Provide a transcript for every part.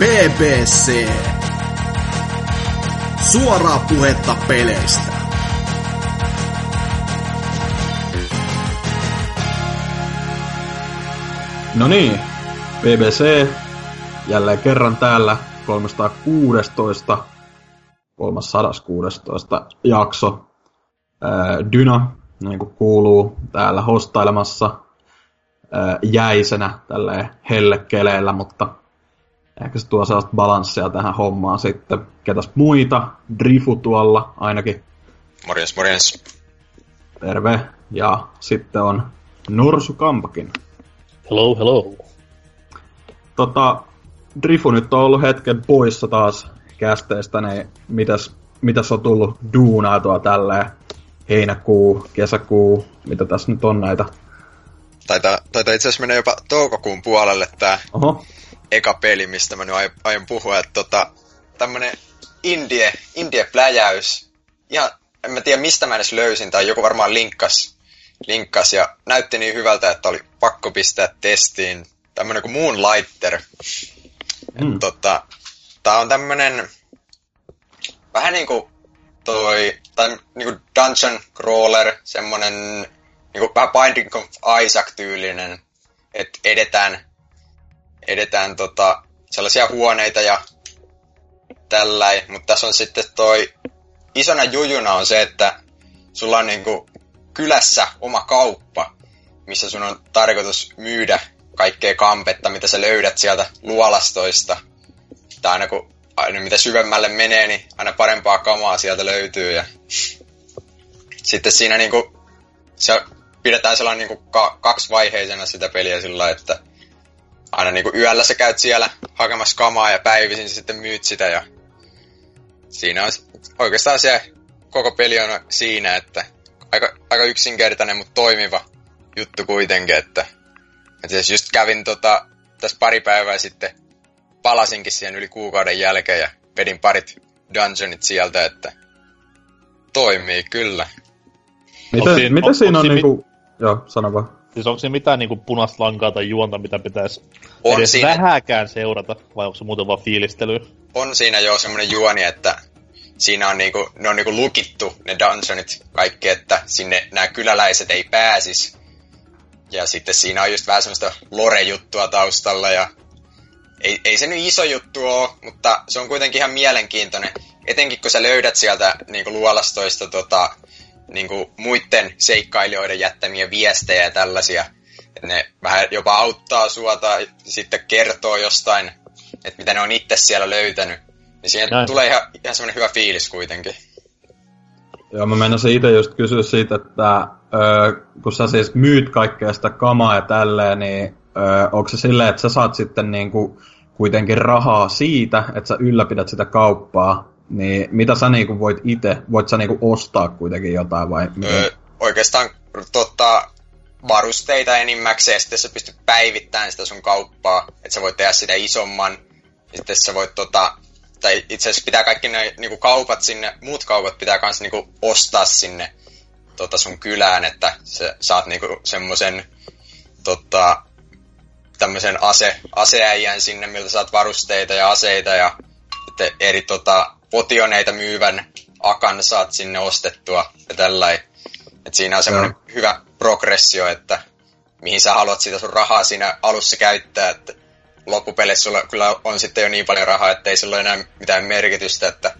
BBC. Suoraa puhetta peleistä. No niin, BBC jälleen kerran täällä 316, 316 jakso. Dyna, niin kuin kuuluu, täällä hostailemassa jäisenä tälleen hellekeleillä, mutta ehkä se tuo sellaista balanssia tähän hommaan sitten. Ketäs muita? Drifu tuolla ainakin. Morjens, morjens. Terve. Ja sitten on Nursu Kampakin. Hello, hello. Tota, Drifu nyt on ollut hetken poissa taas kästeestä, niin mitäs, mitäs on tullut duunaatua tälleen heinäkuu, kesäkuu, mitä tässä nyt on näitä? Taitaa, taitaa itse asiassa mennä jopa toukokuun puolelle tää Oho, eka peli, mistä mä nyt aion, puhua. Että tota, tämmönen indie, indie-pläjäys. Ja en mä tiedä mistä mä edes löysin, tai joku varmaan linkkas, linkkas ja näytti niin hyvältä, että oli pakko pistää testiin. Tämmönen kuin Moonlighter. Mm. Mm. Tota, tää on tämmönen vähän niinku toi, tai niinku dungeon crawler, semmonen niinku vähän Binding of Isaac-tyylinen, että edetään, edetään tota, sellaisia huoneita ja tälläin, mutta tässä on sitten toi isona jujuna on se, että sulla on niinku kylässä oma kauppa, missä sun on tarkoitus myydä kaikkea kampetta, mitä sä löydät sieltä luolastoista. Tai aina kun aina mitä syvemmälle menee, niin aina parempaa kamaa sieltä löytyy. Ja sitten siinä niinku, se pidetään sellainen niinku ka- kaksivaiheisena sitä peliä sillä että aina niinku yöllä sä käyt siellä hakemassa kamaa ja päivisin sitten myyt sitä ja siinä on oikeastaan se koko peli on siinä, että aika, aika yksinkertainen, mutta toimiva juttu kuitenkin, että, että jos just kävin tota, tässä pari päivää sitten, palasinkin siihen yli kuukauden jälkeen ja vedin parit dungeonit sieltä, että toimii kyllä. siinä- miten on- siinä on siinä niinku... Joo, sano vaan. Siis onko siinä mitään niinku punaista lankaa tai juonta, mitä pitäisi On edes siinä. vähäkään seurata, vai onko se muuten vaan fiilistelyä? On siinä jo semmoinen juoni, että siinä on niinku, ne on niinku lukittu ne dungeonit kaikki, että sinne nämä kyläläiset ei pääsis. Ja sitten siinä on just vähän semmoista lore-juttua taustalla ja ei, ei se nyt iso juttu ole, mutta se on kuitenkin ihan mielenkiintoinen. Etenkin kun sä löydät sieltä niinku luolastoista tota, niinku muiden seikkailijoiden jättämiä viestejä ja tällaisia. Et ne vähän jopa auttaa sua tai sitten kertoo jostain, että mitä ne on itse siellä löytänyt. Niin siihen Näin. tulee ihan, ihan semmoinen hyvä fiilis kuitenkin. Joo, mä menisin itse just kysyä siitä, että ö, kun sä siis myyt kaikkea sitä kamaa ja tälleen, niin ö, onko se silleen, että sä saat sitten niinku kuitenkin rahaa siitä, että sä ylläpidät sitä kauppaa, niin mitä sä niinku voit itse, voit sä niinku ostaa kuitenkin jotain vai? Öö, oikeastaan tota, varusteita enimmäkseen, ja sitten sä pystyt päivittämään sitä sun kauppaa, että sä voit tehdä sitä isomman, ja sitten sä voit tota, tai itse asiassa pitää kaikki ne niinku kaupat sinne, muut kaupat pitää kans niinku ostaa sinne tota sun kylään, että sä saat niinku semmosen tota, tämmöisen ase, aseäijän sinne, miltä saat varusteita ja aseita ja eri tota, potioneita myyvän akan saat sinne ostettua ja tällä Et siinä on semmoinen hyvä progressio, että mihin sä haluat sitä sun rahaa siinä alussa käyttää, että loppupeleissä sulla kyllä on sitten jo niin paljon rahaa, että ei sillä ole enää mitään merkitystä, että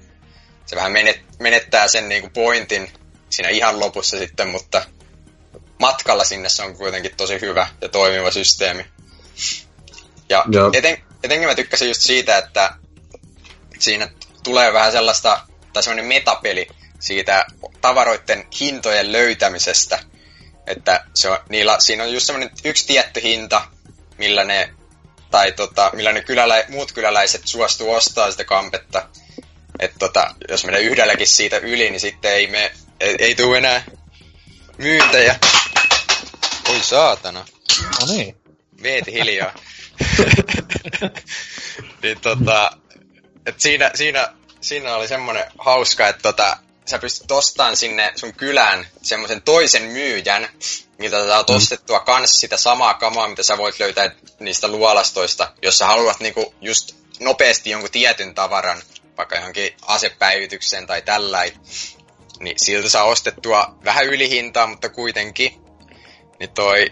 se vähän menet, menettää sen niinku pointin siinä ihan lopussa sitten, mutta matkalla sinne se on kuitenkin tosi hyvä ja toimiva systeemi. Ja Joo. eten, etenkin mä tykkäsin just siitä, että siinä tulee vähän sellaista, tai semmoinen metapeli siitä tavaroiden hintojen löytämisestä. Että se on, niillä, siinä on just semmoinen yksi tietty hinta, millä ne, tai tota, millä ne kylälä, muut kyläläiset suostuu ostaa sitä kampetta. Että tota, jos menee yhdelläkin siitä yli, niin sitten ei, me, ei, ei tule enää myyntejä. Oi saatana. No niin. Veeti hiljaa. niin tota, et siinä, siinä, siinä oli semmoinen hauska, että tota, sä pystyt ostamaan sinne sun kylään semmoisen toisen myyjän, miltä sä saat ostettua kans sitä samaa kamaa, mitä sä voit löytää niistä luolastoista, jos sä haluat niinku just nopeasti jonkun tietyn tavaran, vaikka johonkin asepäivitykseen tai tällä, niin siltä saa ostettua vähän ylihintaa, mutta kuitenkin. Niin toi,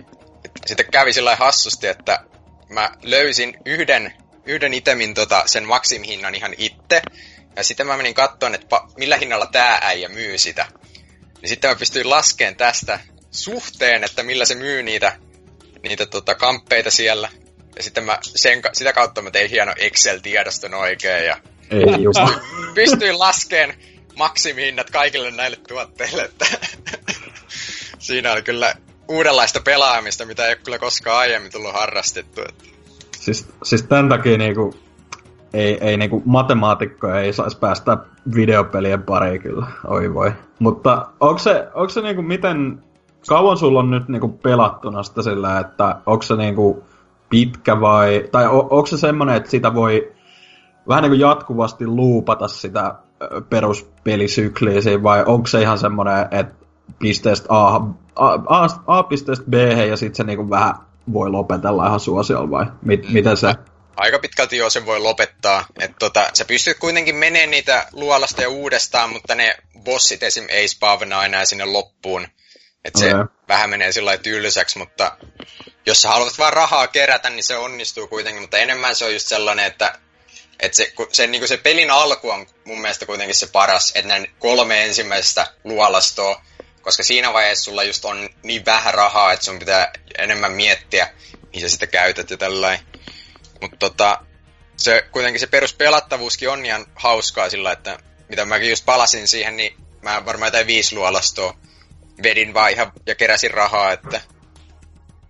sitten kävi sillä hassusti, että mä löysin yhden, yhden itemin tota, sen maksimihinnan ihan itse, ja sitten mä menin katsomaan, että pa, millä hinnalla tää äijä myy sitä. Niin sitten mä pystyin laskeen tästä suhteen, että millä se myy niitä, niitä tota, kamppeita siellä. Ja sitten mä sen, sitä kautta mä tein hieno Excel-tiedoston oikein ja Ei just. pystyin laskeen maksimihinnat kaikille näille tuotteille, että siinä oli kyllä uudenlaista pelaamista, mitä ei ole kyllä koskaan aiemmin tullut harrastettu. Että. Siis, siis tämän takia niinku, ei, ei niinku matemaatikkoja ei saisi päästä videopelien pariin kyllä, oi voi. Mutta onko se, onko se niinku miten, kauan sulla on nyt niinku pelattuna sitä sillä, että onko se niinku pitkä vai, tai on, onko se semmoinen, että sitä voi vähän niinku jatkuvasti luupata sitä peruspelisykliä siinä, vai onko se ihan semmoinen, että pisteestä A, A, A, A pisteestä B ja sitten se niinku vähän voi lopetella ihan suosiolla vai mit, mm. miten se? Aika pitkälti jo sen voi lopettaa. Et tota, sä pystyt kuitenkin menemään niitä luolasta ja uudestaan, mutta ne bossit esim. ei spavna enää sinne loppuun. Et se okay. vähän menee sillä tylsäksi, mutta jos sä haluat vaan rahaa kerätä, niin se onnistuu kuitenkin. Mutta enemmän se on just sellainen, että et se, se, niin se pelin alku on mun mielestä kuitenkin se paras, että ne kolme ensimmäistä luolastoa, koska siinä vaiheessa sulla just on niin vähän rahaa, että sun pitää enemmän miettiä, mihin sä sitä käytät ja tällainen. Mutta tota, se, kuitenkin se peruspelattavuuskin on ihan hauskaa sillä, että mitä mäkin just palasin siihen, niin mä varmaan jotain viisi luolastoa vedin vaan ihan, ja keräsin rahaa, että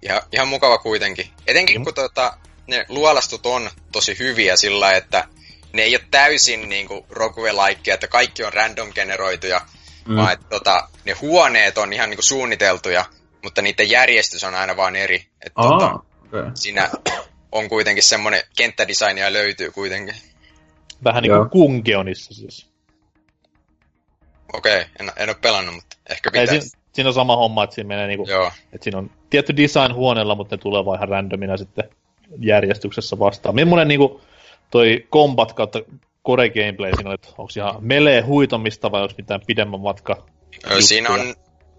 ihan, ihan mukava kuitenkin. Etenkin kun tota, ne luolastot on tosi hyviä sillä, että ne ei ole täysin niinku roguelike, että kaikki on random generoituja, mm. vaan että tota, ne huoneet on ihan niinku suunniteltuja, mutta niiden järjestys on aina vaan eri. Että Aa, tota, okay. siinä on kuitenkin semmoinen kenttädesignia löytyy kuitenkin. Vähän niin kuin Kungeonissa siis. Okei, okay, en, en ole pelannut, mutta ehkä Ei, pitäisi. siinä, siinä on sama homma, että siinä menee niinku, Joo. että siinä on tietty design huoneella, mutta ne tulee vaan ihan randomina sitten järjestyksessä vastaan. Millainen niinku toi combat kautta core gameplay siinä että onko ihan melee huitomista vai onko mitään pidemmän matka? Ö, siinä on,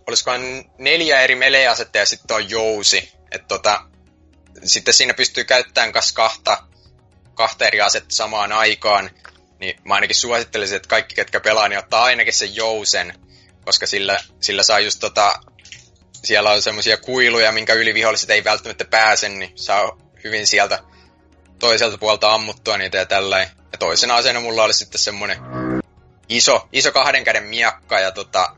olisikohan neljä eri melee-asetta ja sitten on jousi. Et tota, sitten siinä pystyy käyttämään kas kahta, kahta eri asetta samaan aikaan. Niin mä ainakin suosittelisin, että kaikki, ketkä pelaa, niin ottaa ainakin sen jousen. Koska sillä, sillä saa just tota, siellä on semmoisia kuiluja, minkä yli viholliset ei välttämättä pääse, niin saa hyvin sieltä toiselta puolta ammuttua niitä ja tällä. Ja toisena aseena mulla oli sitten semmonen iso, iso kahden käden miakka ja tota,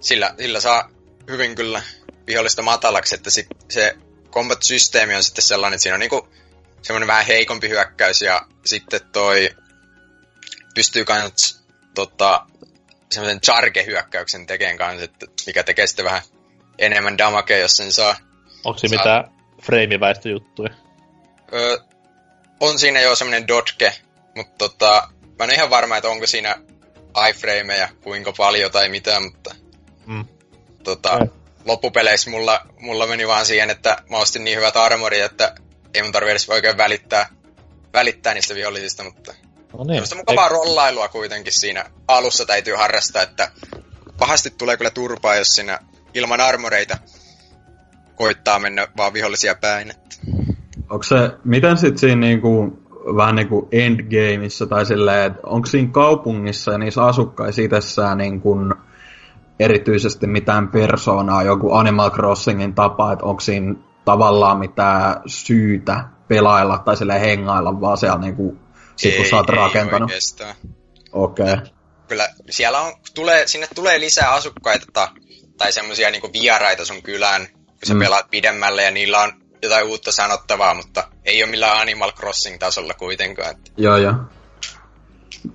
sillä, sillä saa hyvin kyllä vihollista matalaksi, että sit, se combat-systeemi on sitten sellainen, että siinä on niinku semmoinen vähän heikompi hyökkäys ja sitten toi pystyy kans tota, semmoisen charge-hyökkäyksen tekemään kanssa, että mikä tekee sitten vähän enemmän damagea, jos sen saa. Onko siinä mitään freimiväistöjuttuja? Öö, on siinä jo semmoinen dotke, mutta tota, mä en ole ihan varma, että onko siinä iframeja kuinka paljon tai mitä, mutta Mm. tota, Ei. loppupeleissä mulla, mulla meni vaan siihen, että mä ostin niin hyvät armoria, että ei mun tarvitse edes oikein välittää, välittää niistä vihollisista, mutta No niin. Tämmöistä mukavaa rollailua kuitenkin siinä alussa täytyy harrastaa, että pahasti tulee kyllä turpaa, jos siinä ilman armoreita koittaa mennä vaan vihollisia päin. Että. Onko se, miten sit siinä niinku, vähän niinku endgameissa tai silleen, että onko siinä kaupungissa ja niissä asukkaissa itsessään niinku erityisesti mitään persoonaa, joku Animal Crossingin tapa, että onko siinä tavallaan mitään syytä pelailla tai sille hengailla, vaan siellä niinku, sit kun sä oot rakentanut. oikeastaan. Okei. Okay. Kyllä siellä on, tulee, sinne tulee lisää asukkaita ta, tai semmoisia niinku vieraita sun kylään, kun sä mm. pelaat pidemmälle ja niillä on jotain uutta sanottavaa, mutta ei ole millään Animal Crossing-tasolla kuitenkaan. Että. Joo, joo.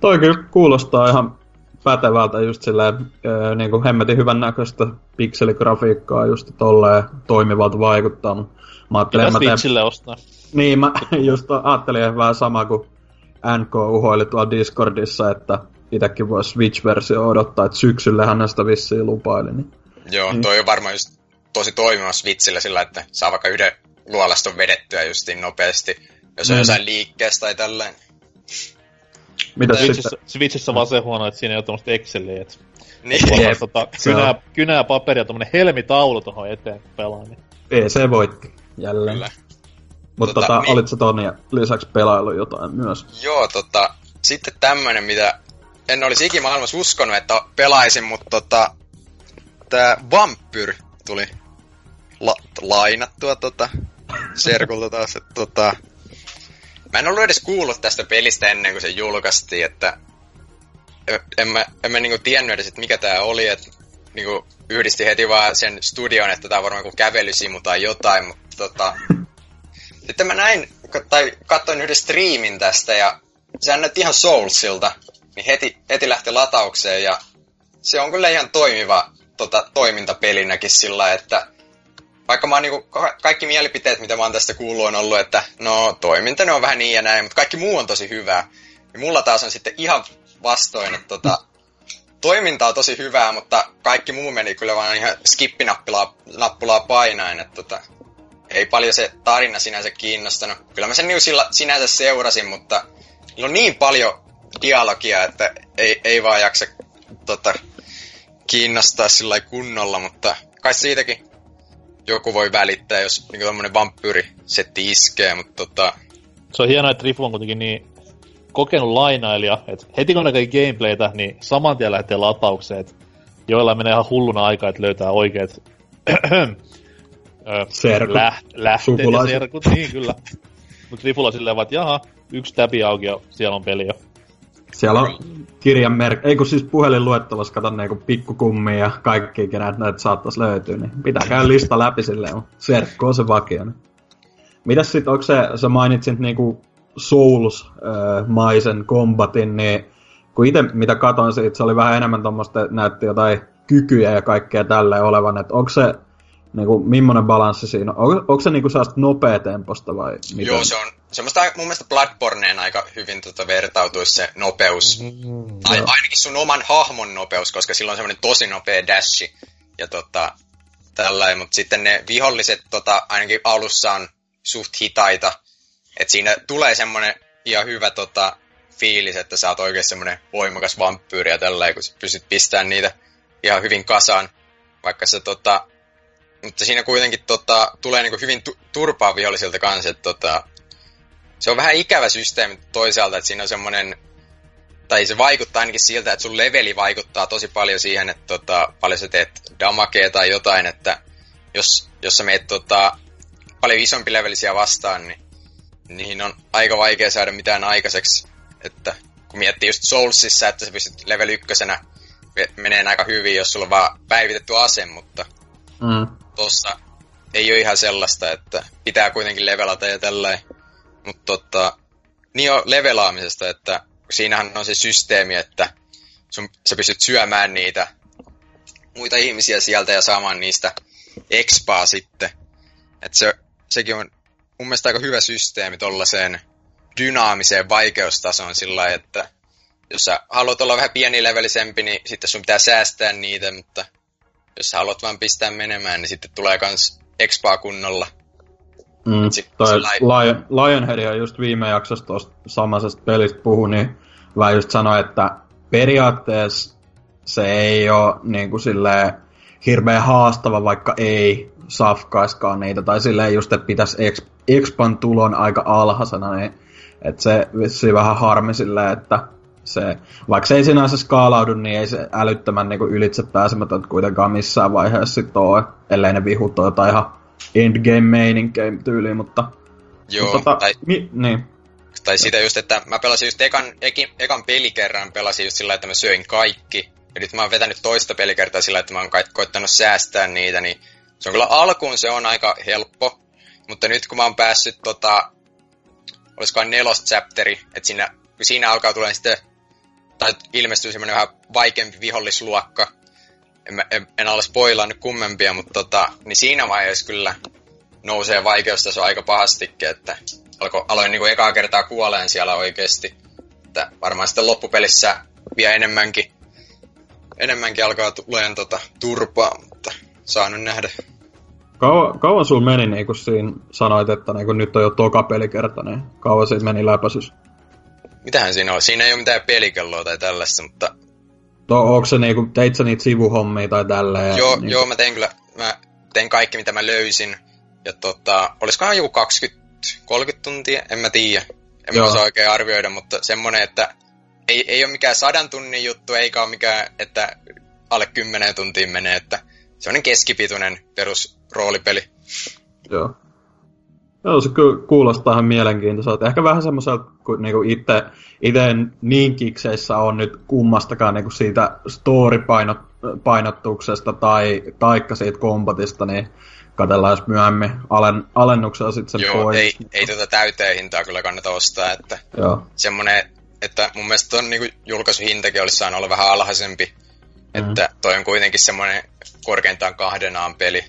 Toi kyllä kuulostaa ihan pätevältä just silleen, öö, niin kuin hemmetin hyvän näköistä pikseligrafiikkaa just tolleen toimivalta vaikuttaa. mut Mä ajattelin, mä teen, ostaa. niin mä just ajattelin että vähän sama kuin NK uhoili tuolla Discordissa, että itäkin voisi Switch-versio odottaa, että syksyllähän näistä vissiin lupaili. Niin. Joo, Mm. toi on varmaan just tosi toimiva Switchillä sillä, että saa vaikka yhden luolaston vedettyä justiin nopeasti. jos on mm. jossain liikkeessä tai tällainen. Mitä Switchissä, sitten? Switchissä vaan se huono, että siinä ei ole tuommoista Exceliä, että niin. Yep. Tota, kynää, kynää paperia ja tuommoinen helmitaulu tuohon eteen, kun pelaa. Niin. PC voitti jälleen. Kyllä. Mutta tota, tota, mi- olitko Toni lisäksi pelailu jotain myös? Joo, tota, sitten tämmönen, mitä en olisi ikimaailmassa uskonut, että pelaisin, mutta tota, tää Vampyr tuli la- lainattua tota, Serkulta taas, että tota, mä en ollut edes kuullut tästä pelistä ennen kuin se julkaistiin, että en mä, en mä niinku tiennyt edes, että mikä tää oli, että niinku yhdisti heti vaan sen studion, että tää on varmaan kuin kävelysimu tai jotain, mutta tota, sitten mä näin, tai katsoin yhden striimin tästä ja sehän näytti ihan Soulsilta, niin heti, heti lähti lataukseen ja se on kyllä ihan toimiva tota, toimintapelinäkin sillä, että vaikka mä oon niinku, kaikki mielipiteet, mitä mä oon tästä kuullut, on ollut, että no toiminta ne on vähän niin ja näin, mutta kaikki muu on tosi hyvää. Ja mulla taas on sitten ihan vastoin, että tota, toiminta on tosi hyvää, mutta kaikki muu meni kyllä vaan ihan skippinappulaa painaen, että tota, ei paljon se tarina sinänsä kiinnostanut. Kyllä mä sen niinku sillä, sinänsä seurasin, mutta on niin paljon dialogia, että ei, ei vaan jaksa tota, kiinnostaa sillä kunnolla, mutta kai siitäkin joku voi välittää, jos niinku tämmönen vampyyrisetti iskee, mutta tota... Se on hienoa, että Rifu on kuitenkin niin kokenut lainailija, että heti kun näkee gameplaytä, niin saman tien lähtee lataukseen, että joilla menee ihan hulluna aikaa, että löytää oikeat serkut. Läht, lähteet ja serkut, niin kyllä. Mutta Rifulla silleen vaan, että jaha, yksi täpi auki ja siellä on peli jo. Siellä on kirjan merk... Ei kun siis puhelinluettelossa kato niinku pikkukummia ja kaikki, kenet näitä saattaisi löytyä, niin pitää käydä lista läpi silleen, serkku on se vakio. Niin. Mitäs sit, onko se, sä mainitsit niinku Souls-maisen kombatin, niin kun itse mitä katon siitä, se oli vähän enemmän tuommoista, näytti jotain kykyjä ja kaikkea tälle olevan, että onko se niinku, millainen balanssi siinä on? Onko, onko se niinku sellaista nopea temposta vai miten? Joo, se on semmoista mun mielestä Bloodborneen aika hyvin tota vertautuisi se nopeus. Mm, tai ainakin sun oman hahmon nopeus, koska sillä on semmoinen tosi nopea dashi. Ja tota, tällainen, mutta sitten ne viholliset tota, ainakin alussa on suht hitaita. että siinä tulee semmoinen ihan hyvä tota, fiilis, että sä oot oikein semmoinen voimakas vampyyri ja tällä kun pystyt pistämään niitä ihan hyvin kasaan. Vaikka se tota, mutta siinä kuitenkin tota, tulee niinku hyvin tu- turpaa vihollisilta kanssa, että tota, se on vähän ikävä systeemi toisaalta, että siinä on semmoinen, tai se vaikuttaa ainakin siltä, että sun leveli vaikuttaa tosi paljon siihen, että tota, paljon sä teet damakea tai jotain, että jos, jos sä meet tota, paljon isompi levelisiä vastaan, niin niihin on aika vaikea saada mitään aikaiseksi, että kun miettii just Soulsissa, että sä pystyt level ykkösenä menee aika hyvin, jos sulla on vaan päivitetty ase, mutta mm. Tossa ei ole ihan sellaista, että pitää kuitenkin levelata ja tällainen. Mutta tota, niin on levelaamisesta, että siinähän on se systeemi, että sun, sä pystyt syömään niitä muita ihmisiä sieltä ja saamaan niistä expaa sitten. Että se, sekin on mun mielestä aika hyvä systeemi tollaiseen dynaamiseen vaikeustasoon sillä että jos sä haluat olla vähän pienilevelisempi, niin sitten sun pitää säästää niitä, mutta jos sä haluat vaan pistää menemään, niin sitten tulee kans expaa kunnolla. Mm, toi Lion, Lionhead just viime jaksossa tuosta samaisesta pelistä puhui, niin vähän just sanoi, että periaatteessa se ei ole niin kuin silleen hirveän haastava, vaikka ei safkaiskaan niitä, tai silleen just, että pitäisi expan tulon aika alhaisena, niin että se vissi vähän harmi silleen, että se, vaikka se ei sinänsä skaalaudu, niin ei se älyttömän niin ylitse pääsemätön kuitenkaan missään vaiheessa sit ole, ellei ne vihut ole jotain ihan endgame meininkejä tyyliin, mutta... Joo, mutta, tota, tai, mi, niin. tai sitä just, että mä pelasin just ekan, ekin, ekan pelikerran, pelasin just sillä, että mä söin kaikki. Ja nyt mä oon vetänyt toista pelikertaa sillä, että mä oon koittanut säästää niitä, niin se on kyllä alkuun se on aika helppo. Mutta nyt kun mä oon päässyt tota, olisikohan nelost chapteri, että siinä, siinä alkaa tulla sitten, tai ilmestyy semmoinen vähän vaikeampi vihollisluokka, en, en, en ole spoilannut kummempia, mutta tota, niin siinä vaiheessa kyllä nousee vaikeustaso aika pahastikin, että alko, aloin niin kuin ekaa kertaa kuoleen siellä oikeasti. Että varmaan sitten loppupelissä vielä enemmänkin, enemmänkin alkaa tulemaan tota, turpaa, mutta saa nyt nähdä. Kauan, kauan sulla meni, niin kun siinä sanoit, että niin kun nyt on jo toka pelikerta, niin kauan siitä meni läpäisys? Mitähän siinä on? Siinä ei ole mitään pelikelloa tai tällaista, mutta... No, onko se niinku, teit sä niitä sivuhommia tai tälleen? Joo, niin... joo, mä tein kyllä, mä tein kaikki mitä mä löysin. Ja tota, olisikohan joku 20-30 tuntia, en mä tiedä. En joo. mä osaa oikein arvioida, mutta semmonen, että ei, ei ole mikään sadan tunnin juttu, eikä ole mikään, että alle 10 tuntiin menee, että semmonen keskipituinen perus roolipeli. Joo. Joo, se kuulostaa ihan mielenkiintoiselta. Ehkä vähän semmoiselta, kun niinku itse, itse niin kikseissä on nyt kummastakaan niinku siitä story-painottuksesta tai taikka siitä kombatista, niin katsellaan jos myöhemmin alen, alennuksella sitten sen Joo, pois. ei, ei tuota täyteen hintaa kyllä kannata ostaa, että Joo. semmonen, että mun mielestä ton niinku julkaisuhintakin olisi saanut olla vähän alhaisempi, mm. että toi on kuitenkin semmonen korkeintaan kahdenaan peli.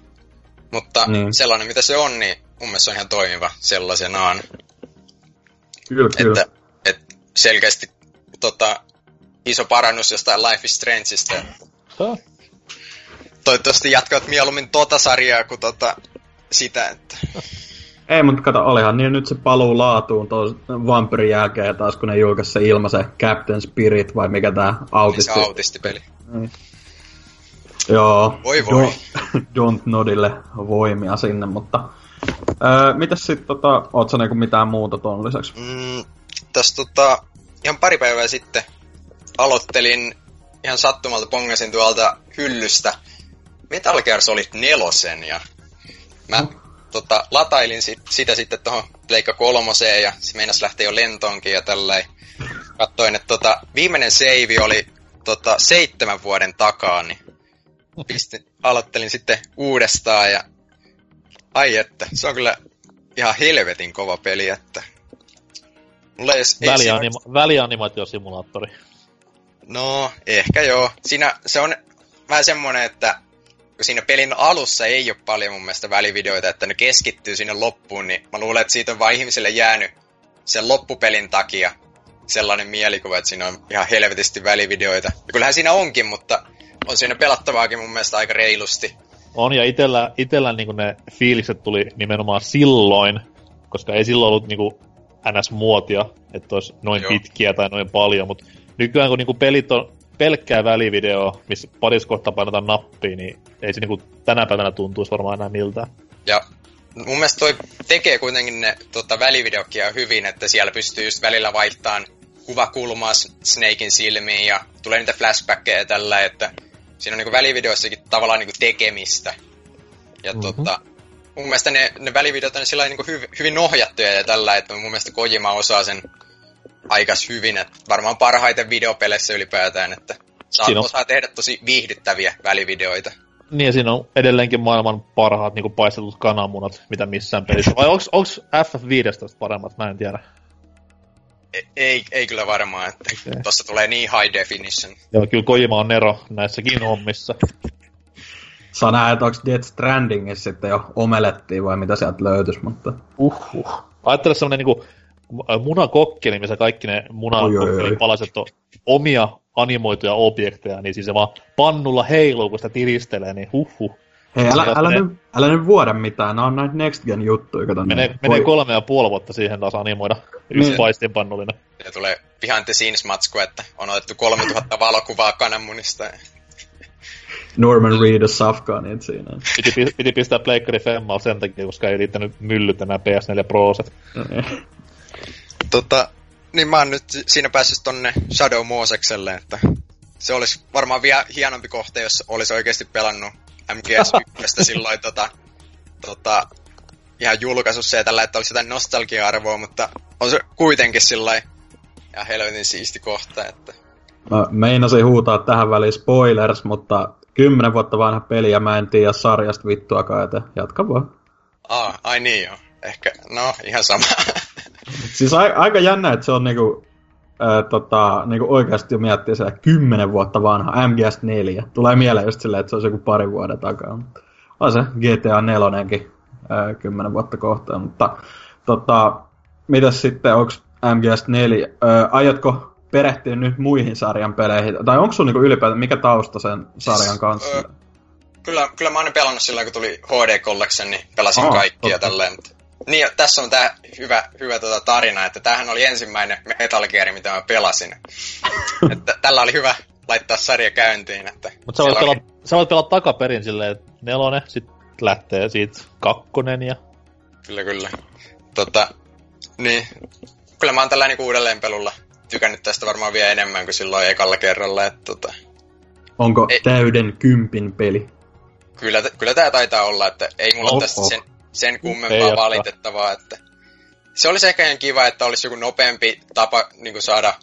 Mutta niin. sellainen mitä se on, niin mun mielestä se on ihan toimiva sellaisenaan. Kyllä, kyllä. Että, että selkeästi tota, iso parannus jostain Life is Strangeista. Huh? Toivottavasti jatkat mieluummin tota sarjaa kuin tota sitä, että... Ei, mutta kato, olihan niin nyt se paluu laatuun tuon Vampirin jälkeen taas, kun ne julkaisi se ilma se Captain Spirit, vai mikä tää autisti. Niin se autistipeli. Mm. Joo. Voi voi. Don't Nodille voimia sinne, mutta... Öö, mitäs sit tota, oot sä niinku mitään muuta ton lisäksi? Mm, tässä tota, ihan pari päivää sitten aloittelin ihan sattumalta pongasin tuolta hyllystä Metal Gear Solid nelosen ja mä mm. tota, latailin sit, sitä sitten tuohon Pleikka kolmoseen ja se meinas lähteä jo lentoonkin ja tälleen. Kattoin, että tota, viimeinen save oli tota, seitsemän vuoden takaa, niin pistin, aloittelin sitten uudestaan ja ai että, se on kyllä ihan helvetin kova peli, että Mulla ei, ei Välianima- siinä... Välianimaatiosimulaattori. No, ehkä joo. Siinä se on vähän semmonen, että siinä pelin alussa ei ole paljon mun mielestä välivideoita, että ne keskittyy sinne loppuun, niin mä luulen, että siitä on vain ihmisille jäänyt sen loppupelin takia sellainen mielikuva, että siinä on ihan helvetisti välivideoita. Ja kyllähän siinä onkin, mutta on siinä pelattavaakin mun mielestä aika reilusti. On, ja itellä, itellä niin ne fiilikset tuli nimenomaan silloin, koska ei silloin ollut niin NS-muotia, että olisi noin Joo. pitkiä tai noin paljon, mutta nykyään kun niin pelit on pelkkää välivideoa, missä parissa kohtaa painetaan nappia, niin ei se niin tänä päivänä tuntuisi varmaan enää miltä. Ja mun mielestä toi tekee kuitenkin ne tota, välivideokia hyvin, että siellä pystyy just välillä vaihtamaan kuvakulmaa Snakein silmiin ja tulee niitä flashbackkejä ja tällä, että siinä on niinku välivideoissakin tavallaan niinku tekemistä. Ja mm-hmm. tota, mun mielestä ne, ne välivideot on sillä niinku hyv, hyvin ohjattuja ja tällä, että mun mielestä Kojima osaa sen aikas hyvin, että varmaan parhaiten videopeleissä ylipäätään, että saa on... osaa tehdä tosi viihdyttäviä välivideoita. Niin, siinä on edelleenkin maailman parhaat niin paistetut kananmunat, mitä missään pelissä. Vai onko FF15 paremmat? Mä en tiedä. Ei, ei, kyllä varmaan, että okay. tossa tulee niin high definition. Joo, kyllä Kojima on Nero näissäkin hommissa. Saa nähdä, että onko Death Strandingissa sitten jo omelettiin vai mitä sieltä löytyisi, mutta... Uhuh. Ajattele semmonen niinku munakokkeli, missä kaikki ne munakokkelin palaset on omia animoituja objekteja, niin siis se vaan pannulla heiluu, kun sitä tiristelee, niin huhhuh. Hei, älä, älä, menee... nyt, älä nyt vuoda mitään, nämä on näitä Next Gen juttuja. Kato, menee, niin. menee kolme ja puoli vuotta siihen taas animoida yksi niin. paistin pannullinen. Ja tulee behind the scenes matsku, että on otettu 3000 valokuvaa kananmunista. Norman Reedus Afghanit siinä. Piti, piti pistää Pleikkari Femmaa sen takia, koska ei riittänyt myllyt enää PS4 Proset. tota, niin mä oon nyt siinä päässyt tonne Shadow Mosekselle, että se olisi varmaan vielä hienompi kohta, jos olisi oikeasti pelannut MGS1 silloin tota, tota, ihan julkaisussa ja tällä, että olisi jotain nostalgia-arvoa, mutta on se kuitenkin sillä ja helvetin siisti kohta, että... Mä meinasin huutaa tähän väliin spoilers, mutta kymmenen vuotta vanha peli ja mä en tiedä sarjasta vittuakaan, että jatka vaan. Aa, ai niin joo. Ehkä, no ihan sama. siis a- aika jännä, että se on niinku, ää, tota, niinku oikeasti jo miettii se kymmenen vuotta vanha MGS4. Tulee mieleen just silleen, että se on joku pari vuoden takaa. Mutta on se GTA 4 kymmenen vuotta kohtaan. Mutta tota, mitäs sitten, onko MGS4, ää, aiotko perehtyä nyt muihin sarjan peleihin? Tai onko sun niinku ylipäätään, mikä tausta sen sarjan kanssa? Ö, Kyllä, kyllä mä oon pelannut silloin, kun tuli HD Collection, niin pelasin Aa, kaikki ja totta. tälleen. Mutta... Niin, ja tässä on tää hyvä, hyvä tota tarina, että tämähän oli ensimmäinen Metal Gear, mitä mä pelasin. että tällä oli hyvä laittaa sarja käyntiin. Että Mutta sä voit, siellä pelata, sä voit pelata takaperin silleen, että nelonen, sit lähtee siitä kakkonen ja... Kyllä, kyllä. Tota, niin, kyllä mä oon tällä niinku uudelleenpelulla tykännyt tästä varmaan vielä enemmän kuin silloin ekalla kerralla. Että, tota, Onko Ei. täyden kympin peli? kyllä, kyllä tää taitaa olla, että ei mulla Oho. tästä sen, sen Ei kummempaa olekaan. valitettavaa, että se olisi ehkä ihan kiva, että olisi joku nopeampi tapa niin saada,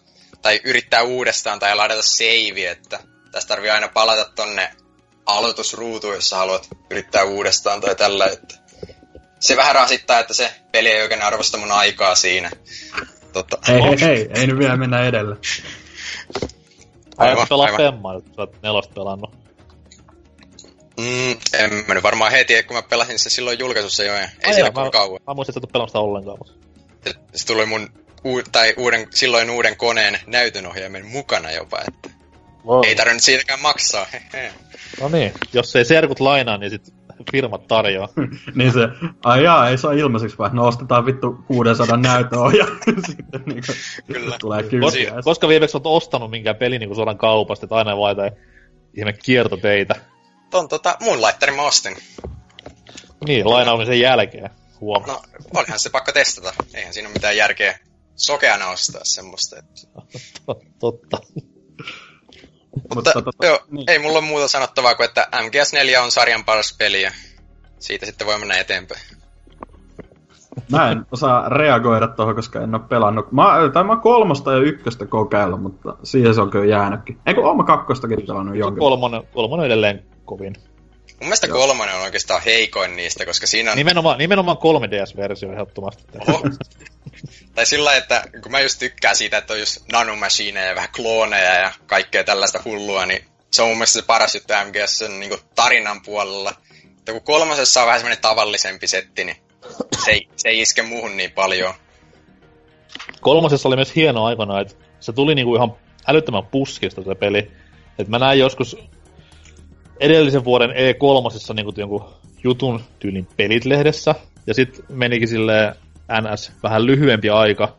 tai yrittää uudestaan tai ladata save, että tässä tarvii aina palata tonne aloitusruutuun, jos haluat yrittää uudestaan tai tällä, että se vähän rasittaa, että se peli ei oikein arvosta mun aikaa siinä. Tota, Hei, hei, hei, ei nyt vielä mennä edelle. Aivan, Aivan, pelaa aivan. Femmaa, jos sä oot nelosta pelannut. Mm, en mä nyt varmaan heti, kun mä pelasin se silloin julkaisussa jo, ei Ai siinä mä, kauan. Mä muistin, että et pelannut sitä ollenkaan. Mutta... Se, se tuli mun uu, tai uuden, silloin uuden koneen näytönohjaimen mukana jopa, että Wow. ei tarvinnut siitäkään maksaa. No niin, jos ei serkut lainaa, niin sit firmat tarjoaa. niin se, ai jaa, ei saa ilmaiseksi vai? No ostetaan vittu 600 näytöohja. Sitten niinku, Kyllä. tulee Kos, kyytiä. koska viimeksi oot ostanut minkään pelin niin suoraan kaupasta, että aina vaan jotain ihme kiertoteitä. Ton tota, mun laitterin mä ostin. Niin, lainaamisen jälkeen. Huom. No, olihan se pakko testata. Eihän siinä ole mitään järkeä sokeana ostaa semmoista. Että... Totta. Mutta, tota, joo, niin. ei mulla ole muuta sanottavaa kuin, että MGS4 on sarjan paras peli ja siitä sitten voi mennä eteenpäin. Mä en osaa reagoida tuohon, koska en ole pelannut. Mä, tai mä kolmosta ja ykköstä kokeillut, mutta siihen se on kyllä jäänytkin. Eikö mä kakkostakin pelannut jonkin? Kolmonen, kolmonen edelleen kovin. Mun mielestä Joo. kolmonen on oikeastaan heikoin niistä, koska siinä on... Nimenomaan, nimenomaan 3DS-versio ehdottomasti. Oho. tai sillä että kun mä just tykkään siitä, että on just nanomachineja ja vähän klooneja ja kaikkea tällaista hullua, niin se on mun mielestä se paras juttu MGS sen niin tarinan puolella. Että kun kolmosessa on vähän semmoinen tavallisempi setti, niin se ei, se ei iske muuhun niin paljon. Kolmosessa oli myös hieno aikana, että se tuli niinku ihan älyttömän puskista se peli. Et mä näin joskus edellisen vuoden E3 niinku jonkun jutun tyylin pelit-lehdessä, ja sitten menikin sille NS vähän lyhyempi aika,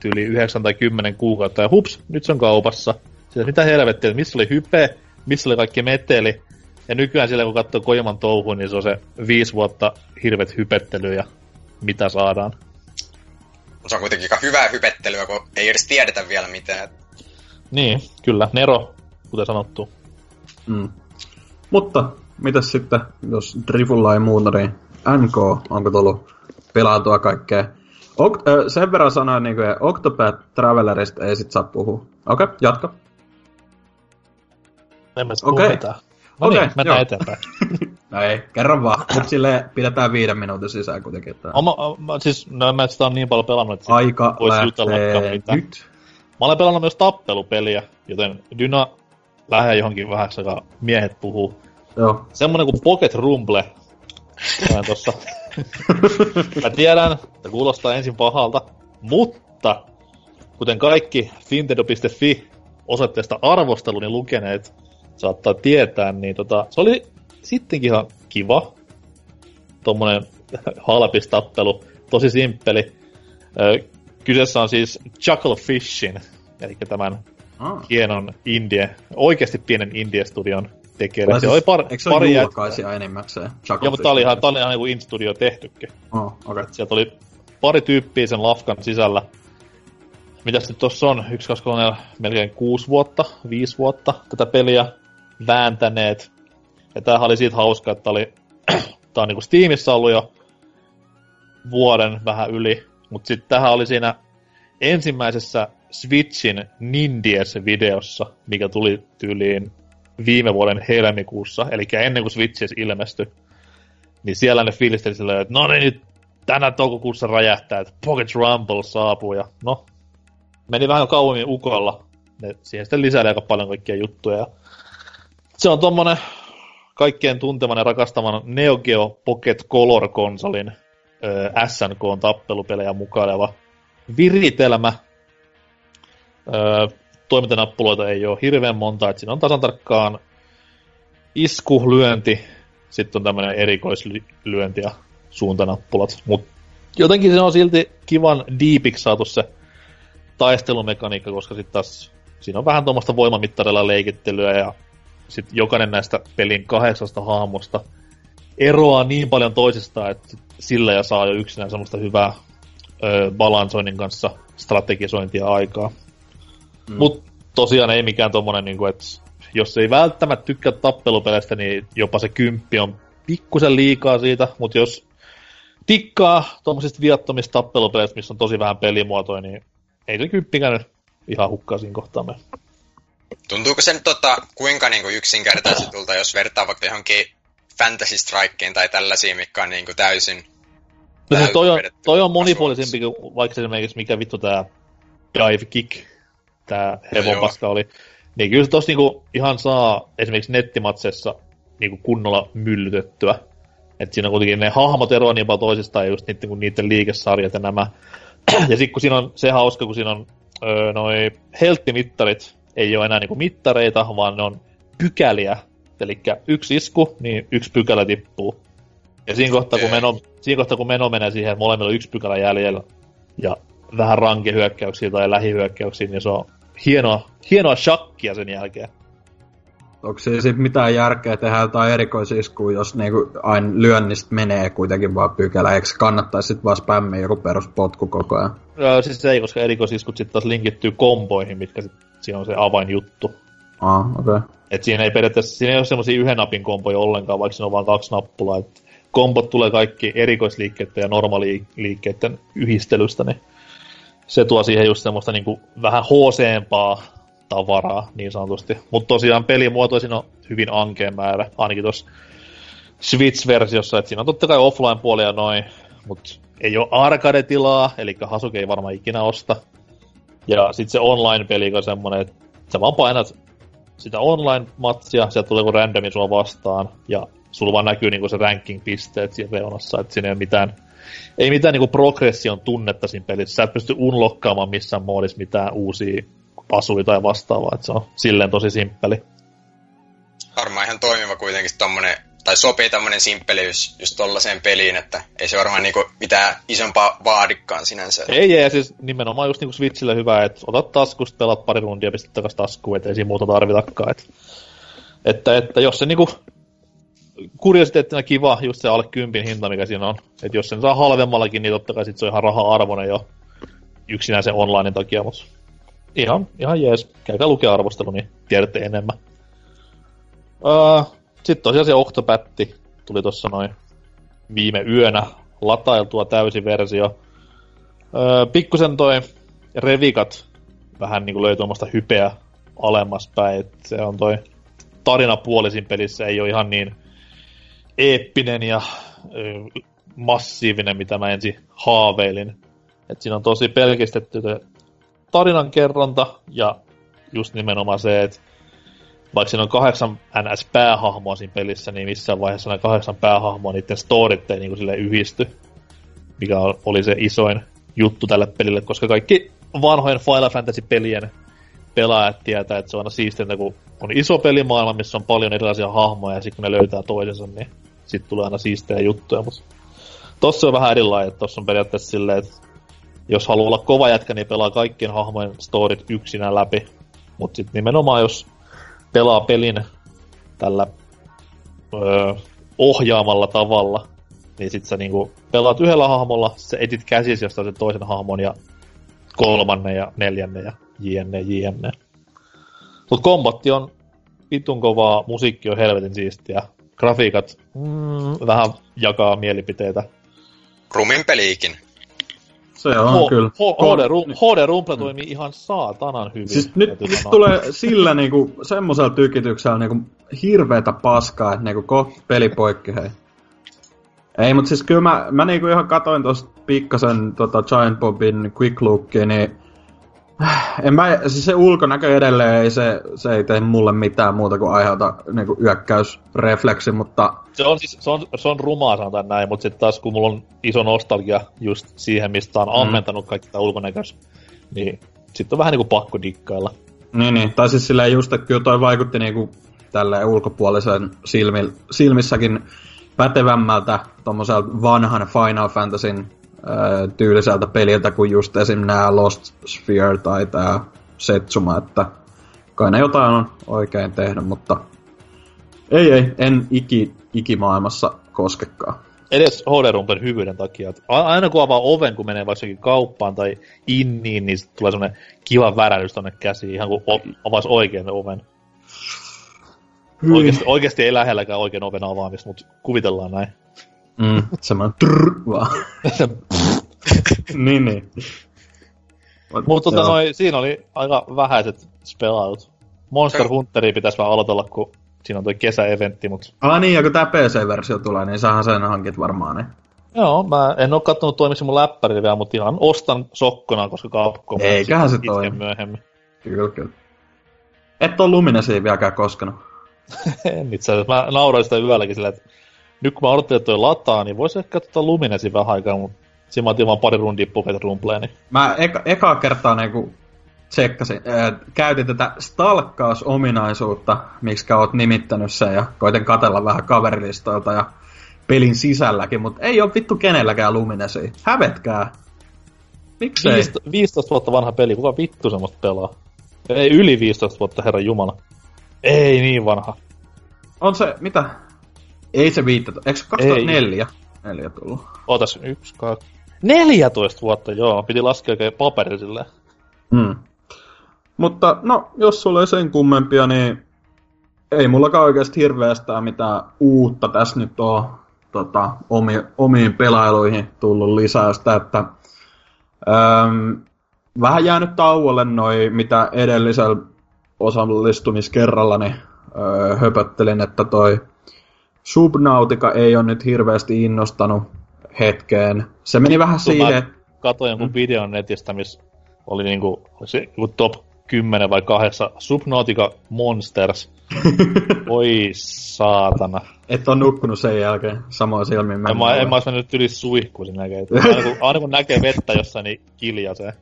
tyyli 9 tai 10 kuukautta, ja hups, nyt se on kaupassa. Sitten mitä helvettiä, että missä oli hype, missä oli kaikki meteli, ja nykyään sillä kun katsoo Kojaman touhuun, niin se on se viisi vuotta hirvet hypettely ja mitä saadaan. Se on kuitenkin aika hyvää hypettelyä, kun ei edes tiedetä vielä mitään. Niin, kyllä. Nero, kuten sanottu. Mm. Mutta, mitäs sitten, jos Drifulla ei muuta, niin NK, onko tullut pelautua kaikkea? Ok, äh, sen verran sanoin, niin kuin, Octopath Travelerista ei sit saa puhua. Okei, okay, jatka. En mä Okei. okay. No Okei, niin, mennään joo. eteenpäin. No ei, kerran vaan. Mutta sille pidetään viiden minuutin sisään kuitenkin. Että Oma, oma, siis, no mä sitä on niin paljon pelannut, että aika vois jutellakaan lähtee mitään. nyt. Mä olen pelannut myös tappelupeliä, joten Dyna lähde johonkin vähän, miehet puhuu. Joo. Semmonen kuin Pocket Rumble. Näin tossa. Mä tiedän, että kuulostaa ensin pahalta, mutta kuten kaikki Fintedo.fi osoitteesta arvosteluni lukeneet saattaa tietää, niin tota, se oli sittenkin ihan kiva. Tommonen halpis tappelu, tosi simppeli. Ö, Kyseessä on siis Chuckle Fishin, eli tämän Ah. hienon indie, oikeasti pienen indie-studion tekijä. Tai Se oli par, Eikö se ole pari jät... julkaisija enimmäkseen? Joo, mutta tää oli ihan, tää oli ihan niinku indie-studio tehtykin. Oh. Okay. Sieltä oli pari tyyppiä sen lafkan sisällä. Mitäs nyt tossa on? Yksi, kaksi, kolme, neljä, melkein kuusi vuotta, viisi vuotta tätä peliä vääntäneet. Ja tämähän oli siitä hauska, että oli, tää on niinku Steamissa ollut jo vuoden vähän yli. Mutta sitten tähän oli siinä ensimmäisessä Switchin Nindies-videossa, mikä tuli tyyliin viime vuoden helmikuussa, eli ennen kuin Switch edes ilmestyi. Niin siellä ne fiilisteli silleen, että no niin, nyt tänä toukokuussa räjähtää, että Pocket Rumble saapuu, ja no, meni vähän kauemmin ukolla. Ne siihen sitten lisäili aika paljon kaikkia juttuja. Ja se on tommonen kaikkien tunteman ja rakastaman Neo Geo Pocket Color-konsolin ö, SNK tappelupelejä mukaileva viritelmä. Ö, toimintanappuloita ei ole hirveän monta, että siinä on tasan tarkkaan isku, lyönti, sitten on tämmöinen erikoislyönti ja suuntanappulat. Mutta jotenkin se on silti kivan diipiksi saatu se taistelumekaniikka, koska sitten taas siinä on vähän tuommoista voimamittarilla leikittelyä ja sitten jokainen näistä pelin kahdeksasta hahmosta eroaa niin paljon toisistaan, että sillä ja saa jo yksinään semmoista hyvää ö, balansoinnin kanssa strategisointia aikaa. Mm. Mutta tosiaan ei mikään tommonen, niin kuin, että jos ei välttämättä tykkää tappelupeleistä, niin jopa se kymppi on pikkusen liikaa siitä, mutta jos tikkaa tuommoisista viattomista tappelupeleistä, missä on tosi vähän pelimuotoja, niin ei se kymppikään nyt ihan hukkaa siinä kohtaa mene. Tuntuuko se nyt tota, kuinka niinku yksinkertaisetulta, jos vertaa vaikka johonkin Fantasy Strikeen tai tällaisiin, mikä on niinku täysin... No se toi on, toi on monipuolisempi kuin vaikka esimerkiksi mikä vittu tää Dive Kick, tää hevonpaska no oli. Niin kyllä se tossa niinku ihan saa esimerkiksi nettimatsessa niinku kunnolla myllytettyä. Et siinä on kuitenkin ne hahmot eroa niin paljon toisistaan, just niiden, kun niiden liikesarjat ja nämä. ja sitten kun siinä on se hauska, kun siinä on öö, noi helttimittarit, ei ole enää niinku mittareita, vaan ne on pykäliä. Eli yksi isku, niin yksi pykälä tippuu. Ja siinä kohtaa, kun meno, siinä kohtaa, kun meno menee siihen, että molemmilla on yksi pykälä jäljellä, ja vähän rankehyökkäyksiä tai lähihyökkäyksiä, niin se on hienoa, hienoa shakkia sen jälkeen. Onko se sitten mitään järkeä tehdä jotain erikoisiskuja, jos niinku aina lyönnistä menee kuitenkin vaan pykälä, eikö kannattaisi sitten vaan spämmiä joku peruspotku koko ajan? Joo, siis ei, koska erikoisiskut sitten taas linkittyy komboihin, mitkä sit, siinä on se avainjuttu. Ah, okei. Okay. Et siinä ei periaatteessa, siinä ei ole semmoisia yhden napin komboja ollenkaan, vaikka siinä on vain kaksi nappulaa. Et kombot tulee kaikki erikoisliikkeiden ja normaliikkeiden yhdistelystä, niin se tuo siihen just semmoista niinku vähän hooseempaa tavaraa niin sanotusti. Mutta tosiaan pelimuotoisin on hyvin ankeen määrä, ainakin tuossa Switch-versiossa, että siinä on totta kai offline-puolia noin, mutta ei ole arcade-tilaa, eli Hasuke ei varmaan ikinä osta. Ja sitten se online-peli on semmonen, että sä vaan painat sitä online-matsia, sieltä tulee joku randomi sua vastaan, ja sulla vaan näkyy niinku se ranking-pisteet siinä reunassa, että siinä ei ole mitään, ei mitään niinku progression tunnetta siinä pelissä. Sä et pysty unlokkaamaan missään moodissa mitään uusia asuja tai vastaavaa, että se on silleen tosi simppeli. Varmaan ihan toimiva kuitenkin tommonen, tai sopii tämmönen simppeliys just tollaiseen peliin, että ei se varmaan niinku mitään isompaa vaadikkaan sinänsä. Ei, ei, siis nimenomaan just niinku Switchille hyvä, että otat taskusta, pelat pari rundia, pistät takas taskuun, ettei siinä muuta tarvitakaan. Että, että, että jos se niinku kuriositeettina kiva, just se alle kympin hinta, mikä siinä on. Että jos sen saa halvemmallakin, niin totta kai sit se on ihan raha-arvoinen jo yksinään se online takia, mutta ihan, ihan jees. Käykää lukea arvostelu, niin tiedätte enemmän. Uh, Sitten tosiaan se Octopatti tuli tuossa noin viime yönä latailtua täysi versio. Uh, pikkusen toi revikat vähän niin kuin löi tuommoista hypeä alemmas päin. Et se on toi tarinapuolisin pelissä ei ole ihan niin eeppinen ja massiivinen, mitä mä ensin haaveilin. Et siinä on tosi pelkistetty tarinankerronta ja just nimenomaan se, että vaikka siinä on kahdeksan NS-päähahmoa siinä pelissä, niin missään vaiheessa nämä kahdeksan päähahmoa niiden storit ei niin sille yhdisty, mikä oli se isoin juttu tälle pelille, koska kaikki vanhojen Final Fantasy-pelien pelaajat tietää, että se on aina siistintä, kun on iso pelimaailma, missä on paljon erilaisia hahmoja, ja sitten kun ne löytää toisensa, niin sitten tulee aina siistejä juttuja, mutta tossa on vähän erilainen, että tossa on periaatteessa silleen, että jos haluaa olla kova jätkä, niin pelaa kaikkien hahmojen storit yksinä läpi. Mutta sitten nimenomaan, jos pelaa pelin tällä öö, ohjaamalla tavalla, niin sitten sä niinku pelaat yhdellä hahmolla, sä etit käsisi jostain sen toisen hahmon ja kolmannen ja neljännen ja jne jne. Mut kombatti on vitun kovaa, musiikki on helvetin siistiä, grafiikat mm, vähän jakaa mielipiteitä. Rumin peliikin. Se on H- kyllä. HD, HD Rumble toimii ihan saatanan hyvin. Siis nyt, nyt tulee sillä niinku, semmoisella tykityksellä niinku hirveetä paskaa, että niinku kohta peli poikki hei. Ei, mutta siis kyllä mä, mä niinku ihan katoin tosta pikkasen tota Giant Bobin Quick Lookia, niin en mä, siis se ulkonäkö edelleen ei, se, se ei tee mulle mitään muuta kuin aiheuta niin yökkäysrefleksi, mutta... Se on, siis, se on, se on rumaa sanotaan näin, mutta sitten taas kun mulla on iso nostalgia just siihen, mistä on mm. ammentanut kaikki tämä ulkonäkös, niin sitten on vähän niinku pakko dikkailla. Niin, niin. Tai siis silleen just, että kyllä toi vaikutti niinku tälle ulkopuolisen silmi, silmissäkin pätevämmältä tommoselta vanhan Final Fantasyn tyyliseltä peliltä kuin just esim. nämä Lost Sphere tai tää Setsuma, että kai ne jotain on oikein tehnyt, mutta ei ei, en iki, ikimaailmassa koskekaan. Edes HD-rumpen hyvyyden takia. Että aina kun avaa oven, kun menee vaikka kauppaan tai inniin, niin tulee semmonen kiva värähdys tonne käsiin, ihan kuin avaisi oikein oven. Oikeasti, oikeasti ei lähelläkään oikein oven avaamista, mutta kuvitellaan näin. Mm, semmoinen trrr vaan. niin, niin. Mutta tota siinä oli aika vähäiset spelailut. Monster Hunteri pitäisi vaan aloitella, kun siinä on toi kesäeventti, mut... Ah niin, ja kun tää PC-versio tulee, niin sähän sen hankit varmaan, niin. Joo, mä en oo kattonut toimiksi mun läppärillä vielä, mutta ihan ostan sokkona, koska Capcom... Eiköhän se toimi. myöhemmin. Kyllä, kyllä. Et oo Luminesiin vieläkään koskenut. en itse asiassa. Mä nauroin sitä yölläkin silleen, että nyt kun mä odottelin, että toi lataa, niin voisi ehkä tota Luminesin vähän aikaa, mutta siinä mä otin vaan pari rundia Pocket Rumpleen. Niin... Mä eka, eka kertaa niinku tsekkasin, äh, käytin tätä stalkkausominaisuutta, miksi oot nimittänyt sen, ja koitin katella vähän kaverilistoilta ja pelin sisälläkin, mutta ei ole vittu kenelläkään Luminesi. Hävetkää. Miksei? 15, 15 vuotta vanha peli, kuka vittu semmoista pelaa? Ei yli 15 vuotta, herra jumala. Ei niin vanha. On se, mitä? Ei se 15, eikö 2004? Ei. Neljä tullut. Ootas, yksi, kaksi. 14 vuotta, joo. Piti laskea oikein paperi silleen. Hmm. Mutta no, jos sulla ei sen kummempia, niin ei mullakaan oikeasti hirveästään mitään uutta tässä nyt on tota, omi, omiin pelailuihin tullut lisäystä, että äm, vähän jäänyt tauolle noin, mitä edellisellä osallistumiskerrallani öö, höpöttelin, että toi Subnautica ei ole nyt hirveästi innostanut hetkeen. Se meni vähän siihen... Katoin jonkun mm. videon netistä, missä oli niinku, se, top 10 vai 8 Subnautica Monsters. Oi saatana. Et on nukkunut sen jälkeen samoin silmin. En mä, en mä olisi mennyt yli suihkuun sen näkee. Aina kun, aina kun näkee vettä jossain, niin kiljasee.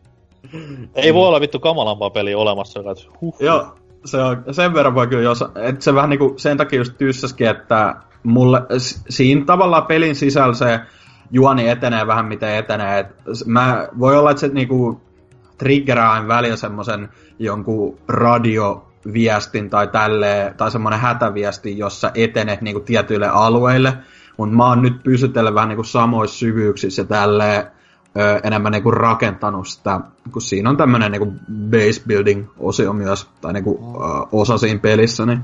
Ei voi olla vittu kamalampaa peliä olemassa, joka huh. Joo, se on, sen verran voi kyllä, jos, että se vähän niinku sen takia just tyssäskin, että mulle, siinä tavallaan pelin sisällä se juoni etenee vähän miten etenee. Et mä, voi olla, että se niinku triggeraa aina välillä semmoisen jonkun radioviestin tai tälleen, tai semmoinen hätäviesti, jossa etenet niinku tietyille alueille. Mutta mä oon nyt pysytellä vähän niinku samoissa syvyyksissä ja tälleen ö, enemmän niinku rakentanut sitä, kun siinä on tämmöinen niinku base building osio myös, tai niinku, ö, osa siinä pelissä, niin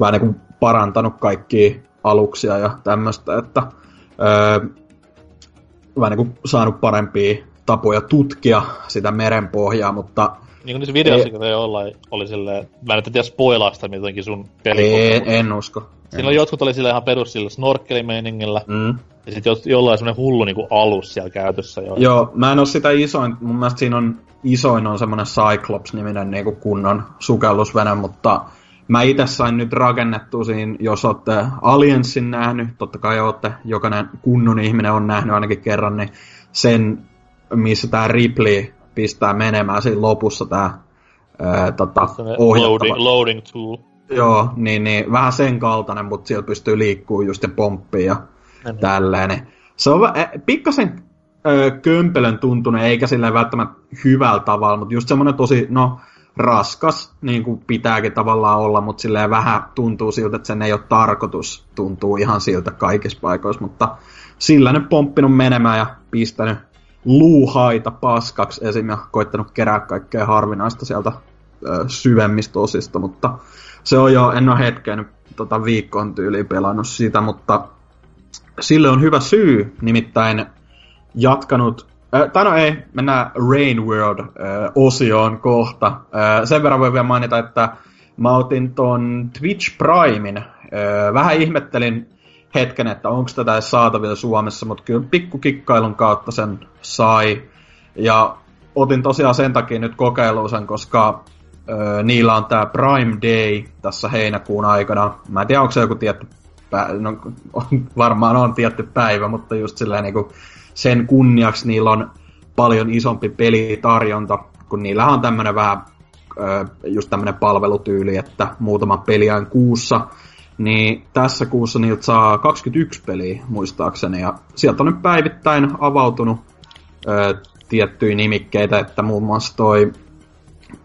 vähän niinku parantanut kaikki aluksia ja tämmöistä, että ö, vähän niinku saanut parempia tapoja tutkia sitä merenpohjaa, mutta... Niin kuin niissä videoissa, ei olla, oli silleen, mä en tiedä spoilaa sitä mitenkin sun peli. En, en usko. Siinä on jotkut oli sille ihan perus sillä snorkkelimeiningillä, mm. ja sitten jollain semmonen hullu niinku alus siellä käytössä. Jo. Joo, mä en oo sitä isoin, mun mielestä siinä on isoin on semmonen Cyclops-niminen niinku kunnon sukellusvene, mutta mä itse sain nyt rakennettua siinä, jos olette Aliensin nähnyt, totta kai olette, jokainen kunnon ihminen on nähnyt ainakin kerran, niin sen, missä tämä Ripley pistää menemään siinä lopussa tämä tota, loading, loading tool. Joo, niin, niin vähän sen kaltainen, mutta siellä pystyy liikkuu just ja pomppii ja niin. tälleen. Niin se on eh, pikkasen ö, kömpelön tuntunut, eikä sillä välttämättä hyvällä tavalla, mutta just semmoinen tosi, no, raskas, niin kuin pitääkin tavallaan olla, mutta silleen vähän tuntuu siltä, että sen ei ole tarkoitus, tuntuu ihan siltä kaikissa paikoissa, mutta sillä nyt pomppinut menemään ja pistänyt luuhaita paskaksi esim. ja koittanut kerää kaikkea harvinaista sieltä ö, syvemmistä osista, mutta se on jo, en ole hetken tota, viikkoon tyyliin pelannut sitä, mutta sille on hyvä syy, nimittäin jatkanut Äh, tai no ei, mennään Rain World-osioon kohta. Sen verran voi vielä mainita, että mä otin ton Twitch Primein. Äh, vähän ihmettelin hetken, että onko tätä edes saatavilla Suomessa, mutta kyllä pikkukikkailun kautta sen sai. Ja otin tosiaan sen takia nyt kokeiluun sen, koska niillä on tämä Prime Day tässä heinäkuun aikana. Mä en tiedä, onko se joku tietty päivä, no, varmaan on tietty päivä, mutta just silleen niin kuin sen kunniaksi niillä on paljon isompi pelitarjonta, kun niillä on tämmöinen vähän just tämmönen palvelutyyli, että muutama peliään kuussa, niin tässä kuussa niiltä saa 21 peliä muistaakseni, ja sieltä on nyt päivittäin avautunut ö, tiettyjä nimikkeitä, että muun muassa toi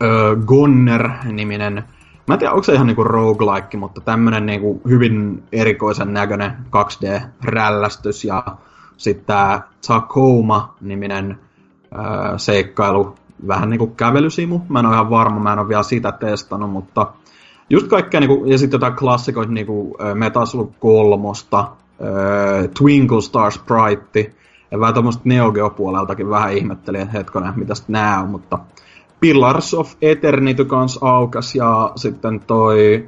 ö, Gonner-niminen, mä en tiedä onko se ihan niinku roguelike, mutta tämmönen niinku hyvin erikoisen näköinen 2D-rällästys, ja sitten tää Tacoma-niminen ö, seikkailu, vähän niinku kävelysimu, mä en ole ihan varma, mä en ole vielä sitä testannut, mutta just kaikkea, niinku, ja sitten jotain klassikoita, niinku Metal Slug 3, Twinkle Star Sprite, ja vähän tuommoista Neo Geo-puoleltakin vähän ihmettelin, että hetkonen, mitäs nää on, mutta Pillars of Eternity kans aukas, ja sitten toi,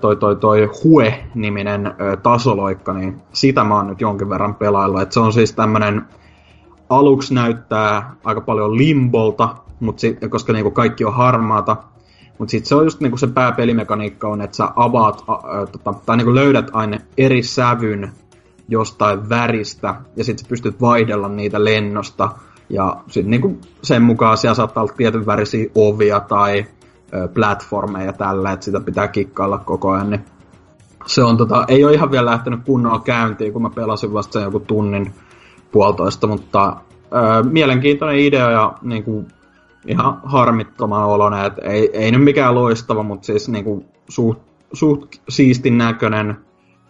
toi, toi, toi Hue-niminen tasoloikka, niin sitä mä oon nyt jonkin verran pelaillut. Et se on siis tämmönen, aluksi näyttää aika paljon limbolta, mut sit, koska niinku kaikki on harmaata, mutta sitten se on just niinku se pääpelimekaniikka on, että sä avaat, a, tota, tai niinku löydät aina eri sävyn jostain väristä, ja sitten pystyt vaihdella niitä lennosta, ja sitten niinku sen mukaan siellä saattaa olla tietyn värisiä ovia tai platformeja ja tällä, että sitä pitää kikkailla koko ajan, niin se on tota, ei ole ihan vielä lähtenyt kunnolla käyntiin, kun mä pelasin vasta sen joku tunnin puolitoista, mutta ö, mielenkiintoinen idea ja niinku, ihan harmittoman oloinen, että ei, ei nyt mikään loistava, mutta siis niinku, suht, suht siistin näköinen,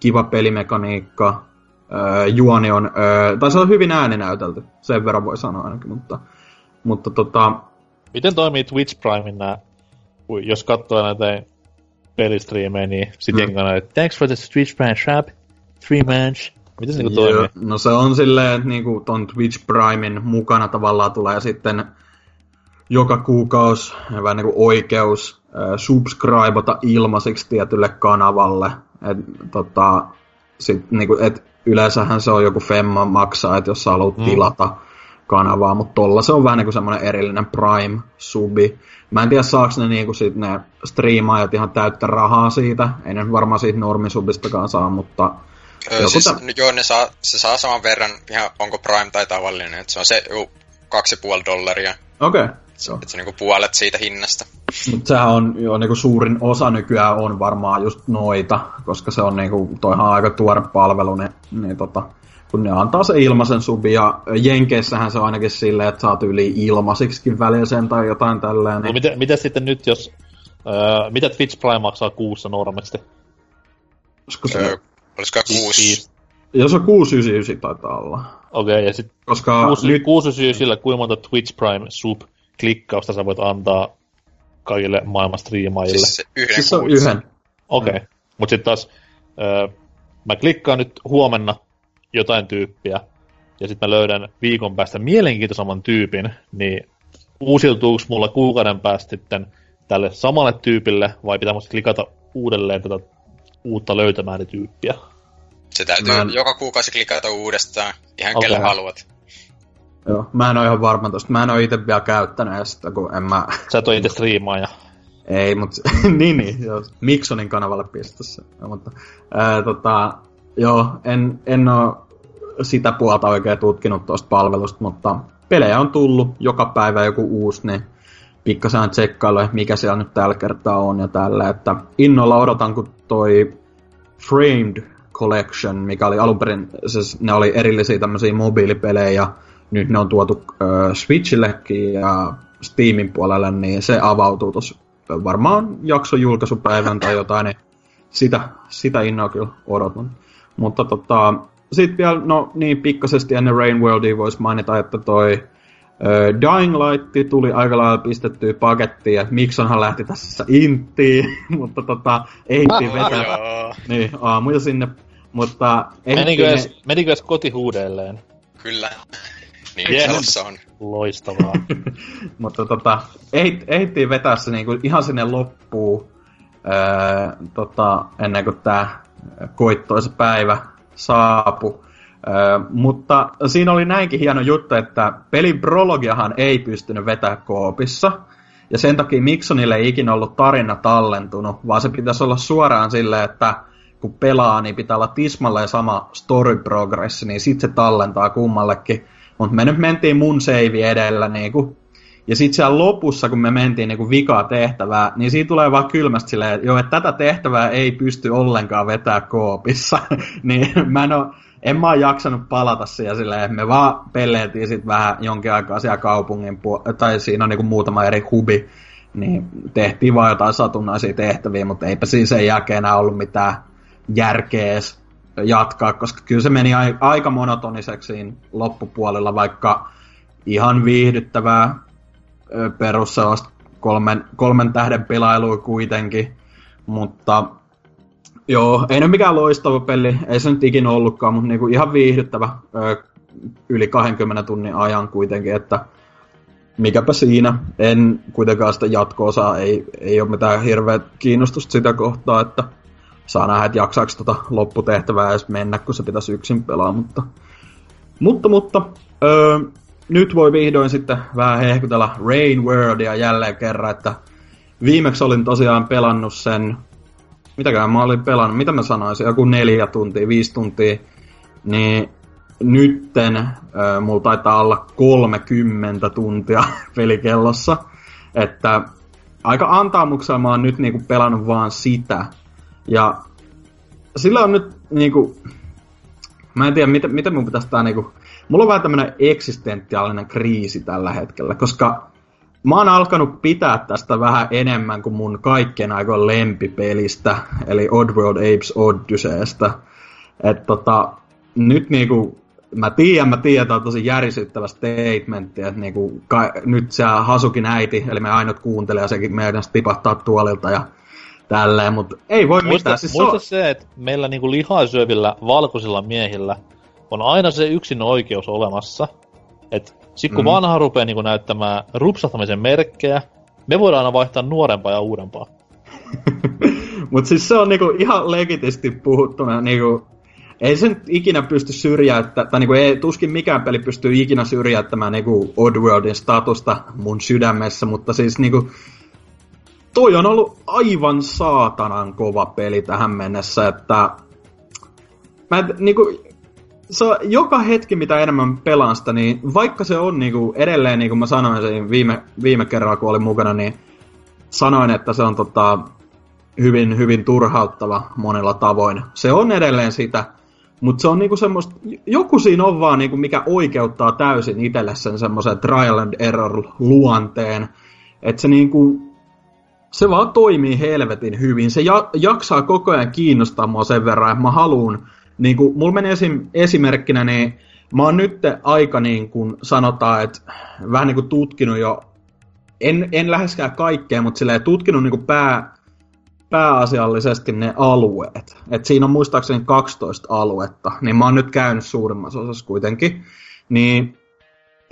kiva pelimekaniikka, öö, juoni on, öö, tai se on hyvin ääninäytelty, sen verran voi sanoa ainakin, mutta, mutta tota... Miten toimii Twitch Primein nää, jos katsoo näitä pelistriimejä, niin sit mm. jengi että thanks for the Twitch Prime shop, three manch. Miten se niinku toimii? No se on silleen, että niinku ton Twitch Primein mukana tavallaan tulee sitten joka kuukausi vähän niin kuin oikeus äh, subscribata ilmaiseksi tietylle kanavalle. Et, tota, sit, niin kuin, et yleensähän se on joku Femma maksaa, että jos sä haluat mm. tilata kanavaa, mutta tolla se on vähän niin kuin semmoinen erillinen Prime-subi. Mä en tiedä, saaks ne, niin kuin sit ne striimaajat ihan täyttä rahaa siitä. Ei ne varmaan siitä normisubistakaan saa, mutta... Öö, siis, tä... Joo, ne saa, se saa saman verran, ihan onko Prime tai tavallinen, että se on se kaksi puoli dollaria. Okei. Okay. Se, että se on niinku puolet siitä hinnasta. Mutta sehän on jo niinku suurin osa nykyään on varmaan just noita, koska se on niinku, toihan aika tuore palvelu, niin, niin tota, kun ne antaa se ilmaisen subi, ja Jenkeissähän se on ainakin silleen, että saat yli ilmaisiksikin välillä sen tai jotain tälleen. Niin... No mitä, mitä sitten nyt, jos... Öö, mitä Twitch Prime maksaa kuussa normaalisti? Olisiko se... Öö, olisiko kuusi? Jos on 699 taitaa olla. Okei, okay, ja sitten Koska 699, nyt... kuinka monta Twitch Prime sub klikkausta sä voit antaa kaikille maailman striimaajille. Siis yhden siis on yhden. Okei. Okay. Mm. Mutta sitten taas, öö, mä klikkaan nyt huomenna jotain tyyppiä, ja sitten mä löydän viikon päästä mielenkiintoisemman tyypin, niin uusiutuuko mulla kuukauden päästä sitten tälle samalle tyypille, vai pitää musta klikata uudelleen tätä uutta löytämään tyyppiä? Se täytyy en... joka kuukausi klikata uudestaan, ihan okay. kelle haluat. Joo, mä en ole ihan varma tosta. Mä en ole itse vielä käyttänyt sitä, kun en mä... Sä et ole itse striimaaja. Ei, mutta niin, niin, joo. Miksonin kanavalle pistossa. Ja, mutta, ää, tota, joo, en, en ole sitä puolta oikein tutkinut tuosta palvelusta, mutta pelejä on tullut joka päivä joku uusi, niin pikkasen tsekkailu, mikä siellä nyt tällä kertaa on ja tällä, että innolla odotan, kun toi Framed Collection, mikä oli alun perin, siis ne oli erillisiä tämmöisiä mobiilipelejä, nyt ne on tuotu äh, Switchillekin ja Steamin puolelle, niin se avautuu tuossa varmaan jakson julkaisupäivän tai jotain, niin sitä, sitä innoa kyllä odotan. Mutta tota, sitten vielä, no niin pikkaisesti ennen Rain Worldia voisi mainita, että toi uh, Dying Light tuli aika lailla pistettyä pakettiin, että Miksonhan lähti tässä intiin, mutta tota, ehti vetää niin, aamuja sinne, mutta... Menikö edes, ne... menikö edes kotihuudelleen? Kyllä. Niin yes. on. Loistavaa. Mutta tota, ehittiin vetää se niinku ihan sinne loppuun, öö, tota, ennen kuin tämä koittoisa päivä saapui. Öö, mutta siinä oli näinkin hieno juttu, että pelin prologiahan ei pystynyt vetää koopissa. Ja sen takia Miksonille ei ikinä ollut tarina tallentunut, vaan se pitäisi olla suoraan silleen, että kun pelaa, niin pitää olla tismalleen sama story progress, niin sitten se tallentaa kummallekin. Mutta me nyt mentiin mun save edellä niinku Ja sitten siellä lopussa, kun me mentiin niinku vikaa tehtävää, niin siitä tulee vaan kylmästi silleen, että joo, että tätä tehtävää ei pysty ollenkaan vetää koopissa. niin mä en, oo, en mä oo jaksanut palata siihen silleen, me vaan pelleiltiin sitten vähän jonkin aikaa siellä kaupungin puolella, tai siinä on niinku muutama eri hubi, niin tehtiin vaan jotain satunnaisia tehtäviä, mutta eipä siinä sen jälkeen enää ollut mitään järkeä jatkaa, koska kyllä se meni aika monotoniseksi loppupuolella, vaikka ihan viihdyttävää perus kolmen, kolmen tähden pelailua kuitenkin, mutta joo, ei nyt mikään loistava peli, ei se nyt ikinä ollutkaan, mutta niinku ihan viihdyttävä yli 20 tunnin ajan kuitenkin, että mikäpä siinä. En kuitenkaan sitä jatko-osaa, ei, ei ole mitään hirveä kiinnostusta sitä kohtaa, että saa nähdä, että jaksaako tota lopputehtävää edes mennä, kun se pitäisi yksin pelaa, mutta... Mutta, mutta, öö, nyt voi vihdoin sitten vähän hehkutella Rain Worldia jälleen kerran, että viimeksi olin tosiaan pelannut sen, mitäkään mä olin pelannut, mitä mä sanoisin, joku neljä tuntia, viisi tuntia, niin nytten äh, mulla taitaa olla 30 tuntia pelikellossa, että aika antaamuksella mä oon nyt niinku pelannut vaan sitä, ja sillä on nyt niinku, mä en tiedä, miten, miten mun pitäisi tää niinku mulla on vähän tämmönen eksistentiaalinen kriisi tällä hetkellä, koska mä oon alkanut pitää tästä vähän enemmän kuin mun kaikkien aikojen lempipelistä, eli Oddworld Apes Odysseystä. että tota, nyt niinku, mä tiedän, mä tiedän, että on tosi järisyttävä statementti, että niinku, ka, nyt se Hasukin äiti, eli me ainut kuuntelee, ja sekin meidän tipahtaa tuolilta ja tälleen, mutta ei voi muista, mitään. Siis muista so... se, että meillä niinku lihasyövillä valkoisilla miehillä on aina se yksin oikeus olemassa, että sit kun mm. vanha rupeaa niin näyttämään rupsahtamisen merkkejä, me voidaan aina vaihtaa nuorempaa ja uudempaa. Mutta siis se on niinku ihan legitisti puhuttuna, niinku, ei se nyt ikinä pysty syrjäyttämään, tai niinku ei, tuskin mikään peli pystyy ikinä syrjäyttämään niinku Oddworldin statusta mun sydämessä, mutta siis niinku, toi on ollut aivan saatanan kova peli tähän mennessä, että mä, niinku, se joka hetki, mitä enemmän pelaan sitä, niin vaikka se on niinku, edelleen, niin kuin mä sanoin sen viime, viime kerralla, kun olin mukana, niin sanoin, että se on tota, hyvin, hyvin turhauttava monella tavoin. Se on edelleen sitä, mutta se on niinku semmoista, joku siinä on vaan niinku, mikä oikeuttaa täysin itselle sen semmoisen trial and error luonteen. Että se niinku, se vaan toimii helvetin hyvin. Se ja, jaksaa koko ajan kiinnostaa mua sen verran, että mä haluan niin kuin, mulla meni esim, esimerkkinä, niin mä oon nyt aika niin kuin sanotaan, että vähän niin kuin tutkinut jo, en, en läheskään kaikkea, mutta silleen tutkinut niin kuin pää, pääasiallisesti ne alueet. Et siinä on muistaakseni 12 aluetta, niin mä oon nyt käynyt suurimmassa osassa kuitenkin. Niin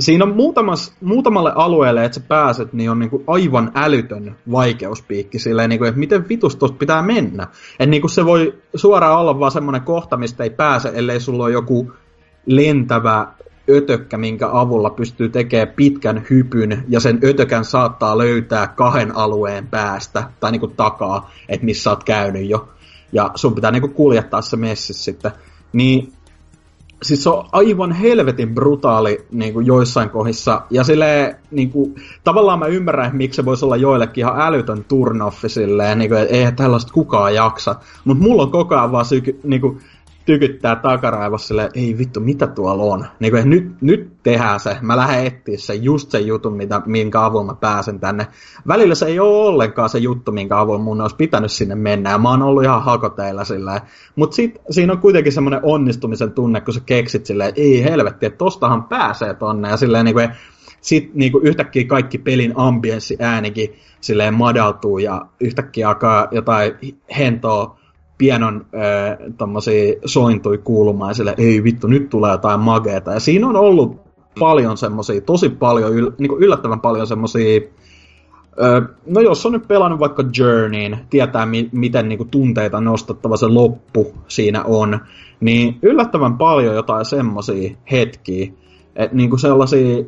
siinä on muutamas, muutamalle alueelle, että sä pääset, niin on niinku aivan älytön vaikeuspiikki silleen, niinku, että miten vitus tosta pitää mennä. Että niinku se voi suoraan olla vaan semmoinen kohta, mistä ei pääse, ellei sulla ole joku lentävä ötökkä, minkä avulla pystyy tekemään pitkän hypyn, ja sen ötökän saattaa löytää kahden alueen päästä, tai niinku takaa, että missä oot käynyt jo. Ja sun pitää niinku kuljettaa se messi sitten. Niin siis se on aivan helvetin brutaali niin kuin joissain kohdissa. Ja silleen, niin kuin, tavallaan mä ymmärrän, miksi se voisi olla joillekin ihan älytön turnoffi silleen, niin kuin, että eihän tällaista kukaan jaksa. Mutta mulla on koko ajan vaan syky, niin kuin, tykyttää takaraivossa sille, ei vittu, mitä tuolla on. Niin kuin, nyt, nyt tehdään se, mä lähden etsiä se, just se jutun, mitä, minkä avulla mä pääsen tänne. Välillä se ei ole ollenkaan se juttu, minkä avulla mun olisi pitänyt sinne mennä, ja mä oon ollut ihan hakoteilla sillä Mutta siinä on kuitenkin semmoinen onnistumisen tunne, kun sä keksit silleen, ei helvetti, että tostahan pääsee tonne, ja silleen niin kuin, sit niin kuin yhtäkkiä kaikki pelin ambienssi äänikin silleen madaltuu ja yhtäkkiä alkaa jotain hentoa pienon äh, sointui kuulumaan sille, ei vittu, nyt tulee jotain mageeta. Ja siinä on ollut paljon semmosia, tosi paljon, yl, niin kuin yllättävän paljon semmosia No jos on nyt pelannut vaikka Journeyin, tietää mi- miten niinku tunteita nostattava se loppu siinä on, niin yllättävän paljon jotain semmosia hetkiä, että niinku sellaisia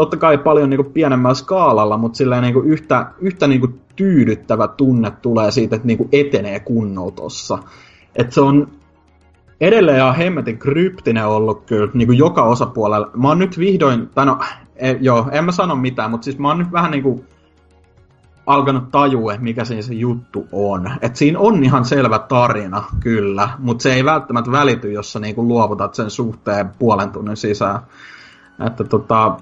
totta kai paljon niin kuin pienemmällä skaalalla, mutta silleen niin kuin yhtä, yhtä niin kuin tyydyttävä tunne tulee siitä, että niin kuin etenee kunnolla tossa. Että se on, edelleen ihan hemmetin kryptinen ollut kyllä niin kuin joka osapuolella. Mä oon nyt vihdoin, tai no, e, joo, en mä sano mitään, mutta siis mä oon nyt vähän niin kuin alkanut tajua, mikä siinä se juttu on. Et siinä on ihan selvä tarina, kyllä, mutta se ei välttämättä välity, jos sä niinku luovutat sen suhteen puolen tunnin sisään. Että tota,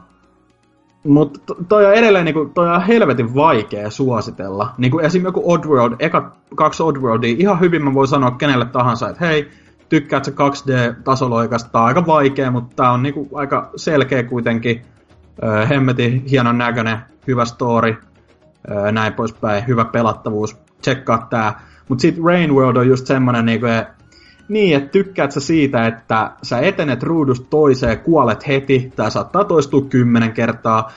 mutta toi on edelleen niinku, toi on helvetin vaikea suositella. Niinku esim. joku Oddworld, eka kaksi Oddworldia, ihan hyvin mä voin sanoa kenelle tahansa, että hei, tykkäät se 2D-tasoloikasta, tää on aika vaikea, mutta tää on niinku aika selkeä kuitenkin. Öö, hemmetin hienon näköinen, hyvä story, näin poispäin, hyvä pelattavuus, tsekkaa tää. Mut sit Rain World on just semmonen niinku, niin, että tykkäät sä siitä, että sä etenet ruudusta toiseen, kuolet heti, tää saattaa toistua kymmenen kertaa.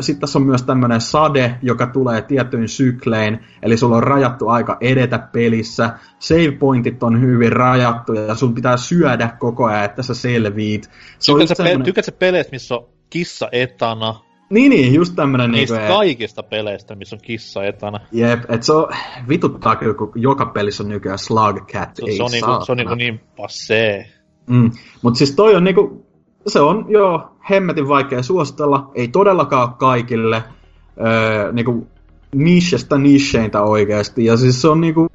Sitten tässä on myös tämmönen sade, joka tulee tietyin syklein, eli sulla on rajattu aika edetä pelissä. Save pointit on hyvin rajattu ja sun pitää syödä koko ajan, että sä selviit. Se tykkäät, sä semmoinen... pe- sä peleistä, missä on kissa etana, niin, niin, just tämmönen Niistä niinku, kaikista peleistä, missä on kissa etana. Jep, et se on, vituttaa kyllä, kun joka pelissä on nykyään Slug Cat. Se, se on, niinku, se on niinku niin passee. Mm. Mut siis toi on niinku, se on jo hemmetin vaikea suositella, ei todellakaan kaikille. Öö, niinku nichestä nicheintä oikeasti. Ja siis se on niinku,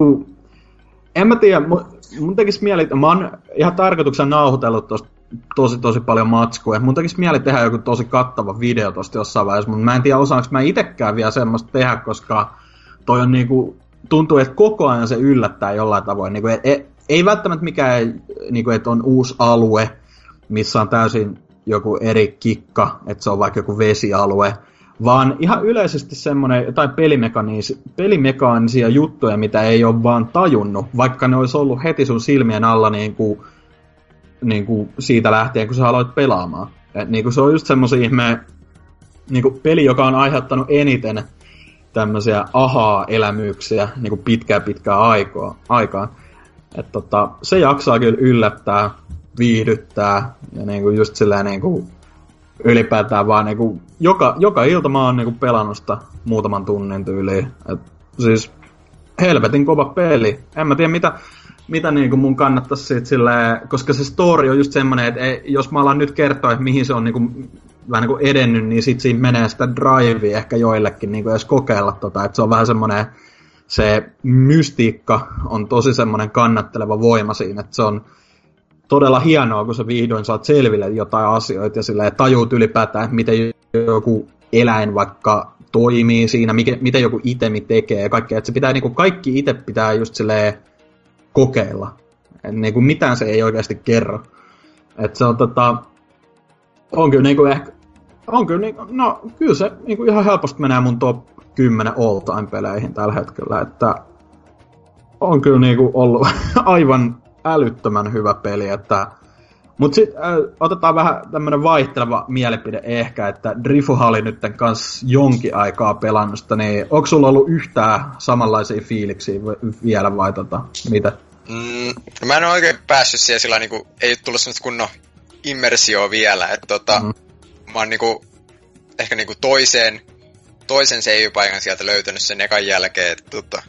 en mä tiedä, mun, mun tekisi mieli, mä oon ihan tarkoituksen nauhoitellut tosta tosi tosi paljon matskua. Mun tekisi mieli tehdä joku tosi kattava video tosta jossain vaiheessa, mutta mä en tiedä osaanko mä itekään vielä semmoista tehdä, koska toi on niinku, tuntuu, että koko ajan se yllättää jollain tavoin. Niinku, ei, ei välttämättä mikään, niinku, että on uusi alue, missä on täysin joku eri kikka, että se on vaikka joku vesialue, vaan ihan yleisesti semmoinen jotain pelimekaanisia juttuja, mitä ei ole vaan tajunnut, vaikka ne olisi ollut heti sun silmien alla niin kuin niin kuin siitä lähtien, kun sä aloit pelaamaan. Et niin kuin se on just semmoisia ihme niin kuin peli, joka on aiheuttanut eniten tämmöisiä ahaa-elämyksiä niin kuin pitkää pitkää aikaa. aikaa. Et tota, se jaksaa kyllä yllättää, viihdyttää ja niin kuin just silleen niin kuin ylipäätään vaan niin kuin joka, joka ilta mä oon niin kuin pelannut sitä muutaman tunnin tyyliin. Et siis helvetin kova peli. En mä tiedä mitä, mitä niin kuin mun kannattaisi siitä silleen, koska se story on just semmoinen, että ei, jos mä alan nyt kertoa, että mihin se on niin kuin, vähän niin kuin edennyt, niin sit siinä menee sitä drivea ehkä joillekin niin kuin edes kokeilla tota, että se on vähän semmoinen, se mystiikka on tosi semmoinen kannatteleva voima siinä, että se on todella hienoa, kun sä vihdoin saat selville jotain asioita ja silleen tajuut ylipäätään, miten joku eläin vaikka toimii siinä, mikä, miten joku itemi tekee ja kaikkea, että se pitää niin kuin kaikki itse pitää just silleen kokeilla. Et niin kuin mitään se ei oikeasti kerro. Et se on tota, on kyllä niinku ehkä, on kyllä niinku, no kyllä se niinku ihan helposti menee mun top 10 all time peleihin tällä hetkellä, että on kyllä niinku ollut aivan älyttömän hyvä peli, että mut sit äh, otetaan vähän tämmönen vaihteleva mielipide ehkä, että Drifuha oli nyt kanssa jonkin aikaa pelannusta, niin onko sulla ollut yhtään samanlaisia fiiliksiä vielä vai tota, mitä? Mm, no mä en ole oikein päässyt siihen sillä niinku, ei ole tullut semmoista kunnon immersio vielä, että tota, mm. mä oon niinku, ehkä niinku toiseen, toisen save-paikan sieltä löytänyt sen ekan jälkeen, että tota,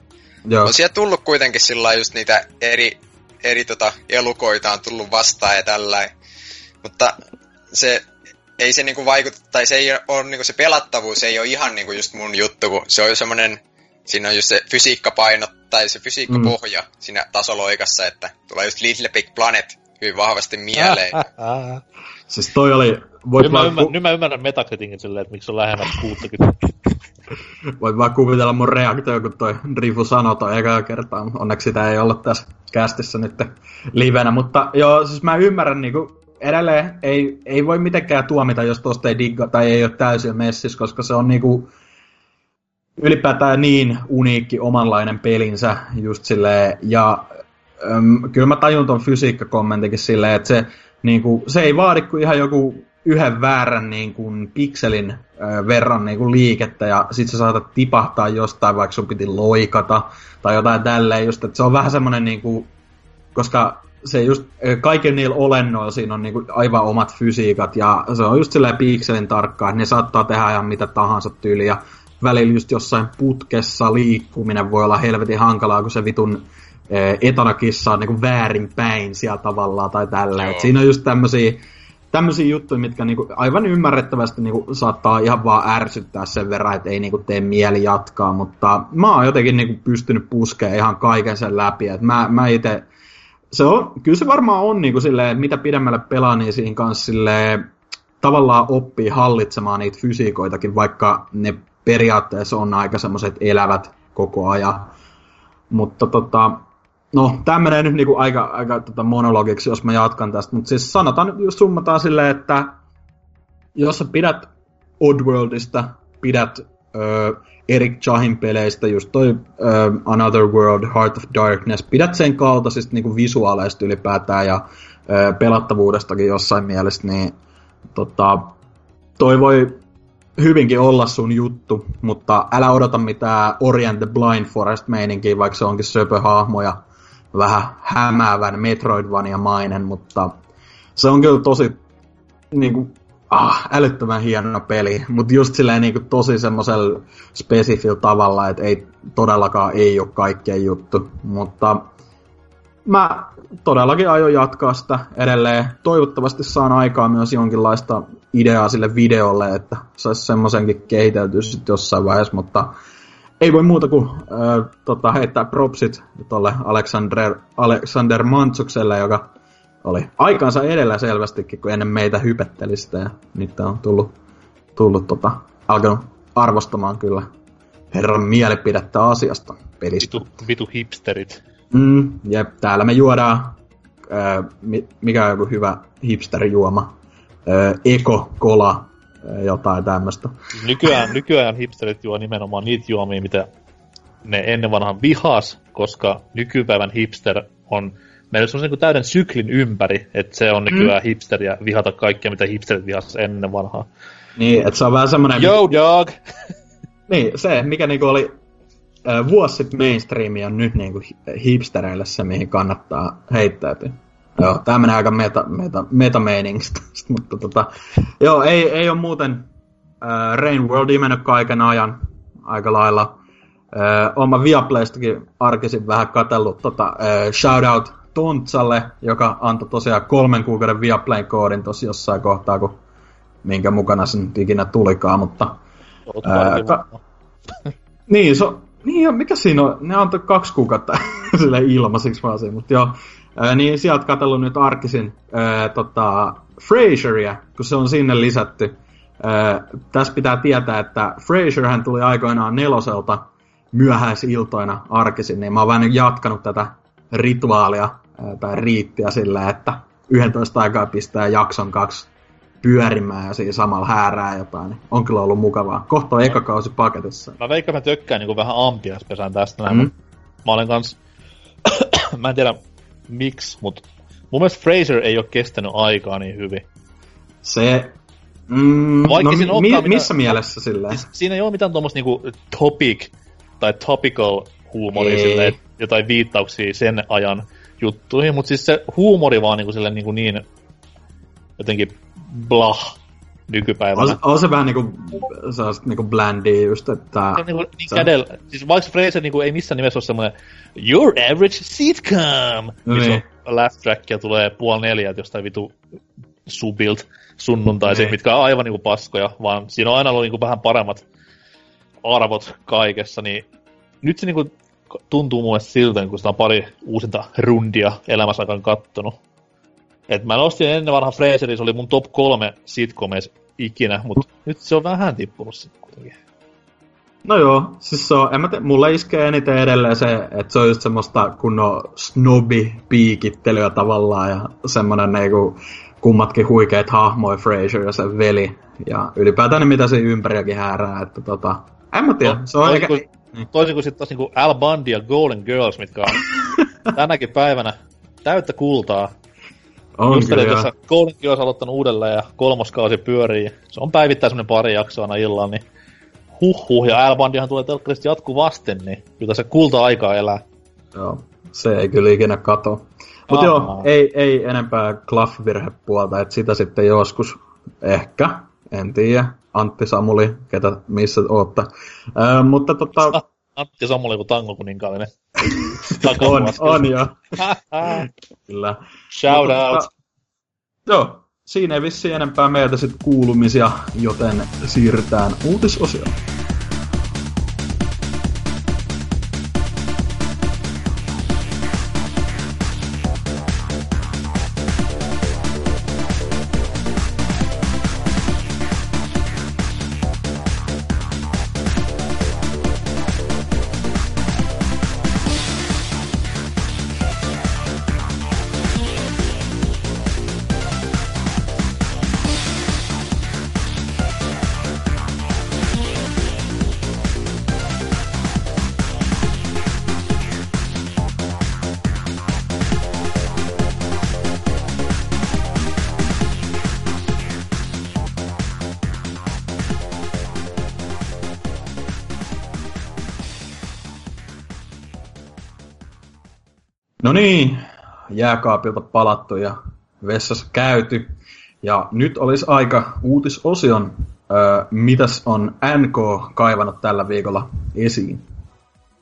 Joo. on sieltä tullut kuitenkin sillä just niitä eri, eri tota, elukoita on tullut vastaan ja tällä. Mutta se ei se niinku vaikuta, tai se ei ole niinku se pelattavuus ei ole ihan niinku just mun juttu, kun se on jo semmonen, siinä on just se fysiikkapaino, tai se fysiikkapohja mm. siinä tasoloikassa, että tulee just Little Big Planet hyvin vahvasti mieleen. siis toi oli... Voit nyt, mä ymmärrän, ku... nyt mä ymmärrän Metacriticin silleen, että miksi on lähemmäs 60. Voit vaan kuvitella mun reaktio, kun toi Drifu sanoi toi ekaa kertaa. Onneksi sitä ei ollut tässä kästissä nyt livenä. Mutta joo, siis mä ymmärrän niinku, edelleen ei, ei voi mitenkään tuomita, jos tosta ei digga tai ei ole täysin messis, koska se on niinku ylipäätään niin uniikki omanlainen pelinsä just silleen, ja äm, kyllä mä tajun ton fysiikkakommentikin silleen, että se, niin kuin, se ei vaadi kuin ihan joku yhden väärän niin kuin, pikselin ö, verran niin kuin, liikettä, ja sit sä saatat tipahtaa jostain, vaikka sun piti loikata, tai jotain tälleen, just, että se on vähän semmonen niin kuin, koska se just, kaiken niillä olennoilla siinä on niinku aivan omat fysiikat, ja se on just silleen pikselin tarkkaa, että ne saattaa tehdä ihan mitä tahansa tyyliä, välillä just jossain putkessa liikkuminen voi olla helvetin hankalaa, kun se vitun etana kissa on niin väärinpäin siellä tavallaan tai tällä. Et siinä on just tämmöisiä tämmöisiä juttuja, mitkä niinku aivan ymmärrettävästi niinku saattaa ihan vaan ärsyttää sen verran, että ei niinku tee mieli jatkaa, mutta mä oon jotenkin niinku pystynyt puskemaan ihan kaiken sen läpi. Et mä, mä itse, se on, kyllä se varmaan on niinku silleen, että mitä pidemmälle pelaa, niin siinä kanssa silleen, tavallaan oppii hallitsemaan niitä fysiikoitakin, vaikka ne periaatteessa on aika semmoiset elävät koko ajan. Mutta tota, No, tämä menee nyt niinku aika, aika tota monologiksi, jos mä jatkan tästä, mutta siis sanotaan nyt, jos summataan silleen, että jos sä pidät Oddworldista, pidät ö, Eric Chahin peleistä, just toi ö, Another World, Heart of Darkness, pidät sen kaltaisista niinku visuaaleista ylipäätään ja ö, pelattavuudestakin jossain mielessä, niin tota, toi voi hyvinkin olla sun juttu, mutta älä odota mitään Orient the Blind Forest meininkiä, vaikka se onkin söpöhahmo ja vähän hämäävän Metroidvania-mainen, mutta se on kyllä tosi niin kuin, ah, älyttömän hieno peli, mutta just silleen niin kuin, tosi semmoisella spesifillä tavalla, että ei todellakaan ei ole kaikkea juttu, mutta mä todellakin aion jatkaa sitä edelleen. Toivottavasti saan aikaa myös jonkinlaista ideaa sille videolle, että saisi semmoisenkin kehiteltyä sitten jossain vaiheessa, mutta ei voi muuta kuin äh, tota, heittää propsit tuolle Alexander, Alexander Mantsukselle, joka oli aikansa edellä selvästikin, kun ennen meitä hypetteli sitä. Ja nyt on tullut, tullut tota, alkanut arvostamaan kyllä herran mielipidettä asiasta pelistä. Vitu, vitu hipsterit. Mm, jep, täällä me juodaan, äh, mikä on joku hyvä hipsterijuoma, äh, Eko Kola jotain tämmöistä. Nykyään, nykyään hipsterit juo nimenomaan niitä juomia, mitä ne ennen vanhan vihas, koska nykypäivän hipster on meillä on niin täyden syklin ympäri, että se on nykyään mm. hipsteriä vihata kaikkea, mitä hipsterit vihas ennen vanhaa. Niin, että se on vähän semmoinen... Yo, dog! niin, se, mikä niinku oli äh, vuosi sitten mainstreami on nyt niinku hipstereille se, mihin kannattaa heittäytyä. Joo, tää menee aika meta, meta, meta mutta tota, joo, ei, ei ole muuten äh, Rain Worldia mennyt kaiken ajan aika lailla. Äh, Oma Viaplaystakin arkisin vähän katsellut tota, äh, shoutout Tontsalle, joka antoi tosiaan kolmen kuukauden Viaplayn koodin tosi jossain kohtaa, kun minkä mukana se nyt ikinä tulikaan, mutta... Ää, ka- niin, so, niin, mikä siinä on? Ne antoi kaksi kuukautta sille ilmaisiksi vaan siinä, mutta joo. Ää, niin sieltä katsellut nyt arkisin ää, tota, Frasieria, kun se on sinne lisätty. Ää, tässä pitää tietää, että Frasierhän tuli aikoinaan neloselta myöhäisiltoina arkisin, niin mä oon vähän jatkanut tätä rituaalia ää, tai riittiä sillä, että 11 aikaa pistää jakson kaksi pyörimään ja siinä samalla häärää jotain. Niin on kyllä ollut mukavaa. Kohta on eka kausi paketissa. Mä veikkaan, mä tökkään niin vähän ampiaspesään tästä näin, mm. mä olen kans... mä en tiedä, miksi, mutta mun mielestä Fraser ei ole kestänyt aikaa niin hyvin. Se... Mm, Vaikka no, mi- mi- missä mielessä silleen? Siis, siinä ei ole mitään tuommoista niinku topic tai topical huumoria silleen, jotain viittauksia sen ajan juttuihin, mutta siis se huumori vaan niinku silleen niinku niin jotenkin blah nykypäivänä. On, on se vähän niinku, sellaista niinku blandia just, että... Se on niinku niin se... kädellä, siis vaikka Fraser niinku ei missään nimessä ole semmoinen Your average sitcom, no missä niin. on laugh track ja tulee puoli neljä jostain vitu subilt sunnuntaisin, niin. mitkä on aivan niinku paskoja, vaan siinä on aina ollut niinku vähän paremmat arvot kaikessa, niin nyt se niinku tuntuu mulle siltä, kun sitä on pari uusinta rundia elämässä aikaan kattonut, et mä nostin ennen vanha Fraserin, se oli mun top kolme sitcomeissa ikinä, mutta nyt se on vähän tippunut sitten kuitenkin. No joo, siis se on, en mä te, mulle iskee eniten edelleen se, että se on just semmoista kunnon snobi-piikittelyä tavallaan ja semmonen niinku kummatkin huikeet hahmoja, Fraser ja sen veli. Ja ylipäätään ne, mitä se ympäriäkin häärää, että tota, en mä tiedä, se on toisin eikä... Kuin, niin. Toisin kuin sitten taas niinku Al Bundy ja Golden Girls, mitkä on tänäkin päivänä täyttä kultaa. On kyllä, tuossa Goldenkin olisi aloittanut uudelleen ja kolmoskausi pyörii. Se on päivittäin semmonen pari jaksoa aina illalla, niin huh ja Albandihan tulee telkkarista jatkuvasti, niin kyllä se kulta-aikaa elää. Joo, se ei kyllä ikinä kato. Mutta joo, ei, ei enempää Cluff-virhepuolta, että sitä sitten joskus ehkä, en tiedä, Antti Samuli, ketä missä ootte. Äh, mutta tota... Antti Samuli kuin tango kuninkaalinen. on, on jo. Kyllä. Shout Mutta, out. tota, Joo, siinä ei vissiin enempää meiltä sit kuulumisia, joten siirrytään uutisosioon. Niin, jääkaapilta palattu ja vessassa käyty. Ja nyt olisi aika uutisosion, öö, mitäs on NK kaivannut tällä viikolla esiin.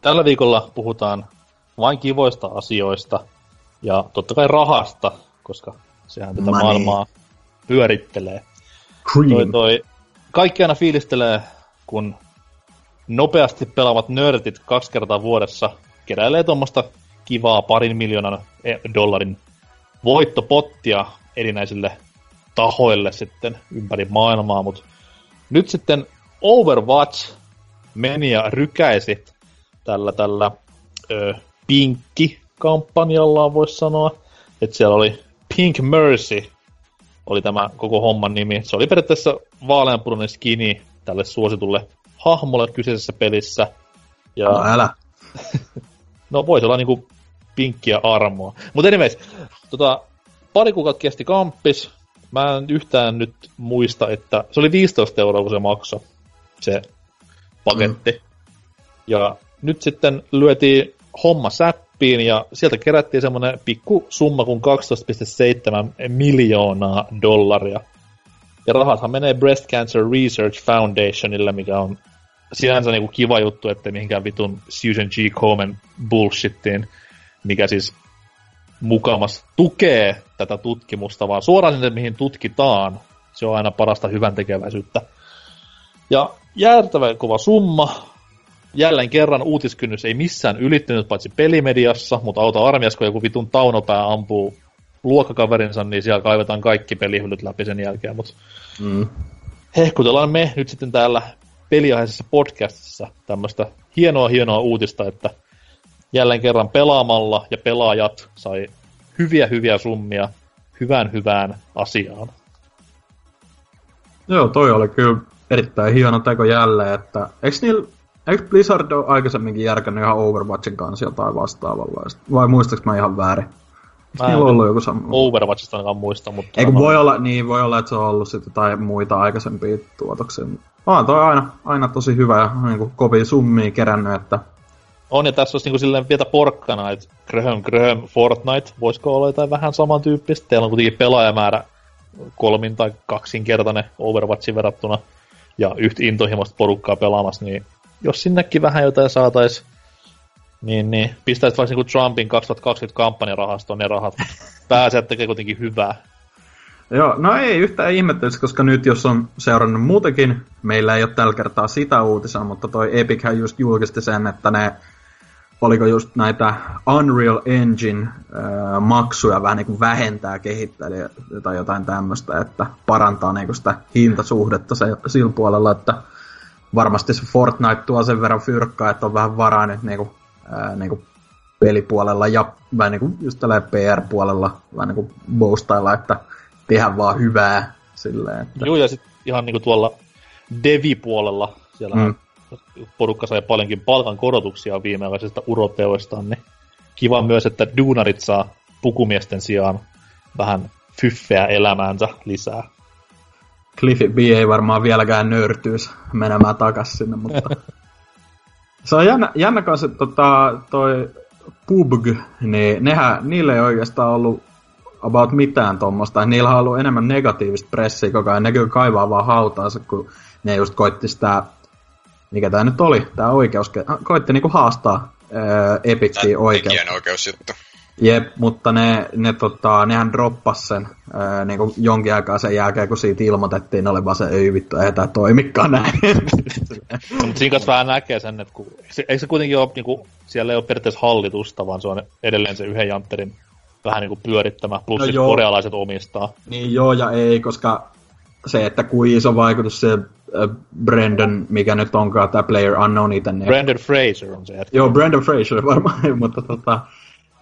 Tällä viikolla puhutaan vain kivoista asioista ja totta kai rahasta, koska sehän tätä Money. maailmaa pyörittelee. Cream. Toi, toi, kaikki aina fiilistelee, kun nopeasti pelaavat nörtit kaksi kertaa vuodessa keräilee tuommoista kivaa parin miljoonan e- dollarin voittopottia erinäisille tahoille sitten ympäri maailmaa, mutta nyt sitten Overwatch meni ja rykäisi tällä, tällä ö, Pinkki-kampanjallaan voisi sanoa, että siellä oli Pink Mercy, oli tämä koko homman nimi. Se oli periaatteessa vaaleanpunainen skini tälle suositulle hahmolle kyseisessä pelissä. Ja No älä. No voisi olla niinku pinkkiä armoa. Mutta anyways, tota, pari kuukautta kesti kamppis. Mä en yhtään nyt muista, että se oli 15 euroa, kun se maksoi, se paketti. Mm. Ja nyt sitten lyötiin homma säppiin ja sieltä kerättiin semmoinen pikku summa kuin 12,7 miljoonaa dollaria. Ja rahathan menee Breast Cancer Research Foundationille, mikä on sinänsä niinku kiva juttu, että mihinkään vitun Susan G. Komen bullshittiin, mikä siis mukamas tukee tätä tutkimusta, vaan suoraan sinne, mihin tutkitaan. Se on aina parasta hyvän tekeväisyyttä. Ja jäätävä kova summa. Jälleen kerran uutiskynnys ei missään ylittynyt, paitsi pelimediassa, mutta auta armias, kun joku vitun taunopää ampuu luokkakaverinsa, niin siellä kaivetaan kaikki pelihyllyt läpi sen jälkeen. Mutta Mm. hehkutellaan me nyt sitten täällä peliaiheisessa podcastissa tämmöistä hienoa hienoa uutista, että jälleen kerran pelaamalla ja pelaajat sai hyviä hyviä summia hyvään hyvään asiaan. Joo, toi oli kyllä erittäin hieno teko jälleen, että eikö niillä Eikö Blizzard ole aikaisemminkin järkännyt ihan Overwatchin kanssa jotain vastaavalla? Vai muistaaks mä ihan väärin? Mä en ollut joku sama? Overwatchista ainakaan muista, mutta... Eikö voi olla, niin voi olla, että se on ollut sitten jotain muita aikaisempia tuotoksia. On toi aina, aina tosi hyvä ja niin kuin kovia summia kerännyt, että On, ja tässä olisi niin silleen vielä porkkana, että Graham Graham Fortnite, voisiko olla jotain vähän samantyyppistä? Teillä on kuitenkin pelaajamäärä kolmin tai kaksinkertainen Overwatchin verrattuna, ja yhtä intohimoista porukkaa pelaamassa, niin jos sinnekin vähän jotain saatais, niin, niin pistäisit vaikka niin Trumpin 2020 kampanjarahastoon ne rahat. Pääsee tekee kuitenkin hyvää. Joo, no ei yhtään ihmettelisi, koska nyt jos on seurannut muutenkin, meillä ei ole tällä kertaa sitä uutisia, mutta toi Epichän just julkisti sen, että ne, oliko just näitä Unreal Engine äh, maksuja vähän niin kuin vähentää kehittäjille tai jotain tämmöistä, että parantaa niin kuin sitä hintasuhdetta se, sillä puolella, että varmasti se Fortnite tuo sen verran fyrkkaa, että on vähän varaa nyt niin kuin, äh, niin kuin pelipuolella ja vähän niin kuin just tällä PR-puolella vähän niin kuin boostailla, että tehdä vaan hyvää silleen. Että... Joo, ja sitten ihan niinku tuolla Devi-puolella, siellä Mm. Porukka sai paljonkin palkankorotuksia viimeaikaisista uroteoistaan, niin kiva myös, että duunarit saa pukumiesten sijaan vähän fyffeä elämäänsä lisää. Cliffy B ei varmaan vieläkään nöyrtyisi menemään takas sinne, mutta... se on jännä, jännä kanssa, että tota, toi PUBG, niin nehän, niille ei oikeastaan ollut about mitään tuommoista. Niillä on ollut enemmän negatiivista pressiä koko ajan. Ne kyllä kaivaa vaan hautaansa, kun ne just koitti sitä mikä tämä nyt oli, tämä oikeus, koitti niinku haastaa ää, Epickiin oikeus. oikeusjuttu. Jep, mutta ne, ne tota, nehän droppas sen ää, niin kuin jonkin aikaa sen jälkeen, kun siitä ilmoitettiin olevan se, ei vittu, ei tämä toimikaan näin. mutta siinä kanssa vähän näkee sen, että kun, eikö se kuitenkin ole, niin kuin, siellä ei ole periaatteessa hallitusta, vaan se on edelleen se yhden jantterin vähän niin kuin pyörittämä, plus no korealaiset omistaa. Niin joo ja ei, koska se, että kuin iso vaikutus se Brandon, mikä nyt onkaan tämä Player Unknown itse. Niin... Brandon Fraser on se. Joo, Brandon Fraser varmaan, mutta tota,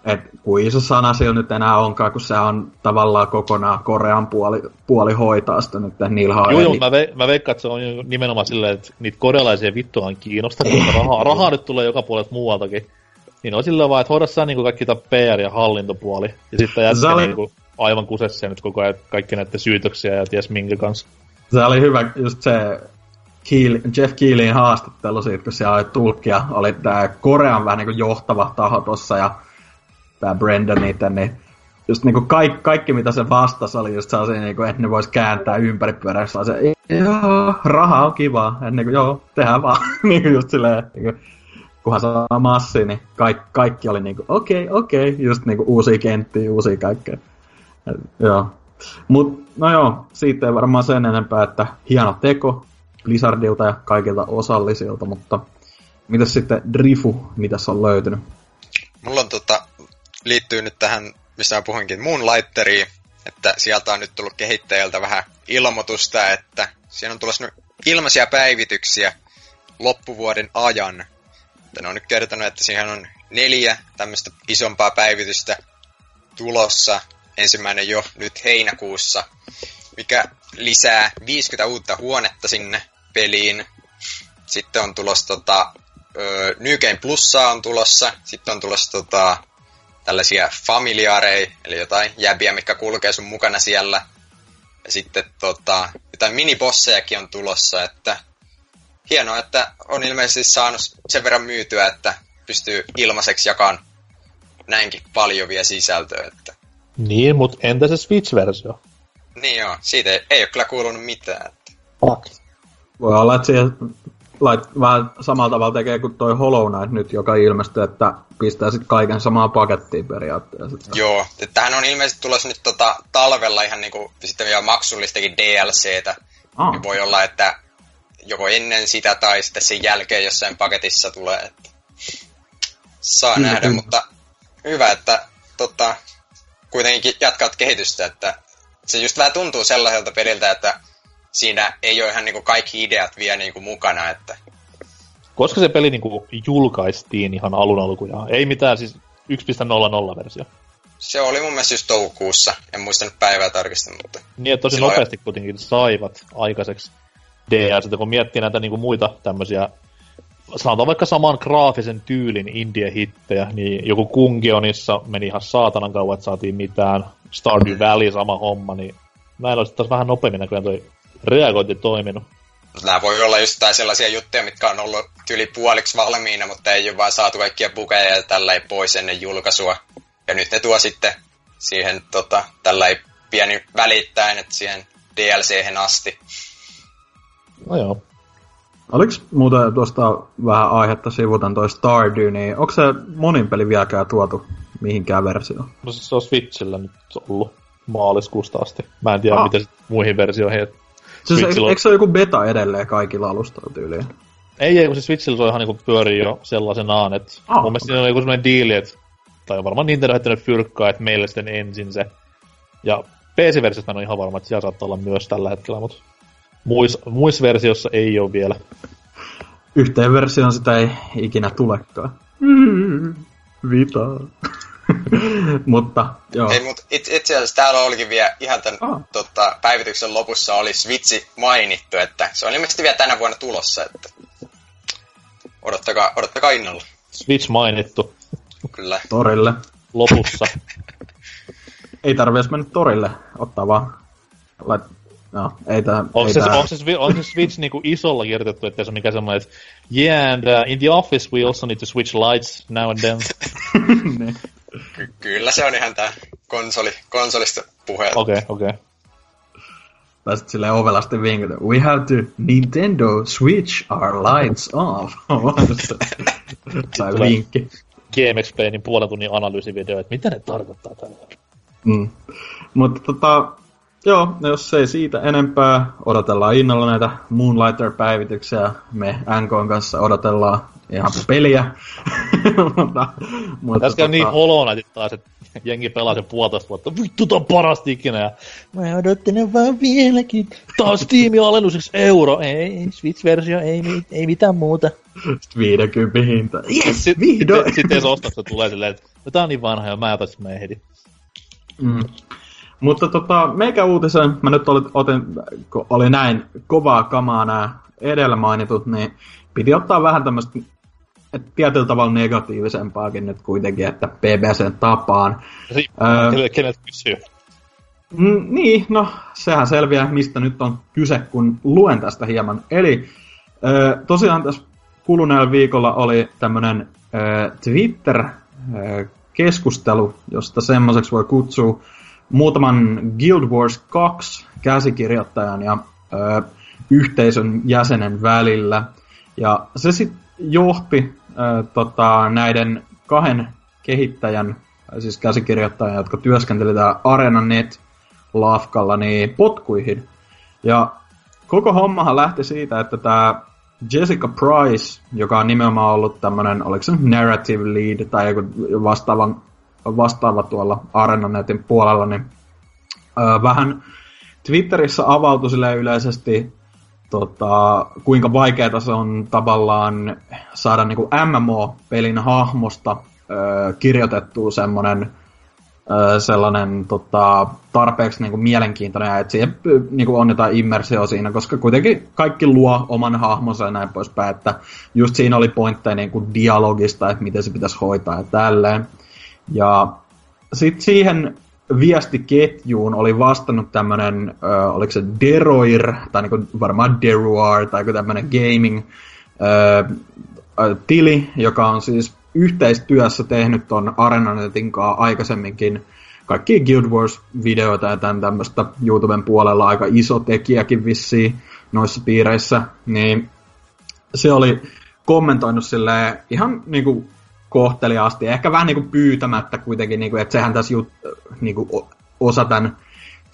et kuin iso sana sillä nyt enää onkaan, kun se on tavallaan kokonaan Korean puoli, puoli hoitaa sitä nyt niillä Joo, joo, mä, ve, mä veikkaan, että se on nimenomaan silleen, että niitä korealaisia vittuja on kiinnostanut, mutta rahaa, rahaa nyt tulee joka puolelta muualtakin. Niin on silleen vaan, että hoida sä niinku kaikki tämä PR ja hallintopuoli, ja sitten jätkä oli... niinku aivan kusessa nyt koko ajan kaikki näiden syytöksiä ja ties minkä kanssa. Se oli hyvä, just se Keel, Jeff Keelin haastattelu siitä, kun siellä oli tulkkia, oli tämä Korean vähän niin johtava taho tossa, ja tämä Brendan itse, niin just niinku kaikki, kaikki, mitä se vastasi, oli just sellaisia, niinku, että ne vois kääntää ympäri pyörässä. Se, joo, raha on kiva. Et niinku, joo, tehdään vaan. niinku just silleen, niinku, kunhan saa massi, niin kaikki, kaikki oli niinku, okei, okay, okei, okay. just niinku uusia kenttiä, uusia kaikkea. Et, joo. Mut, no joo, siitä ei varmaan sen enempää, että hieno teko Blizzardilta ja kaikilta osallisilta, mutta mitä sitten Drifu, mitä on löytynyt? Mulla on tota, liittyy nyt tähän, mistä mä puhuinkin, muun laitteriin, että sieltä on nyt tullut kehittäjältä vähän ilmoitusta, että siinä on tulossa ilmaisia päivityksiä loppuvuoden ajan. Että ne on nyt kertonut, että siihen on neljä tämmöistä isompaa päivitystä tulossa. Ensimmäinen jo nyt heinäkuussa, mikä lisää 50 uutta huonetta sinne peliin. Sitten on tulossa tota, New Game Plussaa on tulossa. Sitten on tulossa tota, tällaisia familiaareja, eli jotain jäbiä, mikä kulkee sun mukana siellä. Ja sitten tota, jotain minibossejakin on tulossa, että hienoa, että on ilmeisesti saanut sen verran myytyä, että pystyy ilmaiseksi jakamaan näinkin paljon vielä sisältöä. Että... Niin, mutta entä se Switch-versio? Niin joo, siitä ei, ei ole kyllä kuulunut mitään. Että... Fuck. Voi olla, että siihen lait, vähän samalla tavalla tekee kuin toi Hollow Knight nyt, joka ilmestyy, että pistää sitten kaiken samaan pakettiin periaatteessa. Joo, tähän on ilmeisesti tulossa nyt tota, talvella ihan niinku, sitten vielä maksullistakin DLCtä. Ah. Niin voi olla, että joko ennen sitä tai sitten sen jälkeen jossain paketissa tulee. Että saa kyllä, nähdä, kyllä. mutta hyvä, että tota, kuitenkin jatkat kehitystä, että se just vähän tuntuu sellaiselta peliltä, että siinä ei ole ihan niinku kaikki ideat vielä niinku mukana, että... Koska se peli niinku julkaistiin ihan alun alkujaan? Ei mitään siis 1.00 versio. Se oli mun mielestä just toukokuussa, en muista nyt päivää tarkistaa, mutta... Niin, tosi Silloin... nopeasti kuitenkin saivat aikaiseksi DS, kun miettii näitä niinku muita tämmöisiä sanotaan vaikka saman graafisen tyylin indie-hittejä, niin joku Kungionissa meni ihan saatanan kauan, että saatiin mitään. Stardew Valley sama homma, niin näillä olisi taas vähän nopeammin näköjään toi reagointi toiminut. Nämä voi olla just sellaisia juttuja, mitkä on ollut yli puoliksi valmiina, mutta ei ole vaan saatu kaikkia bukeja ja tällä pois ennen julkaisua. Ja nyt ne tuo sitten siihen tota, tällä pieni välittäen, että siihen dlc asti. No joo. Oliko muuten tuosta vähän aihetta sivutan toi Stardew, niin onko se monin peli vieläkään tuotu mihinkään versioon? No se on Switchillä nyt ollut maaliskuusta asti. Mä en tiedä, ah. miten muihin versioihin. Siis Switchillä... eikö se ole joku beta edelleen kaikilla alustoilla tyyliin? Ei, ei, kun se Switchillä se on ihan niinku pyörii jo sellaisenaan, että ah, mun mielestä siinä on joku sellainen diili, että tai varmaan Nintendo heittänyt fyrkkaa, että meille sitten ensin se. Ja PC-versiosta on ihan varma, että siellä saattaa olla myös tällä hetkellä, mutta muissa muis versiossa ei ole vielä. Yhteen versioon sitä ei ikinä tulekaan. Mm, Vita. mutta, joo. Ei, mutta itse, itse asiassa täällä olikin vielä ihan tämän ah. tota, päivityksen lopussa oli Switchi mainittu, että se on ilmeisesti vielä tänä vuonna tulossa, että odottakaa, odottakaa innolla. Switch mainittu. Kyllä. Torille. Lopussa. ei tarvi edes mennä torille, ottaa vaan lait, No, ei tää, onko, ei se, tää... onko, se, onko se Switch niinku isolla kirjoitettu, että se on mikä semmoinen, että yeah, and uh, in the office we also need to switch lights now and then. niin. Ky- kyllä se on ihan tää konsoli, konsolista puhe. Okei, okay, okei. Okay. Tai sitten silleen ovelasti vinkata, we have to Nintendo switch our lights off. tai vinkki. GameXplainin puolen tunnin analyysivideo, että mitä ne tarkoittaa tällä. Mm. Mutta tota, joo, jos ei siitä enempää, odotellaan innolla näitä Moonlighter-päivityksiä. Me NK kanssa odotellaan ihan peliä. mutta, mutta Tässä käy niin tota... niin Hollow taas, että jengi pelaa sen puolitoista vuotta. Vittu, tää on parasta ikinä. Ja mä odottelen vaan vieläkin. Taas Steam alennus euro. Ei, Switch-versio, ei, ei mitään muuta. Sitten 50 hinta. Yes, Sitten sit, sit, sit ostokset tulee silleen, että no, tää on niin vanha ja mä otan mä heti. Mm. Mutta tota, meikä uutisen, mä nyt olin, otin, kun oli näin kovaa kamaa nämä edellä mainitut, niin piti ottaa vähän tämmöistä että tietyllä tavalla negatiivisempaakin nyt kuitenkin, että PBCn tapaan. Öö, kenet kysyy? Mm, niin, no sehän selviää, mistä nyt on kyse, kun luen tästä hieman. Eli öö, tosiaan tässä kuluneella viikolla oli tämmöinen öö, Twitter-keskustelu, josta semmoiseksi voi kutsua muutaman Guild Wars 2 käsikirjoittajan ja öö, yhteisön jäsenen välillä. Ja se sitten johti äh, tota, näiden kahden kehittäjän, siis käsikirjoittajan, jotka työskenteli täällä ArenaNet lafkalla, niin potkuihin. Ja koko hommahan lähti siitä, että tämä Jessica Price, joka on nimenomaan ollut tämmöinen, oliko se narrative lead tai joku vastaava, vastaava tuolla ArenaNetin puolella, niin öö, vähän Twitterissä avautui sille yleisesti tota, kuinka vaikeaa se on tavallaan saada niin MMO-pelin hahmosta ö, kirjoitettua semmoinen ö, sellainen tota, tarpeeksi niin kuin mielenkiintoinen ja että siihen niin kuin on jotain immersio siinä, koska kuitenkin kaikki luo oman hahmonsa ja näin poispäin, että just siinä oli pointteja niin kuin dialogista, että miten se pitäisi hoitaa ja tälleen. Ja sitten siihen viestiketjuun oli vastannut tämmönen, äh, oliko se Deroir, tai niinku varmaan Deruar, tai tämmönen gaming äh, tili, joka on siis yhteistyössä tehnyt ton Arenanetin kanssa aikaisemminkin kaikki Guild Wars-videoita ja tämän tämmöistä YouTuben puolella aika iso tekijäkin vissiin noissa piireissä, niin se oli kommentoinut silleen ihan niinku kohteliaasti. Ehkä vähän niin kuin pyytämättä kuitenkin, niin kuin, että sehän tässä jut, niin kuin osa tämän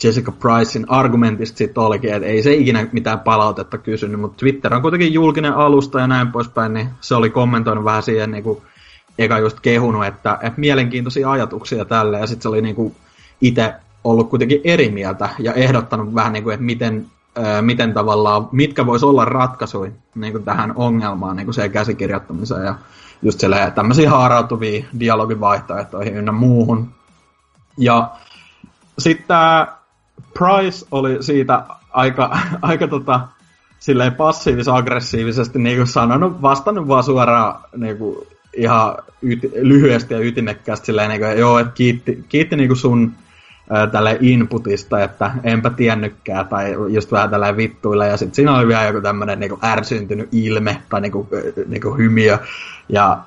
Jessica Pricein argumentista sitten olikin, että ei se ikinä mitään palautetta kysynyt, mutta Twitter on kuitenkin julkinen alusta ja näin poispäin, niin se oli kommentoinut vähän siihen niin kuin, eka just kehunut, että, että mielenkiintoisia ajatuksia tälle, ja sitten se oli niin kuin itse ollut kuitenkin eri mieltä ja ehdottanut vähän niin kuin, että miten, ää, miten tavallaan, mitkä voisi olla ratkaisuja niin tähän ongelmaan niin kuin se käsikirjoittamiseen ja just tämmöisiä haarautuvia dialogivaihtoehtoihin ynnä muuhun. Ja sitten tämä Price oli siitä aika, aika tota, silleen passiivis-aggressiivisesti niin kuin sanonut, vastannut vaan suoraan niin kuin ihan yti, lyhyesti ja ytimekkäästi silleen, niin kuin, joo, että kiitti, kiitti niin kuin sun tälle inputista, että enpä tiennytkään, tai just vähän tällä vittuilla, ja sitten siinä oli vielä joku tämmöinen niinku ärsyntynyt ilme, tai niinku, niinku hymiö, ja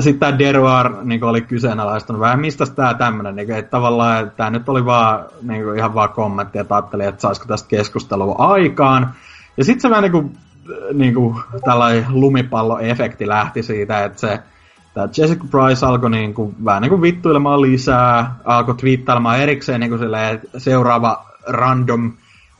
sitten tämä Deruar niinku oli kyseenalaistanut vähän, mistä tämä tämmöinen, niinku, että tavallaan tämä nyt oli vaan niinku, ihan vaan kommentti, että ajattelin, että saisiko tästä keskustelua aikaan, ja sitten se vähän niinku, niinku tällainen lumipalloefekti lähti siitä, että se tämä Jessica Price alkoi niinku, vähän niinku vittuilemaan lisää, alkoi twiittailemaan erikseen niinku silleen, seuraava random,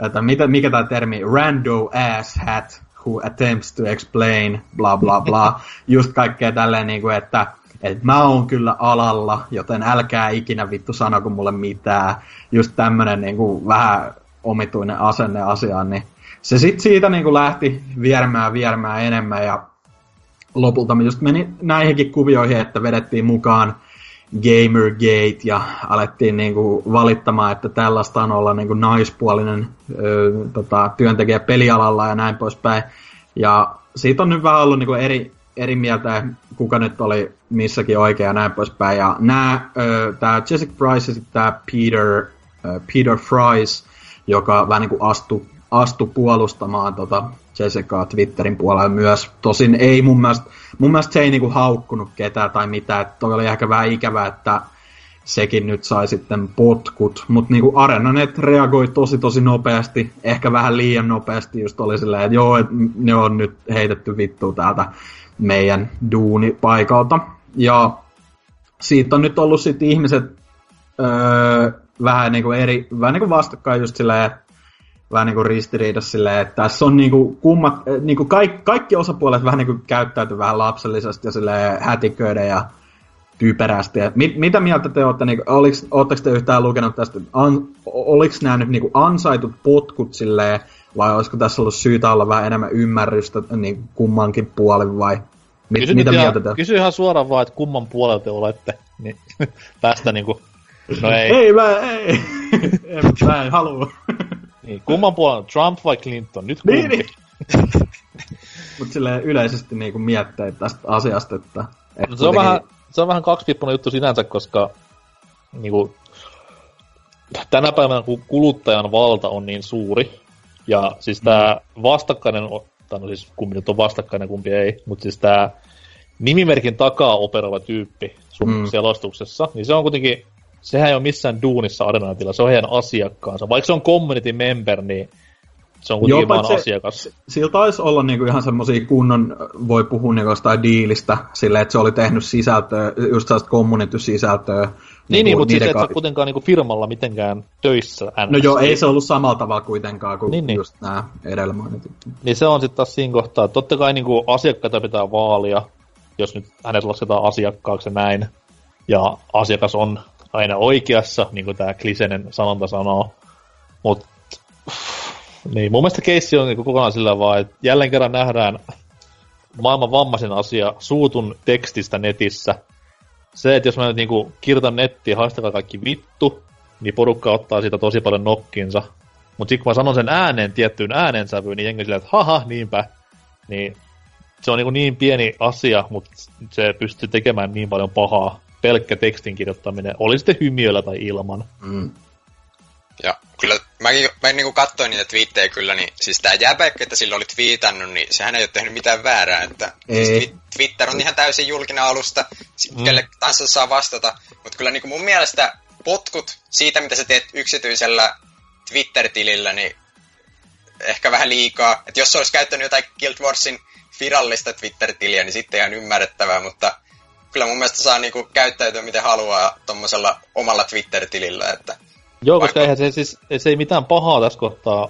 että mitä, mikä tämä termi, rando ass hat who attempts to explain, bla bla bla, just kaikkea tälleen niinku, että et mä oon kyllä alalla, joten älkää ikinä vittu sanoko mulle mitään. Just tämmönen niinku vähän omituinen asenne asiaan, niin se sitten siitä niinku lähti viermään viermään enemmän ja lopulta me just meni näihinkin kuvioihin, että vedettiin mukaan Gamergate ja alettiin niinku valittamaan, että tällaista on olla niinku naispuolinen ö, tota, työntekijä pelialalla ja näin poispäin. Ja siitä on nyt vähän ollut niinku eri, eri mieltä, kuka nyt oli missäkin oikea ja näin poispäin. Ja nämä, tämä Jessica Price ja tämä Peter, Peter Fries, joka vähän niinku astui astu puolustamaan tota Jessica Twitterin puolella myös. Tosin ei mun mielestä, mun mielestä se ei niinku haukkunut ketään tai mitään. Että toi oli ehkä vähän ikävä, että sekin nyt sai sitten potkut. Mutta niinku ArenaNet reagoi tosi tosi nopeasti, ehkä vähän liian nopeasti, just oli silleen, että joo, et ne on nyt heitetty vittu täältä meidän duunipaikalta. Ja siitä on nyt ollut sitten ihmiset öö, vähän niinku eri, vähän niinku vastakkain just silleen, vähän niinku ristiriidassa silleen, että tässä on niinku kummat, niinku kaikki, kaikki osapuolet vähän niinku käyttäytyy vähän lapsellisesti ja silleen hätiköiden ja typerästi. Ja mit, mitä mieltä te olette, niin, oliks, oletteko te yhtään lukenut tästä, an, oliko nämä nyt niin ansaitut potkut silleen, vai olisiko tässä ollut syytä olla vähän enemmän ymmärrystä niin kummankin puolin vai mit, kysy mitä mieltä te Kysy ihan suoraan vaan, että kumman puolelta te olette, niin päästä niinku, no ei. ei mä, ei, en, mä en halua. niin, kumman puolella, Trump vai Clinton, nyt kumpi. Niin, niin. Mutta silleen yleisesti niinku miettii tästä asiasta, että... että no, se on vähän, se on vähän kaksipiippunen juttu sinänsä, koska niin kuin, tänä päivänä kun kuluttajan valta on niin suuri, ja siis tämä mm. vastakkainen, tai no siis kumpi nyt on vastakkainen, kumpi ei, mutta siis tämä nimimerkin takaa operoiva tyyppi sun mm. selostuksessa, niin se on kuitenkin, sehän ei ole missään duunissa Arenatilla, se on heidän asiakkaansa. Vaikka se on community member, niin se on kuitenkin vaan se, asiakas. Sillä taisi olla niinku ihan semmoisia kunnon, voi puhua niinku jostain diilistä, silleen, että se oli tehnyt sisältöä, just sellaista community-sisältöä. Niin, niin, niin mutta ka- et sä kuitenkaan niinku firmalla mitenkään töissä. NS. No joo, ei se ollut samalla tavalla kuitenkaan kuin niin, niin. just nämä edellä mainitut. Niin se on sitten taas siinä kohtaa, että totta kai niinku asiakkaita pitää vaalia, jos nyt hänet lasketaan asiakkaaksi ja näin. Ja asiakas on aina oikeassa, niin kuin tämä kliseinen sanonta sanoo. Mutta niin, mun mielestä keissi on niin kokonaan sillä vaan, että jälleen kerran nähdään maailman vammaisin asia suutun tekstistä netissä. Se, että jos mä nyt niinku kirjoitan nettiin, haistakaa kaikki vittu, niin porukka ottaa siitä tosi paljon nokkinsa. Mutta sitten kun mä sanon sen ääneen tiettyyn äänensävyyn, niin jengi silleen, että haha, niinpä. Niin se on niin, niin pieni asia, mutta se pystyy tekemään niin paljon pahaa. Pelkkä tekstin kirjoittaminen, oli sitten hymiöllä tai ilman. Mm. Ja kyllä mäkin, mä niinku katsoin niitä twiittejä kyllä, niin siis tää jäbä, että sillä oli twiitannut, niin sehän ei ole tehnyt mitään väärää, että ei. siis Twitter on ihan täysin julkinen alusta, mm. kelle tahansa saa vastata, mutta kyllä niinku mun mielestä potkut siitä, mitä sä teet yksityisellä Twitter-tilillä, niin ehkä vähän liikaa. Että jos olisi käyttänyt jotain Guild Warsin virallista Twitter-tiliä, niin sitten ihan ymmärrettävää, mutta kyllä mun mielestä saa niinku käyttäytyä miten haluaa tuommoisella omalla Twitter-tilillä, että Joo, koska eihän se siis, se ei mitään pahaa tässä kohtaa,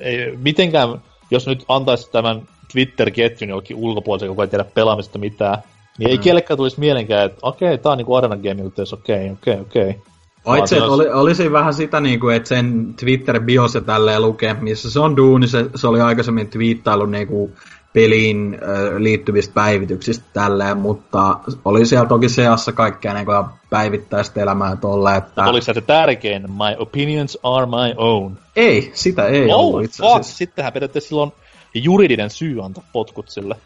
ei mitenkään, jos nyt antaisi tämän Twitter-ketjun jollekin ulkopuolisen, joka ei tiedä pelaamista mitään, niin ei mm. kellekään tulisi mielenkään, että okei, okay, tää on niinku Arena Game okei, okei, okei, okei. Paitsi, että oli, olisi vähän sitä, niin kuin, että sen Twitter-bios ja tälleen lukee, missä se on duuni, se, se oli aikaisemmin twiittailu niin kuin, peliin liittyvistä päivityksistä tälleen, mutta oli siellä toki seassa kaikkea niin päivittäistä elämää tolle, että... Oliko se tärkein, my opinions are my own? Ei, sitä ei oh, ollut itse asiassa. Sittenhän periaatteessa silloin juridinen syy antaa potkut sille.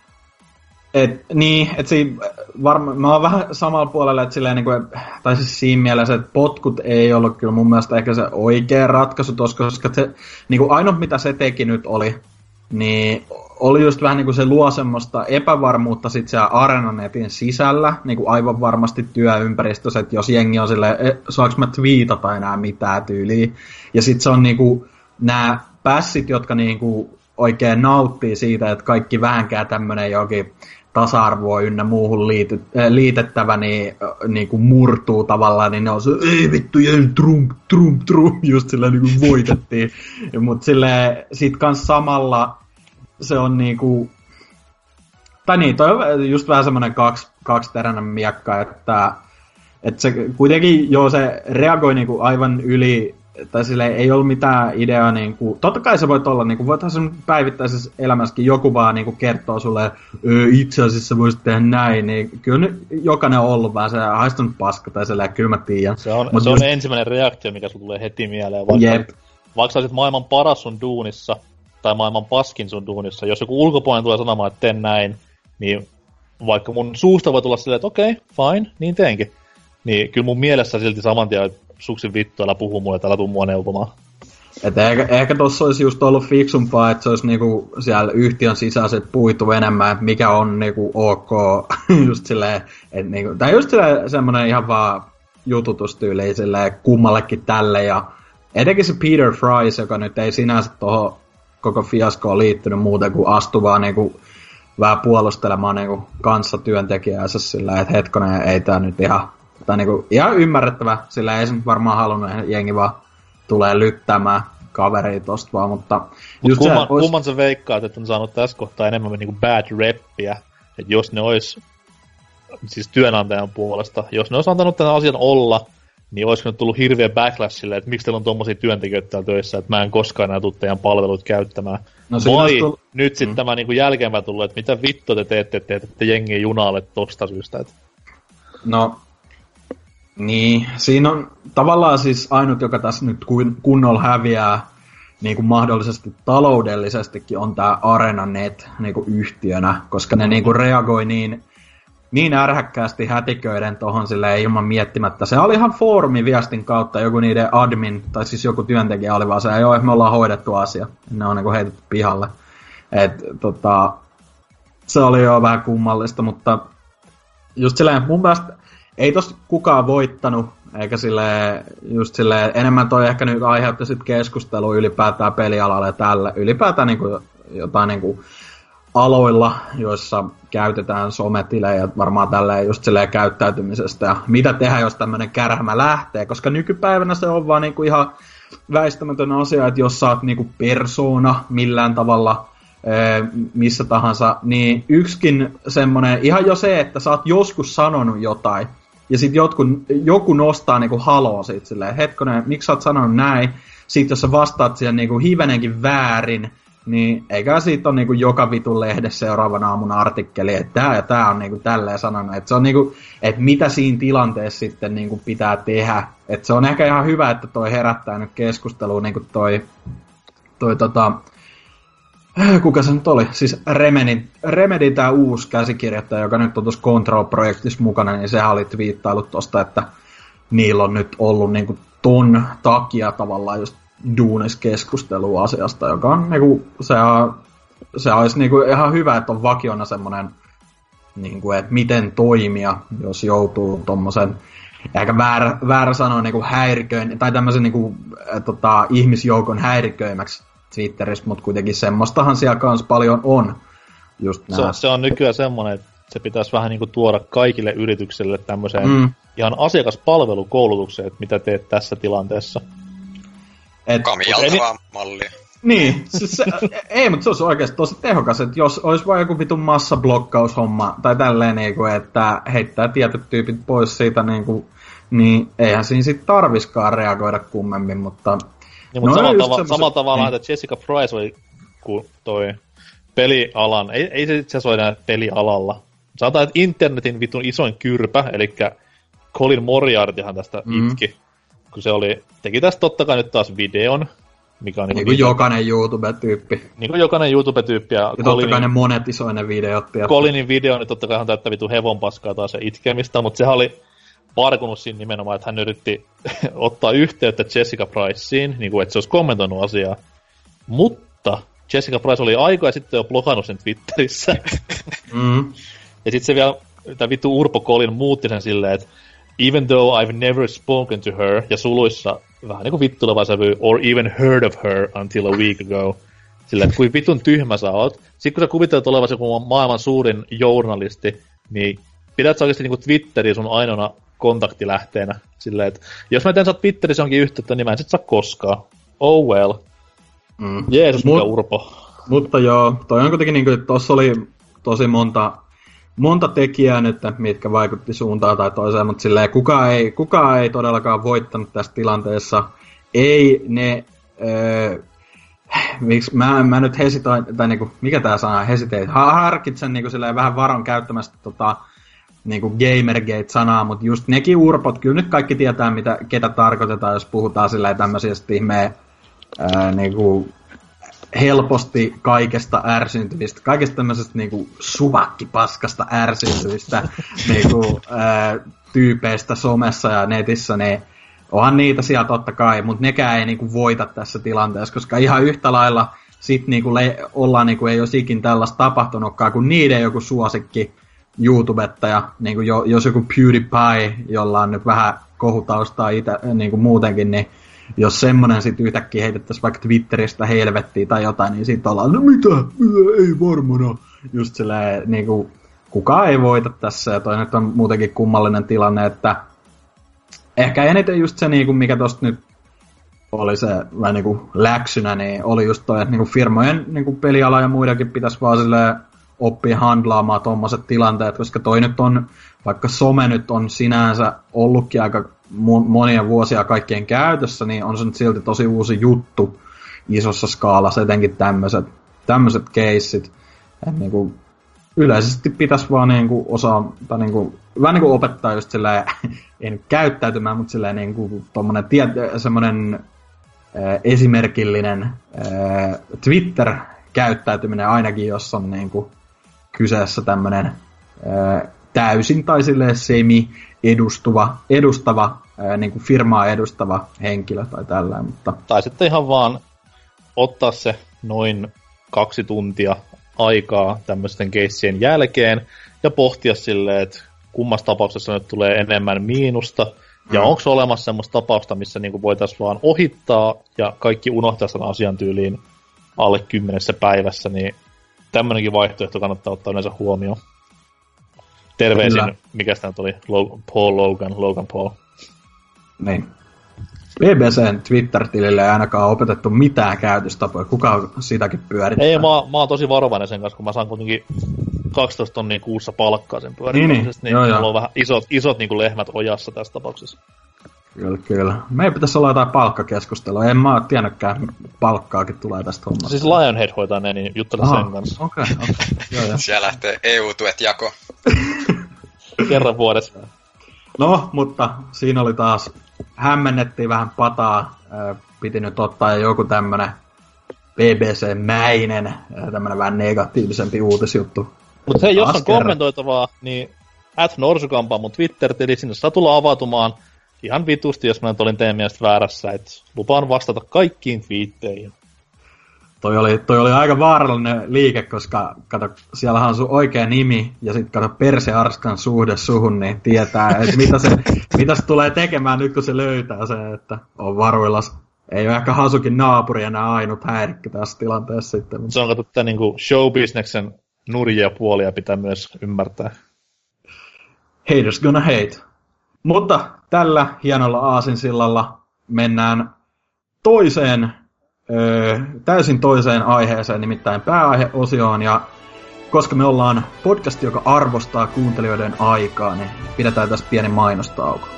Et, niin, että siinä varma, mä oon vähän samalla puolella, että silleen, niin kuin, tai siis siinä mielessä, että potkut ei ollut kyllä mun mielestä ehkä se oikea ratkaisu tossa, koska se, niin kuin ainoa mitä se teki nyt oli, niin oli just vähän niin kuin se luo semmoista epävarmuutta sit siellä Arenanetin sisällä, niin kuin aivan varmasti työympäristössä, että jos jengi on silleen, e, saanko mä twiitata enää mitään tyyliä. Ja sitten se on niin kuin nämä pässit, jotka niin kuin oikein nauttii siitä, että kaikki vähänkään tämmöinen jokin tasa-arvoa ynnä muuhun liity, äh, liitettävä, niin, niin kuin murtuu tavallaan, niin ne on se, ei vittu, ei, Trump, Trump, Trump, just sillä niin kuin voitettiin. Mutta sille sit kans samalla se on niinku... Tai niin, toi on just vähän semmoinen kaksi, kaksiteräinen miekka, että, että se kuitenkin, joo, se reagoi niinku aivan yli, tai sille ei ollut mitään ideaa, niinku, totta kai se voi olla, niinku, voithan sun päivittäisessä elämässäkin joku vaan niinku kertoo sulle, itse asiassa voisit tehdä näin, niin kyllä nyt jokainen on ollut vähän se haistunut paska, tai sellainen, kyllä mä tiedän. Se on, Mut se just... on ensimmäinen reaktio, mikä sulle tulee heti mieleen, vaikka, Jep. vaikka olisit maailman paras sun duunissa, tai maailman paskin sun duunissa. Jos joku ulkopuolinen tulee sanomaan, että teen näin, niin vaikka mun suusta voi tulla silleen, että okei, okay, fine, niin teenkin. Niin kyllä mun mielessä silti saman tien, että suksin vittu, älä puhu mulle, älä tuu mua neuvomaan. Et ehkä, ehkä tuossa olisi just ollut fiksumpaa, että se olisi niinku siellä yhtiön sisäiset puitu enemmän, että mikä on niinku ok, just silleen, että niinku, tai just semmoinen ihan vaan jututustyyliä silleen kummallekin tälle ja etenkin se Peter Fries, joka nyt ei sinänsä tuohon koko fiaskoon liittynyt muuten kuin astuvaa niinku vähän puolustelemaan niinku kanssa työntekijäänsä sillä, että hetkonen ei tää nyt ihan, tai niinku ihan ymmärrettävä, sillä ei se nyt varmaan halunnut jengi vaan tulee lyttämään kaveria tosta vaan, mutta... Mut just kumman, se, kumman sä veikkaat, että on saanut tässä kohtaa enemmän niinku bad reppiä, että jos ne ois siis työnantajan puolesta, jos ne ois antanut tämän asian olla, niin olisiko nyt tullut hirveä backlash sille, että miksi teillä on tommosia työntekijöitä täällä töissä, että mä en koskaan enää tule teidän palvelut käyttämään. No, Vai tullut... nyt sitten mm. tämä niin jälkeenpäin tullut, että mitä vittu te teette, että teette jengiä junalle tosta syystä? Että... No, niin, siinä on tavallaan siis ainut, joka tässä nyt kunnolla häviää niin kuin mahdollisesti taloudellisestikin on tämä ArenaNet niin kuin yhtiönä, koska ne niin kuin reagoi niin niin ärhäkkäästi hätiköiden tohon sille ilman miettimättä. Se oli ihan foorumi viestin kautta, joku niiden admin, tai siis joku työntekijä oli vaan se, että joo, me ollaan hoidettu asia. Ne on niinku heitetty pihalle. Et, tota, se oli jo vähän kummallista, mutta just silleen, mun mielestä ei tos kukaan voittanut, eikä sille just sille enemmän toi ehkä nyt aiheutti sit keskustelua ylipäätään pelialalle tälle, ylipäätään niinku jotain niinku aloilla, joissa käytetään sometilejä varmaan tälleen just silleen käyttäytymisestä ja mitä tehdä, jos tämmöinen kärhämä lähtee, koska nykypäivänä se on vaan niinku ihan väistämätön asia, että jos sä oot niinku persona millään tavalla missä tahansa, niin yksikin semmoinen, ihan jo se, että sä oot joskus sanonut jotain, ja sitten joku nostaa niinku haloa siitä silleen, hetkonen, miksi sä oot sanonut näin, sitten jos sä vastaat siihen niinku hivenenkin väärin, niin eikä siitä ole niinku joka vitun lehdessä seuraavana aamun artikkeli, että tämä ja tämä on niinku tälleen sanonut. Että se on niinku, että mitä siinä tilanteessa sitten niinku pitää tehdä. Että se on ehkä ihan hyvä, että toi herättää nyt keskusteluun niinku toi, toi tota, kuka se nyt oli? Siis Remedin, Remedin tämä uusi käsikirjoittaja, joka nyt on tuossa Control-projektissa mukana, niin sehän oli twiittailut tosta, että niillä on nyt ollut niinku ton takia tavallaan just duunis keskustelua asiasta, joka on niinku, se, on, se olisi niinku ihan hyvä, että on vakiona semmoinen, niinku, että miten toimia, jos joutuu tuommoisen ehkä väärä, väärä sanoa niinku häiriköin, tai tämmöisen niinku, äh, tota, ihmisjoukon häiriköimäksi Twitterissä, mutta kuitenkin semmoistahan siellä kanssa paljon on. Just se, se on nykyään semmoinen, että se pitäisi vähän niinku tuoda kaikille yrityksille tämmöiseen mm. ihan asiakaspalvelukoulutukseen, että mitä teet tässä tilanteessa. Et, Kamijaltavaa ei, mallia. Niin, siis se, ei, mutta se olisi oikeasti tosi tehokas, että jos olisi vain joku vitun massablokkaushomma tai tälleen, niin kuin, että heittää tietyt tyypit pois siitä, niin, kuin, niin eihän siinä sitten tarviskaan reagoida kummemmin, mutta... Niin, mutta no, samalla, tava- samalla tavalla, niin. että Jessica Price oli kun toi pelialan, ei, ei se itse asiassa ole enää pelialalla. Sanotaan, että internetin vitun isoin kyrpä, eli Colin Moriartyhan tästä mm. itki kun se oli, teki tästä totta kai nyt taas videon, mikä on niin, niin kuin jokainen YouTube-tyyppi. Niin kuin jokainen YouTube-tyyppi. Ja, ja totta kai ne monetisoi ne videot. Colinin video, niin totta kai hän täyttä vitu hevon paskaa taas ja itkemistä, mutta sehän oli parkunut siinä nimenomaan, että hän yritti ottaa yhteyttä Jessica Priceen, niin kuin, että se olisi kommentoinut asiaa. Mutta Jessica Price oli aikaa sitten jo blokannut sen Twitterissä. mm. Ja sitten se vielä, tämä vittu Urpo Colin muutti sen silleen, että even though I've never spoken to her, ja suluissa vähän niin kuin vittuleva sävy, or even heard of her until a week ago. Sillä, että kuin vitun tyhmä sä oot. Sitten kun sä kuvittelet olevasi joku maailman suurin journalisti, niin pidät sä oikeasti niin Twitteri sun ainoana kontaktilähteenä. Silleen, että jos mä teen sä Twitterissä onkin yhteyttä, niin mä en sit saa koskaan. Oh well. Mm. Jeesus, Mut, mikä urpo. Mutta joo, toi on kuitenkin niinku, että tossa oli tosi monta monta tekijää nyt, mitkä vaikutti suuntaan tai toiseen, mutta silleen kukaan ei, kukaan ei todellakaan voittanut tässä tilanteessa. Ei ne... Öö, miksi mä, mä nyt hesitoin, tai niinku, mikä tää sana, hesitate, harkitsen niinku vähän varon käyttämästä tota, niinku Gamergate-sanaa, mutta just nekin urpot, kyllä nyt kaikki tietää, mitä, ketä tarkoitetaan, jos puhutaan silleen tämmöisistä ihmeen ää, niinku, helposti kaikesta ärsyntyvistä, kaikesta tämmöisestä niinku suvakkipaskasta ärsyntyvistä niinku, ää, tyypeistä somessa ja netissä, niin onhan niitä siellä totta kai, mutta nekään ei niinku voita tässä tilanteessa, koska ihan yhtä lailla sit niinku le- ollaan niinku ei olisi ikin tällaista tapahtunutkaan, kun niiden joku suosikki YouTubettaja, niin kuin jo, jos joku PewDiePie, jolla on nyt vähän kohutaustaa itä, niin kuin muutenkin, niin jos semmonen sitten yhtäkkiä heitettäisiin vaikka Twitteristä helvettiin tai jotain, niin sitten ollaan, no mitä, mitä, ei varmana. Just silleen, niin kuin, kukaan ei voita tässä, ja toi nyt on muutenkin kummallinen tilanne, että ehkä eniten just se, niin kuin, mikä tosta nyt oli se vähän niin kuin läksynä, niin oli just toi, että niin kuin firmojen niin kuin peliala ja muidenkin pitäisi vaan silleen oppia handlaamaan tuommoiset tilanteet, koska toi nyt on, vaikka some nyt on sinänsä ollutkin aika monia vuosia kaikkien käytössä, niin on se nyt silti tosi uusi juttu isossa skaalassa, etenkin tämmöiset tämmöiset keissit. Niin kuin, yleisesti pitäisi vaan niin kuin osaa, tai niin kuin, vähän niin kuin opettaa just silleen, ei nyt käyttäytymään, mutta silleen niin kuin tommonen tie, semmoinen äh, esimerkillinen äh, Twitter-käyttäytyminen ainakin, jos on niin kuin kyseessä tämmöinen äh, täysin tai silleen semi edustuva, edustava, ää, niin kuin firmaa edustava henkilö tai tällä. Mutta... Tai sitten ihan vaan ottaa se noin kaksi tuntia aikaa tämmöisten keissien jälkeen ja pohtia silleen, että kummassa tapauksessa nyt tulee enemmän miinusta, ja mm. onko olemassa semmoista tapausta, missä niinku voitaisiin vaan ohittaa ja kaikki unohtaa sen asian tyyliin alle kymmenessä päivässä, niin tämmöinenkin vaihtoehto kannattaa ottaa yleensä huomioon. Terveisin, Kyllä. mikä sitä oli, Paul Logan, Logan Paul. Niin. BBCn Twitter-tilille ei ainakaan opetettu mitään käytöstapoja. Kuka on sitäkin pyörittää? Ei, mä, mä oon tosi varovainen sen kanssa, kun mä saan kuitenkin 12 tonnia kuussa palkkaa sen pyörittämisestä, niin, niin, niin joo, on vähän isot, isot niin kuin lehmät ojassa tässä tapauksessa. Kyllä, kyllä. Meidän pitäisi olla jotain palkkakeskustelua. En mä tiennytkään, palkkaakin tulee tästä hommasta. Siis Lionhead hoitaa ne, niin juttele sen kanssa. Okei, okay. Okay. Siellä lähtee EU-tuet jako. Kerran vuodessa. No, mutta siinä oli taas, hämmennettiin vähän pataa. Piti nyt ottaa joku tämmönen BBC-mäinen, tämmönen vähän negatiivisempi uutisjuttu. Mutta hei, jos on kommentoitavaa, niin at Norsukampa mun Twitter-tili, sinne saa tulla avautumaan – ihan vitusti, jos mä nyt olin teidän mielestä väärässä, että lupaan vastata kaikkiin twiitteihin. Toi oli, toi oli aika vaarallinen liike, koska kato, siellähän on sun oikea nimi ja sitten kato Perse Arskan suhde suhun, niin tietää, että mitä se, mitä se tulee tekemään nyt, kun se löytää se, että on varuillas. Ei ole ehkä Hasukin naapuri enää ainut häirikkö tässä tilanteessa sitten. Mutta... Se on katsottu niin showbisneksen nurjia puolia pitää myös ymmärtää. Haters gonna hate. Mutta tällä hienolla aasinsillalla mennään toiseen, öö, täysin toiseen aiheeseen, nimittäin pääaiheosioon. Ja koska me ollaan podcast, joka arvostaa kuuntelijoiden aikaa, niin pidetään tässä pieni mainostauko.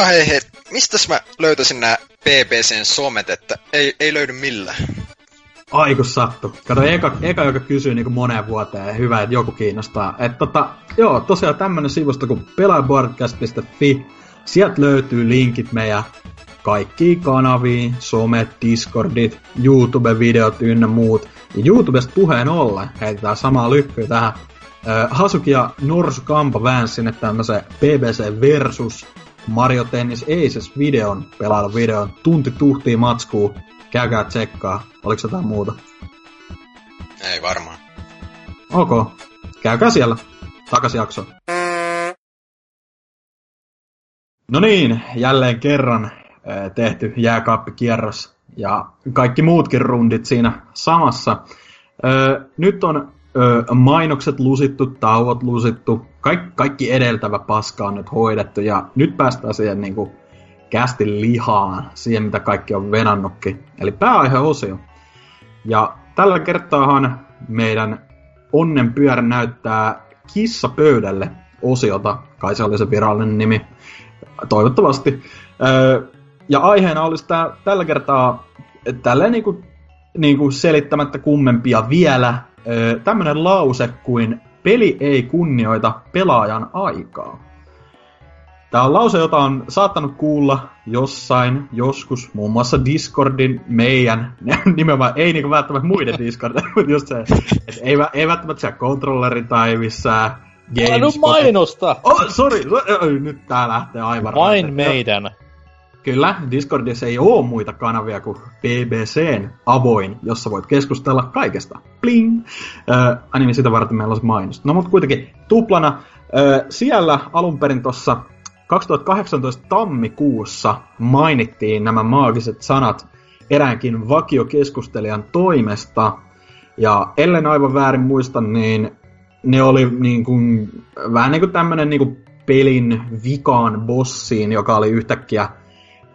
Dyna hei hei, mistäs mä löytäisin nämä BBCn somet, että ei, ei löydy millään? Ai kun sattu. Kato, eka, eka joka kysyy niin moneen vuoteen, hyvä, että joku kiinnostaa. Et tota, joo, tosiaan tämmönen sivusto kuin pelaajapodcast.fi. Sieltä löytyy linkit meidän kaikkiin kanaviin, somet, Discordit, YouTube-videot ynnä muut. Ja YouTubesta puheen ollen heitetään samaa lykkyä tähän. Hasuki ja Norsu Kampa väänsi sinne tämmöisen BBC Versus Mario Tennis Aces videon, pelailla videon, tunti tuhtii matskuu, käykää tsekkaa. Oliko jotain muuta? Ei varmaan. Ok, käykää siellä. Takas jakso. No niin, jälleen kerran tehty jääkaappikierros ja kaikki muutkin rundit siinä samassa. Nyt on mainokset lusittu, tauot lusittu, kaikki, kaikki edeltävä paska on nyt hoidettu ja nyt päästään siihen niin kuin kästi lihaan, siihen mitä kaikki on venannutkin. Eli pääaiheosio. Ja tällä kertaahan meidän onnen pyörä näyttää kissa pöydälle osiota, kai se oli se virallinen nimi, toivottavasti. Ja aiheena olisi tää, tällä kertaa tälleen niinku, niinku selittämättä kummempia vielä tämmönen lause kuin peli ei kunnioita pelaajan aikaa. Tämä on lause, jota on saattanut kuulla jossain, joskus, muun muassa Discordin meidän, nimenomaan ei niinku välttämättä muiden Discordin, mutta just se, että ei, ei välttämättä siellä kontrolleri tai missään Games. mainosta! Oh, sorry, nyt tää lähtee aivan Vain meidän. Kyllä, Discordissa ei ole muita kanavia kuin BBCn avoin, jossa voit keskustella kaikesta. Bling! Äh, niin sitä varten meillä on mainos. No mutta kuitenkin tuplana. Äh, siellä alun perin tuossa 2018 tammikuussa mainittiin nämä maagiset sanat eräänkin vakiokeskustelijan toimesta. Ja ellen aivan väärin muista, niin ne oli niin kuin, vähän niin kuin tämmönen niin pelin vikaan bossiin, joka oli yhtäkkiä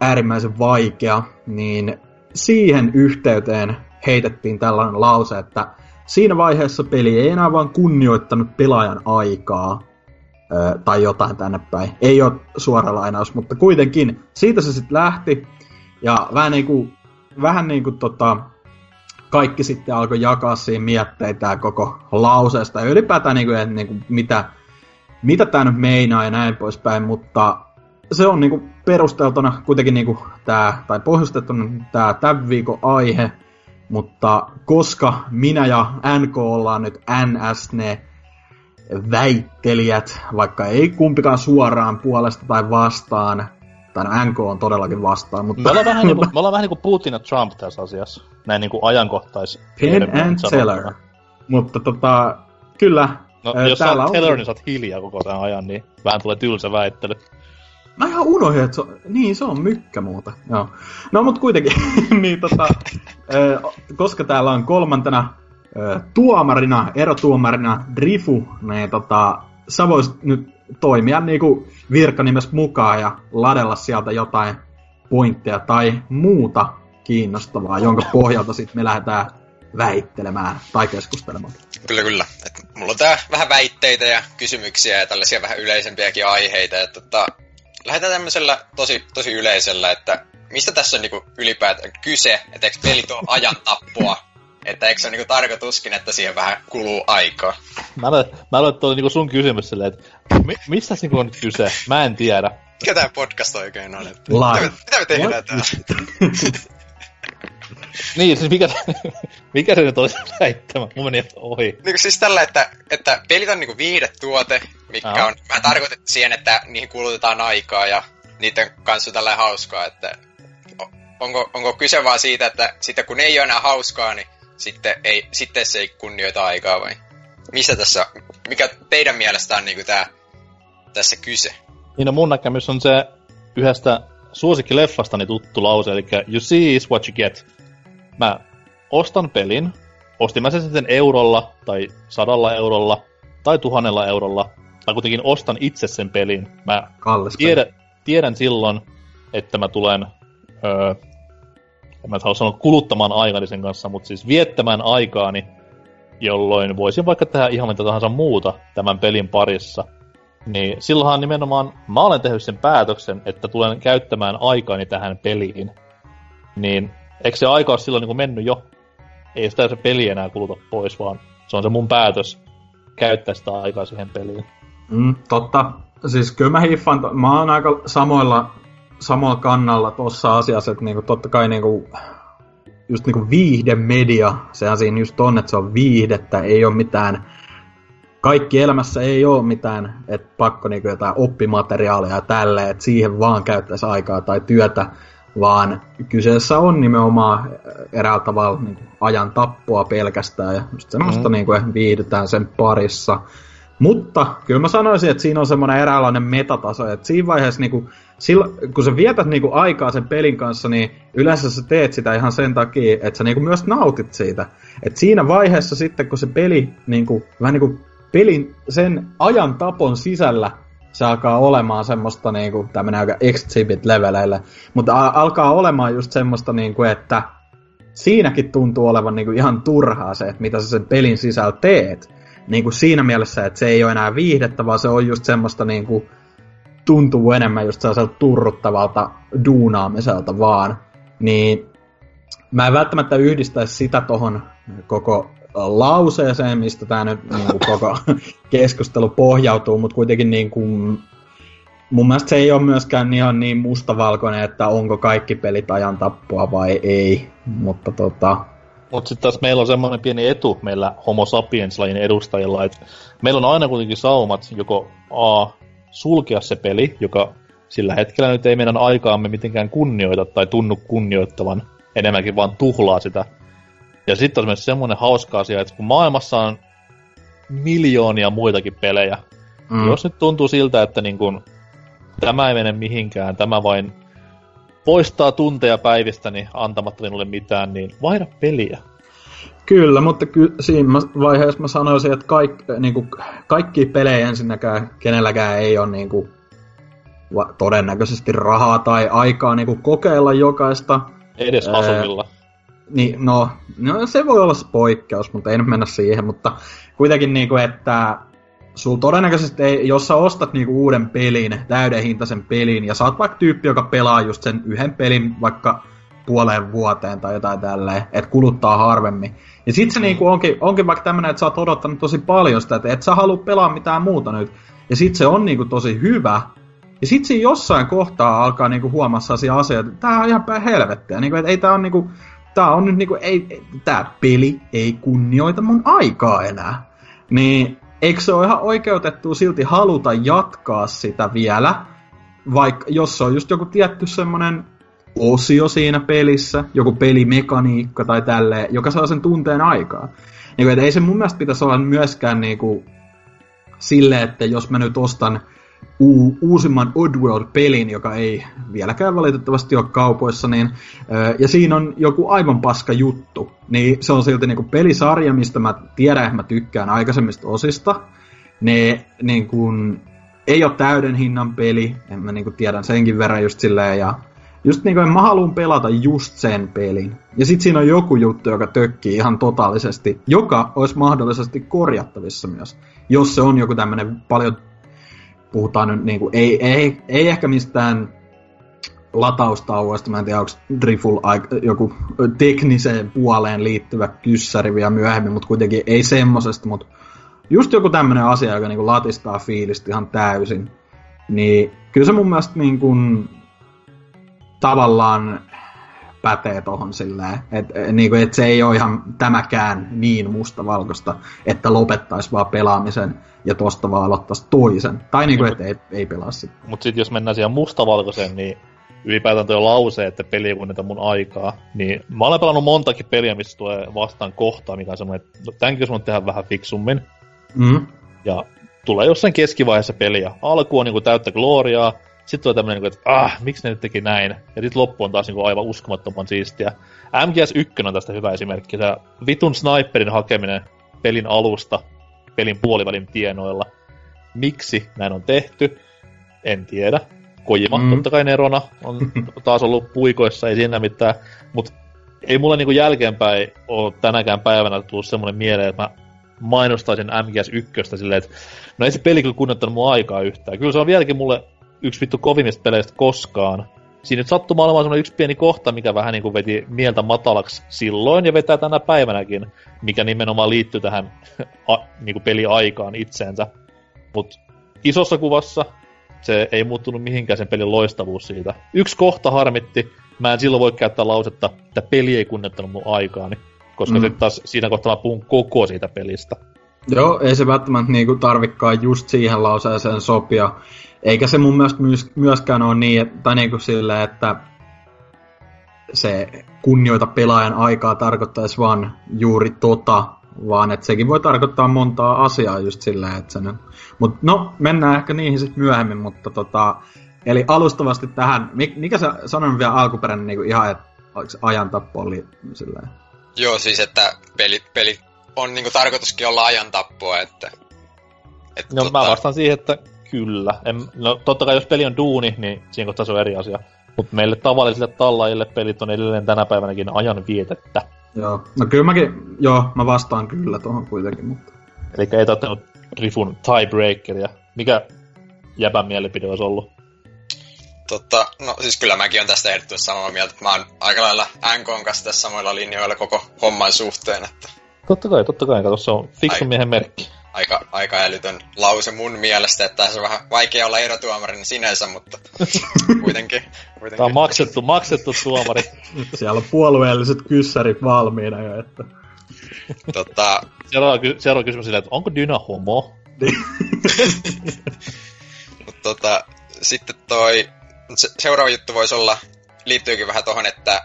äärimmäisen vaikea, niin siihen yhteyteen heitettiin tällainen lause, että siinä vaiheessa peli ei enää vaan kunnioittanut pelaajan aikaa, tai jotain tänne päin. Ei ole suora lainaus, mutta kuitenkin siitä se sitten lähti. Ja vähän niin kuin, vähän niin kuin tota, kaikki sitten alkoi jakaa siinä mietteitä koko lauseesta. Ja ylipäätään niin kuin, että niin kuin, mitä, mitä tämä nyt meinaa ja näin poispäin, mutta se on niin kuin perusteltuna kuitenkin niin kuin tämä, tai pohjustettuna tämä tämän viikon aihe, mutta koska minä ja NK ollaan nyt NS ne väittelijät, vaikka ei kumpikaan suoraan puolesta tai vastaan, tai no NK on todellakin vastaan, mutta... Me ollaan vähän niin kuin, me ollaan vähän niin kuin Putin ja Trump tässä asiassa, näin niin kuin ajankohtais... Pen and teller. Mutta tota, kyllä... No, jos sä oot teller, niin sä oot hiljaa koko tämän ajan, niin vähän tulee tylsä väittely. Mä ihan unohdin, että se on, niin, se on mykkä muuta. Joo. No, mutta kuitenkin, niin tota, koska täällä on kolmantena tuomarina, erotuomarina Drifu, niin tota, sä voisit nyt toimia niinku virkanimessä mukaan ja ladella sieltä jotain pointteja tai muuta kiinnostavaa, jonka pohjalta sitten me lähdetään väittelemään tai keskustelemaan. Kyllä, kyllä. Et mulla on tää vähän väitteitä ja kysymyksiä ja tällaisia vähän yleisempiäkin aiheita. Et, tota, lähdetään tämmöisellä tosi, tosi yleisellä, että mistä tässä on niinku ylipäätään kyse, että eikö pelit ole ajan tappua että eikö se ole niinku tarkoituskin, että siihen vähän kuluu aikaa? Mä luulen, mä että oli niinku sun kysymys silleen, että mi, mistä niinku on nyt kyse? Mä en tiedä. Mikä tää podcast oikein on? Että Live. Mitä, mitä me tehdään täällä? niin, siis mikä, mikä se nyt olisi väittämä? Mun meni ohi. Niin siis tällä, että, että pelit on niinku viihdetuote, mikä Aha. on vähän tarkoitettu siihen, että niihin kulutetaan aikaa ja niiden kanssa on tällä hauskaa, että onko, onko kyse vaan siitä, että sitten kun ei ole enää hauskaa, niin sitten, ei, sitten se ei kunnioita aikaa vai? Mistä tässä, mikä teidän mielestä on niinku tää, tässä kyse? Niin no mun näkemys on se yhdestä suosikkileffastani tuttu lause, eli you see is what you get. Mä ostan pelin, ostin mä sen sitten eurolla, tai sadalla eurolla, tai tuhannella eurolla, tai kuitenkin ostan itse sen pelin. Mä tiedän, tiedän silloin, että mä tulen öö, en mä halua sanoa kuluttamaan aikani sen kanssa, mutta siis viettämään aikaani, jolloin voisin vaikka tehdä ihan mitä tahansa muuta tämän pelin parissa. Niin silloinhan nimenomaan mä olen tehnyt sen päätöksen, että tulen käyttämään aikaani tähän peliin. Niin eikö se aika ole silloin niin mennyt jo? Ei sitä se peli enää kuluta pois, vaan se on se mun päätös käyttää sitä aikaa siihen peliin. Mm, totta. Siis kyllä mä hiffan, mä oon aika samoilla samalla kannalla tuossa asiassa, että niinku, totta kai niinku, just niinku viihdemedia, sehän siinä just on, että se on viihdettä, ei ole mitään, kaikki elämässä ei ole mitään, että pakko niinku jotain oppimateriaalia ja tälleen, että siihen vaan käyttäisi aikaa tai työtä, vaan kyseessä on nimenomaan eräällä tavalla niin ajan tappoa pelkästään ja just semmoista mm. niin kuin, viihdytään sen parissa. Mutta kyllä mä sanoisin, että siinä on semmoinen eräänlainen metataso, että siinä vaiheessa niin kuin, silloin, kun sä vietät niinku aikaa sen pelin kanssa, niin yleensä sä teet sitä ihan sen takia, että sä niinku myös nautit siitä. Et siinä vaiheessa sitten, kun se peli niinku, vähän niinku pelin sen ajan tapon sisällä se alkaa olemaan semmoista niinku, tää menee aika exhibit-leveleille, mutta alkaa olemaan just semmoista niinku, että siinäkin tuntuu olevan niinku ihan turhaa se, että mitä sä sen pelin sisällä teet. Niinku siinä mielessä, että se ei ole enää viihdettä, vaan se on just semmoista niinku, tuntuu enemmän just sellaiselta turruttavalta duunaamiselta vaan. Niin mä en välttämättä yhdistäisi sitä tohon koko lauseeseen, mistä tämä nyt niin kuin koko keskustelu pohjautuu, mutta kuitenkin niin kuin, mun mielestä se ei ole myöskään ihan niin mustavalkoinen, että onko kaikki pelit ajan tappua vai ei, mutta tota... Mutta sitten taas meillä on semmoinen pieni etu meillä homo sapiens-lajin edustajilla, että meillä on aina kuitenkin saumat joko A, sulkea se peli, joka sillä hetkellä nyt ei meidän aikaamme mitenkään kunnioita tai tunnu kunnioittavan, enemmänkin vaan tuhlaa sitä. Ja sitten on myös semmoinen hauska asia, että kun maailmassa on miljoonia muitakin pelejä, mm. jos nyt tuntuu siltä, että niin kun, tämä ei mene mihinkään, tämä vain poistaa tunteja päivistäni antamatta minulle mitään, niin vaihda peliä. Kyllä, mutta ky- siinä vaiheessa mä sanoisin, että kaik, niin kuin, kaikki pelejä ensinnäkään kenelläkään ei ole niin kuin, va- todennäköisesti rahaa tai aikaa niin kuin, kokeilla jokaista. Edes asumilla. Niin, no, no, se voi olla se poikkeus, mutta ei nyt mennä siihen, mutta kuitenkin niin kuin, että sul todennäköisesti ei, jos sä ostat niinku uuden pelin, täyden hintaisen pelin, ja sä oot vaikka tyyppi, joka pelaa just sen yhden pelin vaikka puoleen vuoteen tai jotain tälleen, että kuluttaa harvemmin. Ja sit se mm. niinku onkin, onkin vaikka tämmönen, että sä oot odottanut tosi paljon sitä, että et sä halua pelaa mitään muuta nyt. Ja sit se on niinku tosi hyvä. Ja sit siinä jossain kohtaa alkaa niinku huomaa sellaisia asioita, että tää on ihan päin helvettiä. Niinku, että ei tää on niinku, tää on nyt niinku, ei, tää peli ei kunnioita mun aikaa enää. Niin eikö se ole ihan oikeutettu silti haluta jatkaa sitä vielä, vaikka jos se on just joku tietty semmonen osio siinä pelissä, joku pelimekaniikka tai tälleen, joka saa sen tunteen aikaa. Niin kuin, ei se mun mielestä pitäisi olla myöskään niin kuin, sille, että jos mä nyt ostan u- uusimman Oddworld-pelin, joka ei vieläkään valitettavasti ole kaupoissa, niin, ja siinä on joku aivan paska juttu, niin se on silti niin kuin pelisarja, mistä mä tiedän, että mä tykkään aikaisemmista osista. Ne niin kuin, ei ole täyden hinnan peli, en mä niin kuin tiedän senkin verran just silleen, ja just niin kuin mä haluan pelata just sen pelin. Ja sit siinä on joku juttu, joka tökkii ihan totaalisesti, joka olisi mahdollisesti korjattavissa myös. Jos se on joku tämmönen paljon, puhutaan nyt niinku, ei, ei, ei ehkä mistään lataustauoista, mä en tiedä onko Driful joku tekniseen puoleen liittyvä kyssäri vielä myöhemmin, mutta kuitenkin ei semmosesta, mutta just joku tämmönen asia, joka niinku latistaa fiilistä ihan täysin. Niin kyllä se mun mielestä niin kuin, tavallaan pätee tohon silleen, että et, niinku, et se ei ole ihan tämäkään niin mustavalkoista, että lopettaisi vaan pelaamisen ja tosta vaan aloittaisi toisen. Tai niinku, että ei, ei pelaa sitten. Mutta sitten jos mennään siihen mustavalkoiseen, niin ylipäätään tuo lause, että peli ei mun aikaa, niin mä olen pelannut montakin peliä, missä tulee vastaan kohtaa, mikä on semmoinen, että no, tämänkin jos tehdä vähän fiksummin. Mm. Ja tulee jossain keskivaiheessa peliä. Alku on niin kuin täyttä gloriaa, sitten tulee tämmönen, niinku, että ah, miksi ne nyt teki näin? Ja sitten loppu on taas niin aivan uskomattoman siistiä. MGS1 on tästä hyvä esimerkki. Se vitun sniperin hakeminen pelin alusta, pelin puolivälin tienoilla. Miksi näin on tehty? En tiedä. Kojima, mm. totta kai Nerona on taas ollut puikoissa, ei siinä mitään. Mutta ei mulle niinku jälkeenpäin ole tänäkään päivänä tullut semmoinen mieleen, että mä mainostaisin MGS1 silleen, että no ei se peli kyllä kunnioittanut mun aikaa yhtään. Kyllä se on vieläkin mulle yksi vittu kovimmista peleistä koskaan. Siinä nyt sattuu olemaan semmoinen yksi pieni kohta, mikä vähän niin kuin veti mieltä matalaksi silloin ja vetää tänä päivänäkin, mikä nimenomaan liittyy tähän a, niin kuin peliaikaan itseensä. Mutta isossa kuvassa se ei muuttunut mihinkään sen pelin loistavuus siitä. Yksi kohta harmitti, mä en silloin voi käyttää lausetta, että peli ei kunnettanut mun aikaani, koska mm. sitten taas siinä kohtaa mä puhun koko siitä pelistä. Joo, ei se välttämättä niinku tarvikkaan just siihen lauseeseen sopia. Eikä se mun mielestä myöskään ole niin, tai niin kuin silleen, että se kunnioita pelaajan aikaa tarkoittaisi vaan juuri tota, vaan että sekin voi tarkoittaa montaa asiaa just silleen, että se nyt... Mut no, mennään ehkä niihin sitten myöhemmin, mutta tota... Eli alustavasti tähän, mikä sä sanon vielä alkuperäinen niin kuin ihan, että ajantappo oli silleen? Joo, siis että peli, peli on niinku tarkoituskin olla ajantappoa, että Et No mä vastaan siihen, että kyllä. En, no totta kai jos peli on duuni, niin siinä kohtaa se on eri asia. Mutta meille tavallisille tallaajille pelit on edelleen tänä päivänäkin ajan vietettä. Joo. No kyllä mäkin, joo, mä vastaan kyllä tuohon kuitenkin, mutta... Eli ei ottanut Rifun tiebreakeria. Mikä jäbän mielipide olisi ollut? Totta, no siis kyllä mäkin on tästä ehdottomasti samaa mieltä, että mä oon aika lailla NKn kanssa tässä samoilla linjoilla koko homman suhteen, että Totta kai, totta kai. Kato, se on fiksun Ai. miehen merkki. Aika, aika älytön lause mun mielestä, että tässä on vähän vaikea olla erotuomarin sinänsä, mutta kuitenkin. kuitenkin. Tämä on maksettu, maksettu tuomari. Siellä on puolueelliset kyssärit valmiina jo, että... Tota, Seuraava, ky- seuraava kysymys silleen, että onko Dyna homo? Mutta tota, sitten toi se, seuraava juttu voisi olla, liittyykin vähän tohon, että,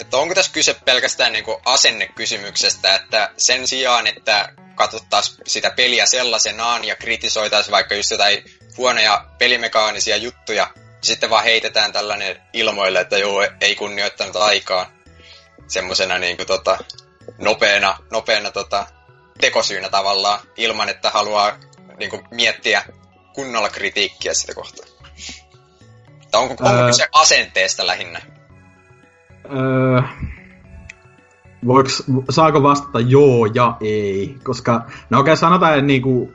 että onko tässä kyse pelkästään niinku asennekysymyksestä, että sen sijaan, että katsottaisiin sitä peliä sellaisenaan ja kritisoitaisiin vaikka just jotain huonoja pelimekaanisia juttuja, niin sitten vaan heitetään tällainen ilmoille, että joo, ei kunnioittanut aikaa semmosena niinku tota, nopeana, nopeana tota, tekosyynä tavallaan, ilman että haluaa niinku miettiä kunnolla kritiikkiä sitä kohtaa. Tai onko, onko Ää. kyse asenteesta lähinnä? Öö, voiks, saako vastata joo ja ei? Koska, no okei, sanotaan, että niinku,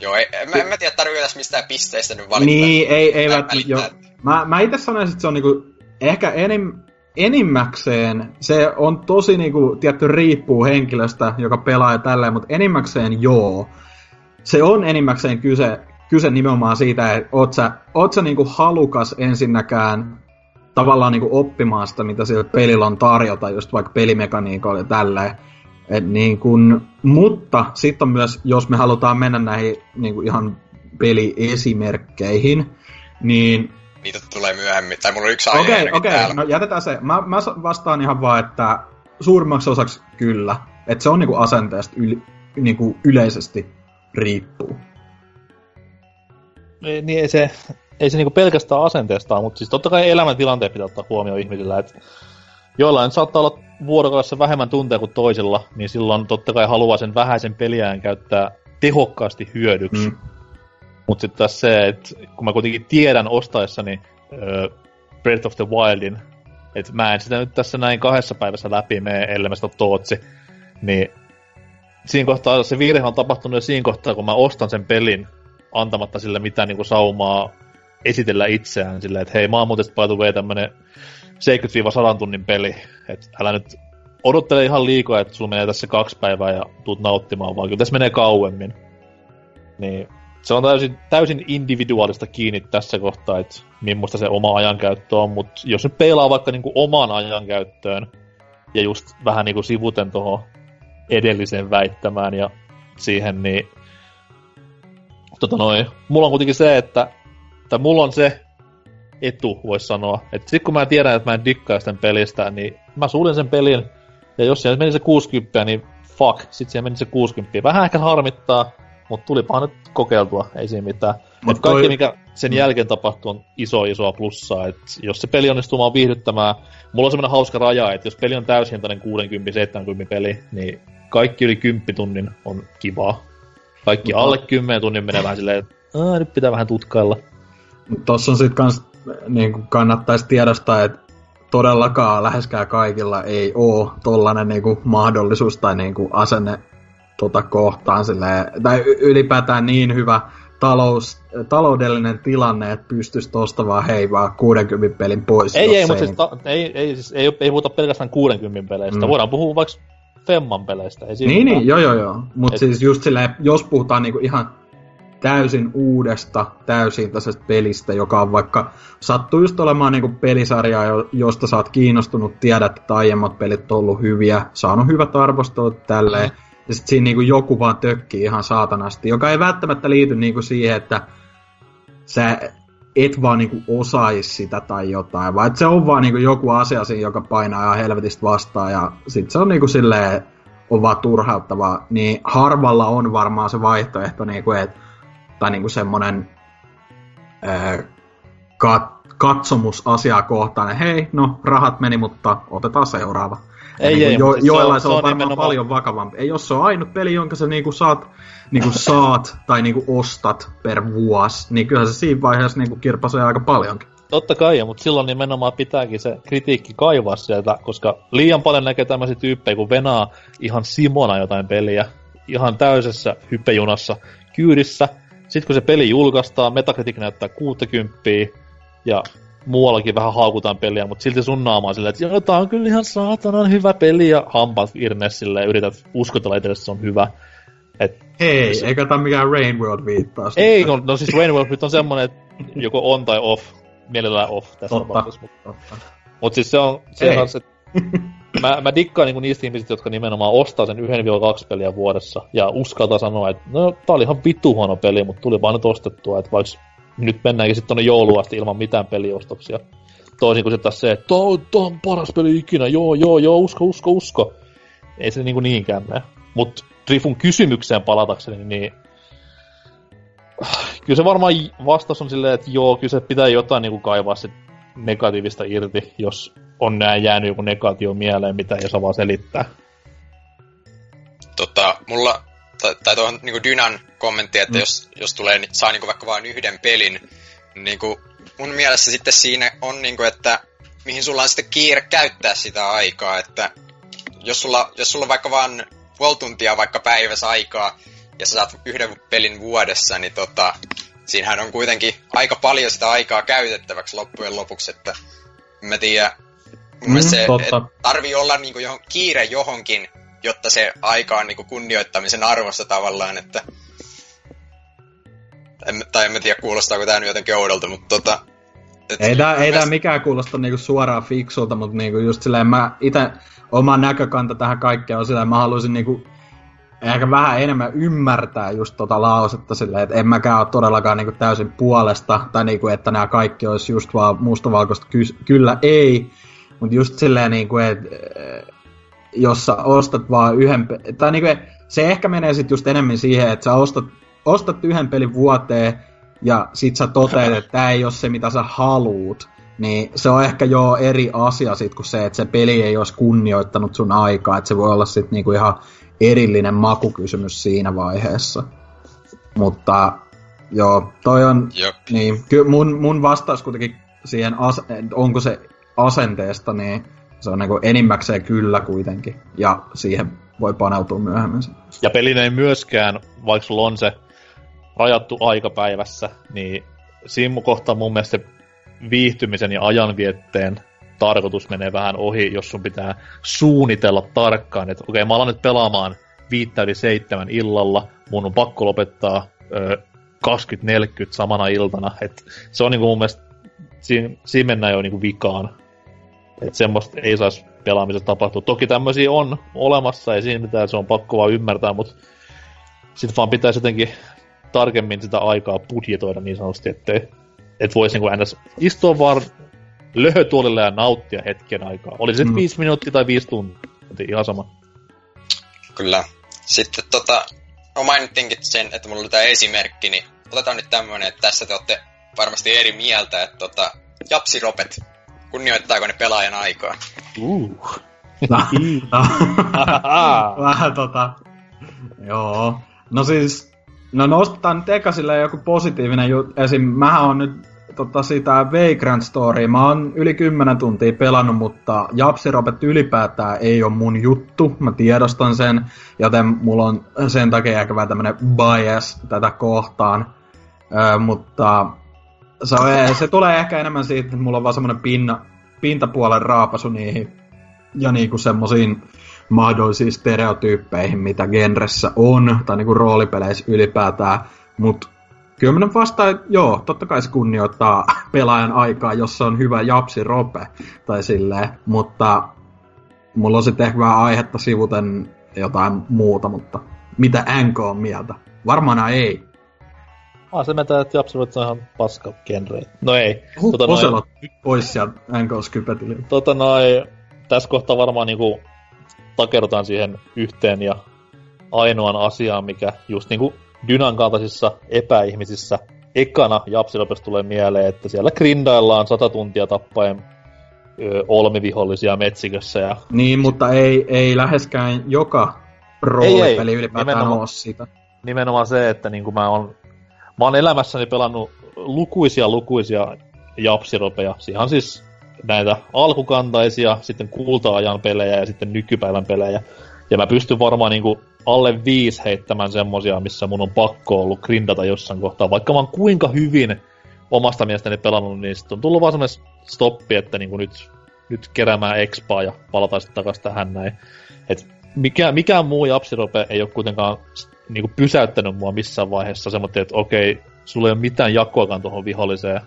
Joo, ei, en, mä, en mä tiedä, tarvitseeko tässä mistään pisteistä nyt valittaa. niin, ei, ei välttämättä, joo. Mä, mä itse sanoisin, että se on niinku, ehkä enim, enimmäkseen, se on tosi niinku, tietty riippuu henkilöstä, joka pelaa ja tälleen, mutta enimmäkseen joo. Se on enimmäkseen kyse, kyse nimenomaan siitä, että oot sä, oot sä niinku halukas ensinnäkään tavallaan niinku oppimaan sitä, mitä sillä pelillä on tarjota, just vaikka pelimekaniikoilla ja tälleen. Et niin kun, mutta sitten on myös, jos me halutaan mennä näihin niinku ihan peliesimerkkeihin, niin Niitä tulee myöhemmin. Tai mulla on yksi aihe Okei, ainakin okei, täällä. no jätetään se. Mä, mä vastaan ihan vaan, että suurimmaksi osaksi kyllä. Että se on niinku asenteesta yli, niinku yleisesti riippuu. Niin ei se, ei se niinku pelkästään asenteesta mutta siis totta kai elämäntilanteet pitää ottaa huomioon ihmisillä, että jollain saattaa olla vuorokaudessa vähemmän tunteja kuin toisilla, niin silloin totta kai haluaa sen vähäisen peliään käyttää tehokkaasti hyödyksi. Mm. Mutta sitten taas se, että kun mä kuitenkin tiedän ostaessani öö, Breath of the Wildin, että mä en sitä nyt tässä näin kahdessa päivässä läpi mene, ellei mä sitä tootsi, niin siinä kohtaa se virhe on tapahtunut jo siinä kohtaa, kun mä ostan sen pelin antamatta sille mitään niinku saumaa esitellä itseään silleen, että hei, mä oon muuten by the way tämmönen 70-100 tunnin peli, että älä nyt odottele ihan liikaa, että sulla menee tässä kaksi päivää ja tuut nauttimaan, vaan kyllä tässä menee kauemmin. Niin se on täysin, täysin individuaalista kiinni tässä kohtaa, että millaista se oma ajankäyttö on, mutta jos nyt peilaa vaikka niinku omaan ajankäyttöön ja just vähän niinku sivuten tuohon edelliseen väittämään ja siihen, niin tota noin, mulla on kuitenkin se, että tai mulla on se etu, voisi sanoa, että sit kun mä tiedän, että mä en dikkaa sitä pelistä, niin mä suljen sen pelin, ja jos siellä meni se 60, niin fuck, sit siellä meni se 60. Vähän ehkä harmittaa, mutta tulipahan nyt kokeiltua, ei siinä mitään. Mut Et kaikki, toi- mikä sen jälkeen tapahtuu, on iso, isoa plussaa. Et jos se peli onnistuu vaan viihdyttämään, mulla on semmoinen hauska raja, että jos peli on täyshintainen 60-70 peli, niin kaikki yli 10 tunnin on kivaa. Kaikki Mutta- alle 10 tunnin menee vähän silleen, että "Aa, nyt pitää vähän tutkailla. Mut Tossa on sit kans, niinku kannattaisi tiedostaa, että todellakaan läheskään kaikilla ei oo tollanen niinku mahdollisuus tai niinku asenne tota kohtaan silleen, tai ylipäätään niin hyvä talous, taloudellinen tilanne, että pystyisi tosta vaan hei vaan 60 pelin pois. Ei, ei, mutta siis, ta, ei, ei, siis ei, ei puhuta pelkästään 60 peleistä. Mm. Voidaan puhua vaikka Femman peleistä. Ei Niin, mitään. niin, joo, joo, joo. Mutta Et- siis just silleen, jos puhutaan niinku ihan täysin uudesta, täysin tästä pelistä, joka on vaikka, sattuu just olemaan niinku pelisarja, jo- josta sä oot kiinnostunut, tiedät, että aiemmat pelit on ollut hyviä, saanut hyvät arvostelut tälleen, ja sit siinä niinku joku vaan tökkii ihan saatanasti, joka ei välttämättä liity niinku siihen, että sä et vaan niinku osais sitä tai jotain, vaan että se on vaan niinku joku asia siinä, joka painaa ihan helvetistä vastaan, ja sit se on niinku silleen, on vaan turhauttavaa, niin harvalla on varmaan se vaihtoehto, niinku, et, tai niinku semmonen ää, kat, katsomus asiaa kohtaan. Hei, no rahat meni, mutta otetaan seuraava. Ei, niin ei, jo, mutta joillain se on- on, se on varmaan nimenomaan- paljon vakavampi. Ei, jos se on ainut peli, jonka sä niinku saat, niinku saat tai niinku ostat per vuosi, niin kyllähän se siinä vaiheessa niinku kirpasee aika paljonkin. Totta kai, mutta silloin nimenomaan pitääkin se kritiikki kaivaa sieltä, koska liian paljon näkee tämmöisiä tyyppejä, kun venaa ihan simona jotain peliä, ihan täysessä hyppejunassa kyydissä. Sitten kun se peli julkaistaan, Metacritic näyttää 60 ja muuallakin vähän haukutaan peliä, mutta silti sun naamaa silleen, että joo, tää on kyllä ihan saatanan hyvä peli, ja hampaat irne silleen, yrität uskotella itselle, että se on hyvä. Et Hei, eikä tämä mikään Rain World viittaus. ei, no, no siis Rain World nyt on semmonen, että joko on tai off, mielellään off tässä Totta. tapauksessa. Mutta Totta. mut siis se on se, kanssa, että mä, mä dikkaan niinku niistä ihmisistä, jotka nimenomaan ostaa sen 1-2 peliä vuodessa ja uskaltaa sanoa, että no tää oli ihan vittu huono peli, mutta tuli vaan nyt ostettua, että vaikka nyt mennäänkin sitten tonne jouluun asti ilman mitään peliostoksia. Toisin kuin sitten taas se, että tää on, tää on paras peli ikinä, joo, joo, joo, usko, usko, usko. Ei se niinku niinkään mene. Mut Trifun kysymykseen palatakseni, niin kyllä se varmaan vastaus on silleen, että joo, kyllä se pitää jotain niinku kaivaa sit negatiivista irti, jos on näin jäänyt joku negaatio mieleen, mitä ei osaa vaan selittää. Tota, mulla, tai, tai tuohon niin Dynan kommentti, että Mm. jos, jos tulee, niin saa niin vaikka vain yhden pelin, niin kuin mun mielestä sitten siinä on, niin kuin, että mihin sulla on sitten kiire käyttää sitä aikaa, että jos sulla, jos sulla on vaikka vaan puoli tuntia vaikka päivässä aikaa, ja sä saat yhden pelin vuodessa, niin tota, siinähän on kuitenkin aika paljon sitä aikaa käytettäväksi loppujen lopuksi, että mä tiedä, mielestä se, totta. et tarvii olla niinku johon, kiire johonkin, jotta se aika on niinku kunnioittamisen arvosta tavallaan, että en, tai en mä tiedä kuulostaako tää nyt jotenkin oudolta, mutta tota, et, Ei ei mielestä- mikään kuulosta niinku suoraan fiksulta, mutta niinku just silleen mä itse oma näkökanta tähän kaikkeen on silleen, mä haluaisin niinku ehkä vähän enemmän ymmärtää just tota lausetta silleen, että en mäkään ole todellakaan niinku täysin puolesta, tai niinku, että nämä kaikki olisi just vaan mustavalkoista ky- kyllä ei, mutta just silleen niinku, että jos sä ostat vaan yhden, pe- tai niinku, se ehkä menee sitten just enemmän siihen, että sä ostat, ostat yhden pelin vuoteen, ja sit sä toteat, että tämä ei ole se, mitä sä haluut, niin se on ehkä jo eri asia sit kuin se, että se peli ei olisi kunnioittanut sun aikaa, että se voi olla sitten niinku ihan erillinen makukysymys siinä vaiheessa. Mutta joo, toi on, Jop. niin, kyllä mun, mun vastaus kuitenkin siihen, as, onko se asenteesta, niin se on niinku enimmäkseen kyllä kuitenkin, ja siihen voi paneutua myöhemmin. Ja pelin ei myöskään, vaikka sulla on se rajattu aikapäivässä, niin siinä kohtaa mun mielestä se viihtymisen ja ajanvietteen tarkoitus menee vähän ohi, jos sun pitää suunnitella tarkkaan, että okei, mä alan nyt pelaamaan viittä yli seitsemän illalla, mun on pakko lopettaa ö, 20-40 samana iltana, et se on niinku mun mielestä, siinä, siinä mennään jo niinku vikaan. Että semmoista ei saisi pelaamisessa tapahtua. Toki tämmöisiä on olemassa, ei siinä mitään, se on pakko vaan ymmärtää, mutta sitten vaan pitäisi jotenkin tarkemmin sitä aikaa budjetoida niin sanotusti, ettei et voisi niinku ns. istua vaan löhötuolilla ja nauttia hetken aikaa. Oli se Mm. viisi minuuttia tai viisi tuntia, ihan sama. Kyllä. Sitten tota, no mainittiinkin sen, että mulla oli tää esimerkki, niin otetaan nyt tämmönen, että tässä te olette varmasti eri mieltä, että tota, japsiropet, kunnioittaako ne pelaajan aikaa? Uh. Vähän tota, joo. No siis, no nostetaan nyt eka joku positiivinen juttu. Esim. mähän on nyt tota sitä Vagrant Story. Mä oon yli 10 tuntia pelannut, mutta Japsirobet ylipäätään ei ole mun juttu. Mä tiedostan sen, joten mulla on sen takia ehkä vähän tämmönen bias tätä kohtaan. Ö, mutta se, on, se tulee ehkä enemmän siitä, että mulla on vaan semmonen pinna, pintapuolen raapasu niihin ja niinku semmosiin mahdollisiin stereotyyppeihin, mitä genressä on, tai niinku roolipeleissä ylipäätään, mutta kyllä nyt vastaan, että joo, totta kai se kunnioittaa pelaajan aikaa, jos se on hyvä japsi rope, tai silleen, mutta mulla on sitten ehkä vähän aihetta sivuten jotain muuta, mutta mitä NK on mieltä? Varmaan ei. Ah, se mentää, että Japsiroit on ihan paska genre. No ei. Huh, Tota noin- pois sieltä NK-skypetililtä. Tota noin, tässä kohtaa varmaan niinku takerrutaan siihen yhteen ja ainoan asiaan, mikä just niinku Dynan kaltaisissa epäihmisissä ekana Japsilopes tulee mieleen, että siellä grindaillaan sata tuntia tappaen ö, olmivihollisia metsikössä. Ja... Niin, mutta ei, ei läheskään joka roolipeli ylipäätään nimenomaan, ole sitä. Nimenomaan se, että niin kuin mä oon, mä oon elämässäni pelannut lukuisia lukuisia japsiropeja. On siis näitä alkukantaisia, sitten kulta-ajan pelejä ja sitten nykypäivän pelejä. Ja mä pystyn varmaan niin kuin alle viisi heittämään semmosia, missä mun on pakko ollut grindata jossain kohtaa. Vaikka mä oon kuinka hyvin omasta mielestäni pelannut, niin sitten on tullut vaan semmoinen stoppi, että niin kuin nyt, nyt keräämään expaa ja palataan sitten takaisin tähän näin. Et mikä, mikään muu japsirope ei ole kuitenkaan niin kuin pysäyttänyt mua missään vaiheessa semmoinen, että okei, sulla ei ole mitään jakoakaan tuohon viholliseen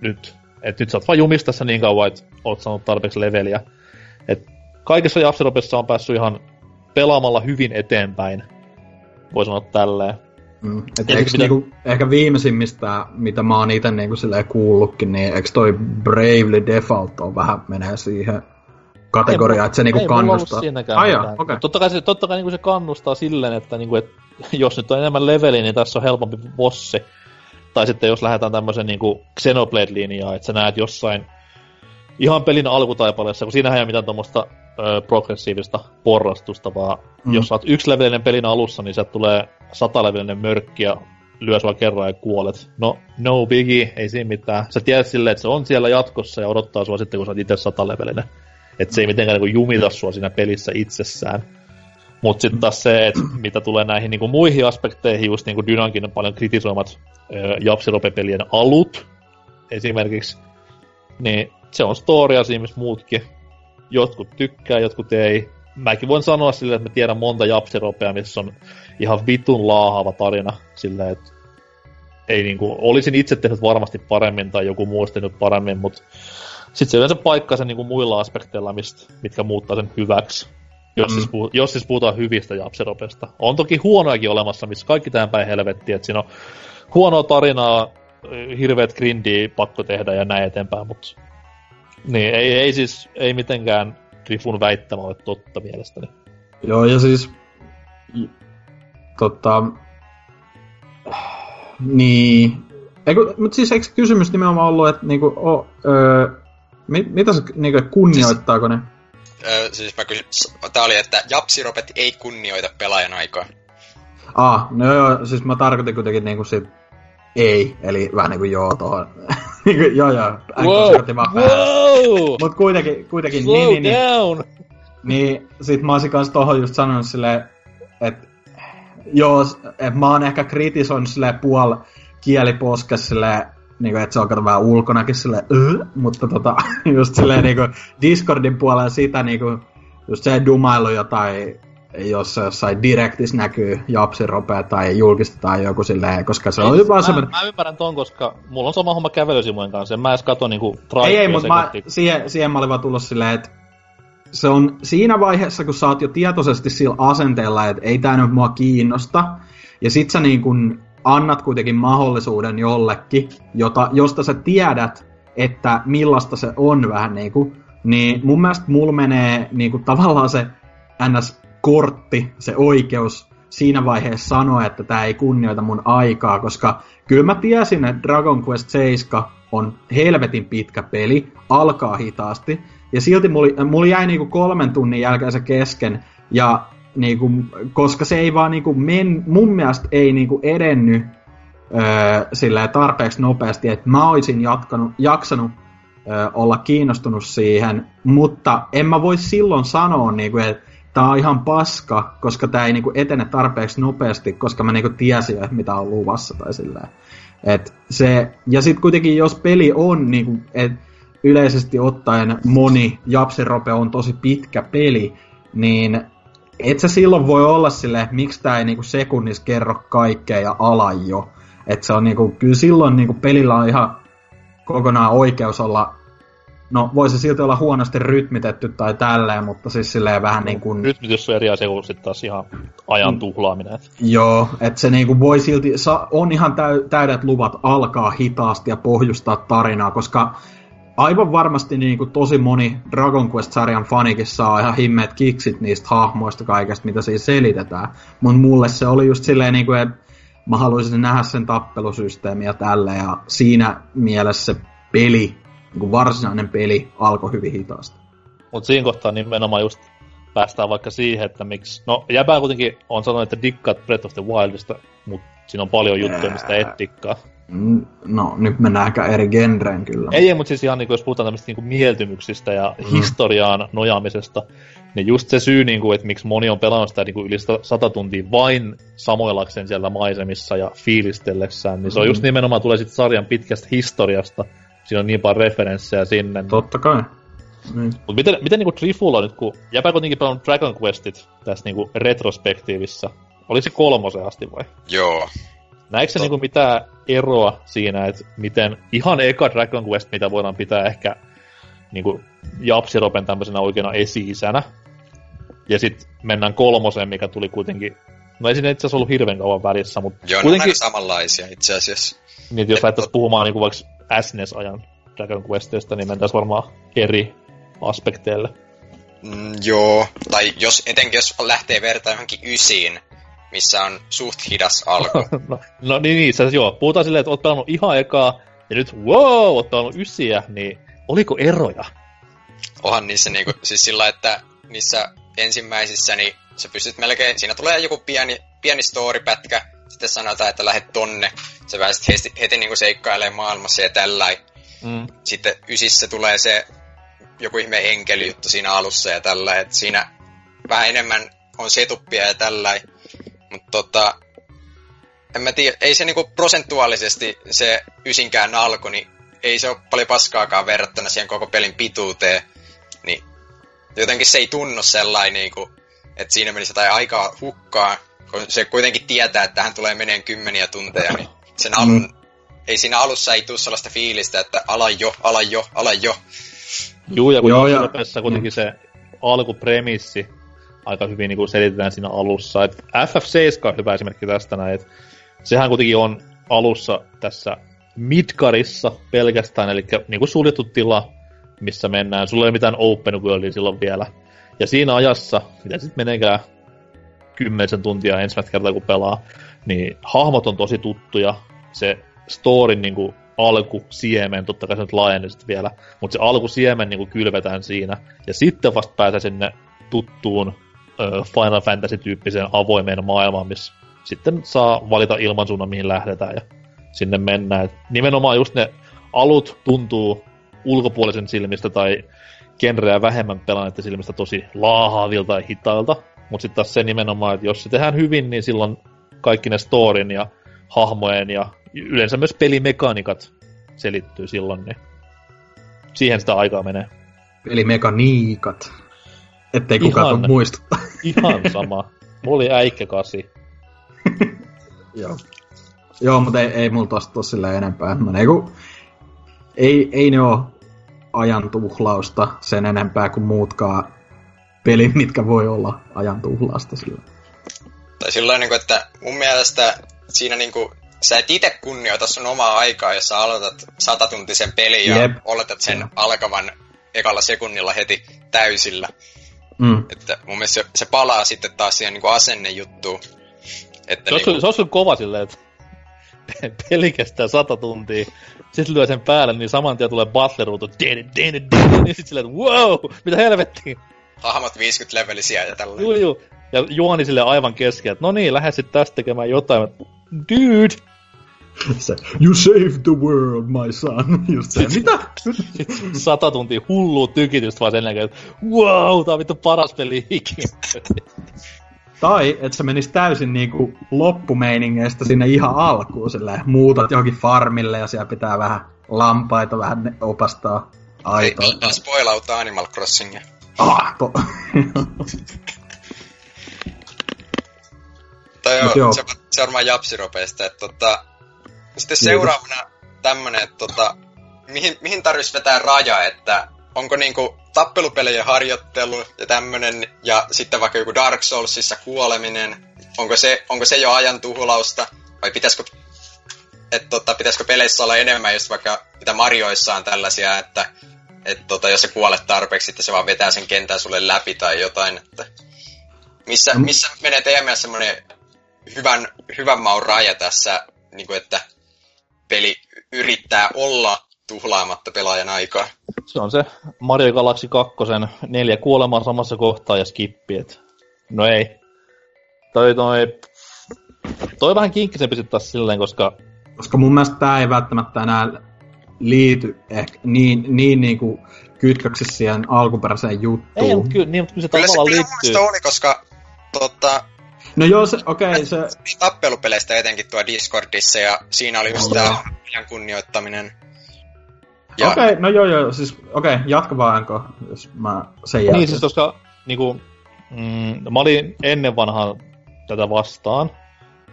nyt. Että nyt sä oot vaan jumistassa niin kauan, että oot saanut tarpeeksi leveliä. Et kaikessa japsiropessa on päässyt ihan pelaamalla hyvin eteenpäin. Voi sanoa tälleen. Mm. Et eikö mitä... niinku, ehkä viimeisimmistä, mitä mä oon itse niinku kuullutkin, niin eikö toi Bravely Default on vähän menee siihen kategoriaan, että se niinku ei kannustaa? Ai joo, okay. Totta kai se, totta kai niinku se kannustaa silleen, että niinku, et, jos nyt on enemmän leveli, niin tässä on helpompi bossi. Tai sitten jos lähdetään tämmöisen niinku Xenoblade-linjaan, että sä näet jossain ihan pelin alkutaipaleessa, kun siinähän ei ole mitään tuommoista progressiivista porrastusta, vaan mm. jos sä oot levelinen pelin alussa, niin sieltä tulee satalevelinen mörkki ja lyö sua kerran ja kuolet. No, no biggie, ei siinä mitään. Sä tiedät silleen, että se on siellä jatkossa ja odottaa sua sitten, kun sä oot itse satalevelinen. Että se ei mitenkään niin jumita sua siinä pelissä itsessään. Mutta sitten taas se, että mitä tulee näihin niin kuin muihin aspekteihin, just niin kuin Dynankin on paljon kritisoimat Japsirope-pelien alut esimerkiksi, niin se on storia siinä, missä muutkin jotkut tykkää, jotkut ei. Mäkin voin sanoa silleen, että mä tiedän monta japsiropea, missä on ihan vitun laahava tarina silleen, että ei niinku, olisin itse tehnyt varmasti paremmin tai joku tehnyt paremmin, mutta sitten se yleensä paikkaa sen niinku muilla aspekteilla, mistä, mitkä muuttaa sen hyväksi. Jos, mm. siis, puh- jos siis puhutaan hyvistä japsiropesta. On toki huonoakin olemassa, missä kaikki tähän päin helvettiä, että siinä on huonoa tarinaa, hirveät grindiä pakko tehdä ja näin eteenpäin, mutta niin, ei, ei siis, ei mitenkään Grifun väittämä ole totta mielestäni. Joo, ja siis, tota, niin, mutta siis eikö kysymys nimenomaan ollut, että niinku, o, öö, mit, mitä se niinku, kunnioittaako ne? Öö, siis mä kysyn, tää oli, että japsiropet ei kunnioita pelaajan aikaa. Ah, no joo, siis mä tarkoitin kuitenkin niinku sit ei, eli vähän niinku joo tohon. Niinku, joo joo, wow, vaan wow. Mut kuitenkin, kuitenkin Slow niin, niin, down. niin, niin, sit mä olisin kans tohon just sanonut silleen, että joo, et mä oon ehkä kritisoinut silleen puol kieliposkes silleen, niinku, että se on kato vähän ulkonakin silleen, äh, mutta tota, just silleen niinku Discordin puolella sitä niinku, just se dumailu jotain jos jossain direktis näkyy japsiropea tai julkistetaan joku silleen, koska se ei, on vaan semmoinen... Mä ymmärrän ton, koska mulla on sama homma kävelysimujen kanssa, en mä edes katso niinku Ei, ei, mutta mä, siihen, siihen mä olin vaan tullut silleen, että se on siinä vaiheessa, kun sä oot jo tietoisesti sillä asenteella, että ei tää nyt mua kiinnosta, ja sit sä niin kun annat kuitenkin mahdollisuuden jollekin, jota, josta sä tiedät, että millaista se on vähän niinku, niin mun mielestä mulla menee niinku tavallaan se ns kortti, se oikeus siinä vaiheessa sanoa, että tämä ei kunnioita mun aikaa, koska kyllä mä tiesin, että Dragon Quest 7 on helvetin pitkä peli, alkaa hitaasti, ja silti mulla, mulla jäi niinku kolmen tunnin jälkeen se kesken, ja niinku, koska se ei vaan niinku men, mun mielestä ei niinku edennyt öö, tarpeeksi nopeasti, että mä olisin jatkanut, jaksanut öö, olla kiinnostunut siihen, mutta en mä voi silloin sanoa, niinku, että tää on ihan paska, koska tää ei niinku etene tarpeeksi nopeasti, koska mä niinku tiesin, että mitä on luvassa tai silleen. Et se, ja sitten kuitenkin jos peli on niinku, et yleisesti ottaen moni Japsirope on tosi pitkä peli, niin et sä silloin voi olla silleen, että miksi tää ei niinku sekunnissa kerro kaikkea ja ala jo. Et se on niinku, kyllä silloin niinku pelillä on ihan kokonaan oikeus olla No, voisi silti olla huonosti rytmitetty tai tälleen, mutta siis silleen vähän niin kuin... Rytmitys on eri asia kuin sitten taas ihan ajan mm. tuhlaaminen. Joo, että se niin kuin voi silti, on ihan täydet luvat alkaa hitaasti ja pohjustaa tarinaa, koska aivan varmasti niin kuin tosi moni Dragon Quest-sarjan fanikin saa ihan himmeet kiksit niistä hahmoista kaikesta, mitä siinä selitetään. Mutta mulle se oli just silleen, niin kuin, että mä haluaisin nähdä sen tappelusysteemiä tälle, ja siinä mielessä se peli, niin kuin varsinainen peli, alkoi hyvin hitaasti. Mutta siinä kohtaa nimenomaan just päästään vaikka siihen, että miksi... No, jäbää kuitenkin on sanonut, että dikkaat Breath of the Wildista, mutta siinä on paljon juttuja, mistä et dikkaa. Mm, no, nyt mennään aika eri genreen kyllä. Ei, mutta siis ihan niin kuin, jos puhutaan tämmöistä niin mieltymyksistä ja mm. historiaan nojaamisesta, niin just se syy, niin kuin, että miksi moni on pelannut sitä niin kuin yli sata tuntia vain samoillakseen siellä maisemissa ja fiilistellessään, niin se on mm. just nimenomaan tulee sitten sarjan pitkästä historiasta. Siinä on niin paljon referenssejä sinne. Totta kai. Niin. Mut miten, miten niinku Trifulla nyt, kun jäpä kuitenkin pelannut Dragon Questit tässä niinku retrospektiivissa, oli se kolmosen asti vai? Joo. Näetkö se niinku mitään eroa siinä, että miten ihan eka Dragon Quest, mitä voidaan pitää ehkä niinku Japsiropen tämmöisenä oikeana esi-isänä, ja sitten mennään kolmoseen, mikä tuli kuitenkin... No ei siinä itse asiassa ollut hirveän kauan välissä, mutta Joo, kuitenkin... ne samanlaisia itse asiassa. Niin, jos lähdettäisiin puhumaan niinku vaikka SNES-ajan Dragon Questista, niin mentäisiin varmaan eri aspekteille. Mm, joo, tai jos, etenkin jos lähtee vertaa johonkin ysiin, missä on suht hidas alku. no, no niin, niin, se, joo. Puhutaan silleen, että oot pelannut ihan ekaa, ja nyt wow, oot pelannut ysiä, niin oliko eroja? Onhan niissä niinku, siis sillä, että niissä ensimmäisissä, niin sä pystyt melkein, siinä tulee joku pieni, pieni storypätkä, sitten sanotaan, että lähdet tonne, sä pääset heti, heti niinku seikkailemaan maailmassa ja tällä. Mm. Sitten ysissä tulee se joku ihme enkelijuttu siinä alussa ja tällä, että siinä vähän enemmän on setuppia ja tällä. Mutta tota, en mä tiedä, ei se niinku prosentuaalisesti se ysinkään alku, niin ei se ole paljon paskaakaan verrattuna siihen koko pelin pituuteen. Niin jotenkin se ei tunnu sellainen, niinku, että siinä menisi jotain aikaa hukkaa, kun se kuitenkin tietää, että tähän tulee meneen kymmeniä tunteja, niin sen alun, mm. ei siinä alussa ei tule sellaista fiilistä, että ala jo, ala jo, ala jo. Juu, ja kun Joo, ja... kuitenkin mm. se alkupremissi aika hyvin niin kuin selitetään siinä alussa. Et FF7 on hyvä esimerkki tästä näin, että sehän kuitenkin on alussa tässä Midgarissa pelkästään, eli niin kuin suljettu tila, missä mennään. Sulla ei ole mitään open worldia silloin vielä. Ja siinä ajassa, mitä sitten meneekään kymmenisen tuntia ensimmäistä kertaa kun pelaa, niin hahmot on tosi tuttuja. Se storin niin kuin, alkusiemen, totta kai se nyt laajeni vielä, mutta se alkusiemen niin kuin kylvetään siinä, ja sitten vasta pääsee sinne tuttuun Final Fantasy-tyyppiseen avoimeen maailmaan, missä sitten saa valita ilmansuunnan, mihin lähdetään, ja sinne mennään. Et nimenomaan just ne alut tuntuu ulkopuolisen silmistä tai genreä vähemmän pelanneiden silmistä tosi laahaavilta ja hitailta, mutta sitten taas se nimenomaan, että jos se tehdään hyvin, niin silloin kaikki ne storin ja hahmojen ja yleensä myös pelimekanikat selittyy silloin, niin siihen sitä aikaa menee. Pelimekaniikat. Ettei kukaan ihan, muistuttaa. Ihan sama. Mulla oli äikkä kasi. Joo. Joo, mutta ei, ei mulla tosta sille enempää. Mä niinku, ei, ei ne oo ajan tuhlausta sen enempää kuin muutkaan pelit, mitkä voi olla ajan tuhlausta sillä. Tai sillä niin että mun mielestä siinä niin kuin sä et itse kunnioita sun omaa aikaa, jos sä aloitat satatuntisen pelin ja Jep. oletat sen Jep. alkavan ekalla sekunnilla heti täysillä. Mm. Että mun mielestä se, se palaa sitten taas siihen niin asennejuttuun. Että se, niinku... se olisi kova silleen, että peli kestää sata tuntia, sitten lyö sen päälle, niin saman tien tulee butleruutu, niin sitten silleen, että wow, mitä helvettiä. Hahmot 50 levelisiä ja tällä. Juu, juu. Ja juoni sille aivan kesken, että no niin, lähde sitten tästä tekemään jotain. Dude, se, you saved the world, my son. Just se, mitä? Sata tuntia hullua tykitystä vaan sen jälkeen, että wow, tää on vittu paras peli ikinä. Tai, että se menisi täysin niinku loppumeiningeistä sinne ihan alkuun, silleen, muutat johonkin farmille ja siellä pitää vähän lampaita vähän opastaa aitoa. Ei, ei spoilauta Animal Crossingia. Ah, to... tai joo, joo. Se, se varmaan japsiropeista, että tota, sitten seuraavana tämmönen, että tota, mihin, mihin tarvitsisi vetää raja, että onko niinku tappelupelien harjoittelu ja tämmönen, ja sitten vaikka joku Dark Soulsissa kuoleminen, onko se, onko se jo ajan tuhlausta, vai pitäisikö, että tota, pitäisikö peleissä olla enemmän just vaikka mitä Marioissa on tällaisia, että et tota, jos sä kuolet tarpeeksi, sitten se vaan vetää sen kentän sulle läpi tai jotain, että missä, missä menee teidän mielestä semmoinen hyvän, hyvän maun raja tässä, niin kuin, että peli yrittää olla tuhlaamatta pelaajan aikaa. Se on se Mario Galaxy 2 neljä kuolemaa samassa kohtaa ja skippi, et no ei. Toi toi... Toi vähän kinkkisempi sitten taas silleen, koska... Koska mun mielestä tää ei välttämättä enää liity ehkä niin, niin niinku kytköksissä siihen alkuperäiseen juttuun. Ei, mutta kyllä, niin, mutta kyllä se Kyllä se tavallaan kyllä mun liittyy. mielestä oli, koska tota, No joo, se, okei, okay, se... niin tappelupeleistä etenkin tuo Discordissa ja siinä oli just tämä kunnioittaminen. Ja Okei, okay, no joo joo, siis okei, okay, jatka vaan Anko, jos mä sen jälkeen. Niin siis koska niinku, mm, mä olin ennen vanhaan tätä vastaan,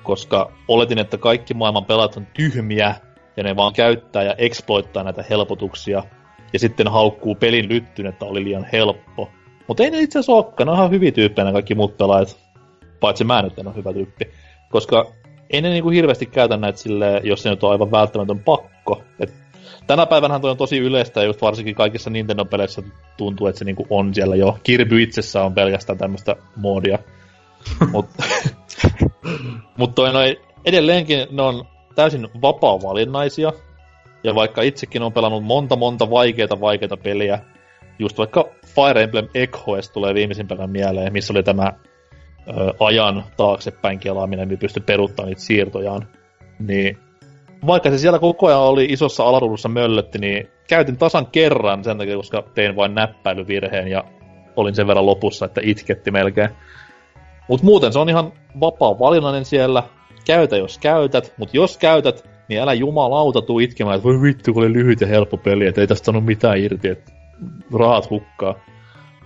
koska oletin, että kaikki maailman pelaat on tyhmiä ja ne vaan käyttää ja exploittaa näitä helpotuksia ja sitten haukkuu pelin lyttyn, että oli liian helppo. Mutta ei ne itse asiassa olekaan, ne on ihan hyviä tyyppejä kaikki muut pelaajat. Paitsi mä nyt en ole hyvä tyyppi. Koska ei ne niinku hirveästi käytä näitä silleen, jos se nyt on aivan välttämätön pakko. Et tänä päivänä toi on tosi yleistä ja just varsinkin kaikissa Nintendo-peleissä tuntuu, että se niinku on siellä jo. Kirby itsessä on pelkästään tämmöistä moodia. Mutta mut toi noi, edelleenkin ne on täysin vapaa-valinnaisia. Ja vaikka itsekin on pelannut monta monta vaikeita vaikeita peliä, just vaikka Fire Emblem Echoes tulee viimeisimpänä mieleen, missä oli tämä ajan taaksepäin kelaaminen, niin pystyi peruuttamaan niitä siirtojaan. Niin vaikka se siellä koko ajan oli isossa alaruudussa möllötti, niin käytin tasan kerran sen takia, koska tein vain näppäilyvirheen ja olin sen verran lopussa, että itketti melkein. Mutta muuten se on ihan vapaa valinnainen siellä. Käytä jos käytät, mutta jos käytät, niin älä jumalauta tuu itkemään, että voi vittu, kun oli lyhyt ja helppo peli, että ei tästä saanut mitään irti, että rahat hukkaa.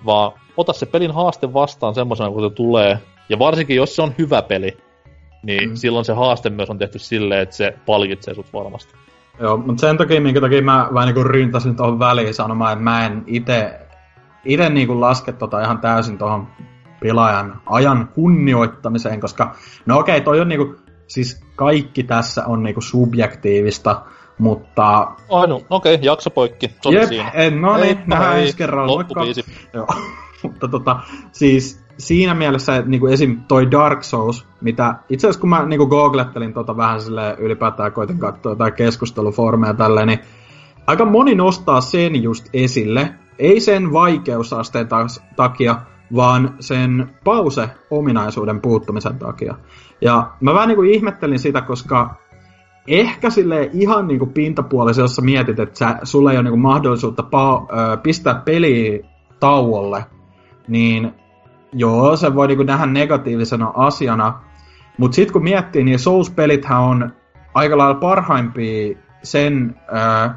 Vaan ota se pelin haaste vastaan semmoisena, kun se tulee. Ja varsinkin, jos se on hyvä peli, niin Mm. silloin se haaste myös on tehty silleen, että se palkitsee sut varmasti. Joo, mutta sen takia, minkä takia mä vähän niinku ryntäsin tuohon väliin sanomaan, että mä en ite, ite niinku laske tota ihan täysin tuohon pelaajan ajan kunnioittamiseen, koska no okei, toi on niinku, siis kaikki tässä on niinku subjektiivista, mutta Ai no, okei, okay, jakso poikki. Se oli jep, siinä. en, no niin, nähdään ensi kerralla. Loppubiisi. Joo, mutta tota, siis siinä mielessä, että niinku esim. toi Dark Souls, mitä itse asiassa kun mä niinku googlettelin tota vähän sille ylipäätään koitin katsoa jotain keskustelufoorumeja ja tälleen, niin aika moni nostaa sen just esille. Ei sen vaikeusasteen taas- takia, vaan sen pause-ominaisuuden puuttumisen takia. Ja mä vähän niinku ihmettelin sitä, koska ehkä sille ihan niinku pintapuolisesti, jos sä mietit, että sä, sulla ei ole niinku mahdollisuutta pa- pistää peliä tauolle, niin joo, se voi niinku nähdä negatiivisena asiana. Mutta sitten kun miettii, niin Souls-pelithän on aika lailla parhaimpia sen, ö,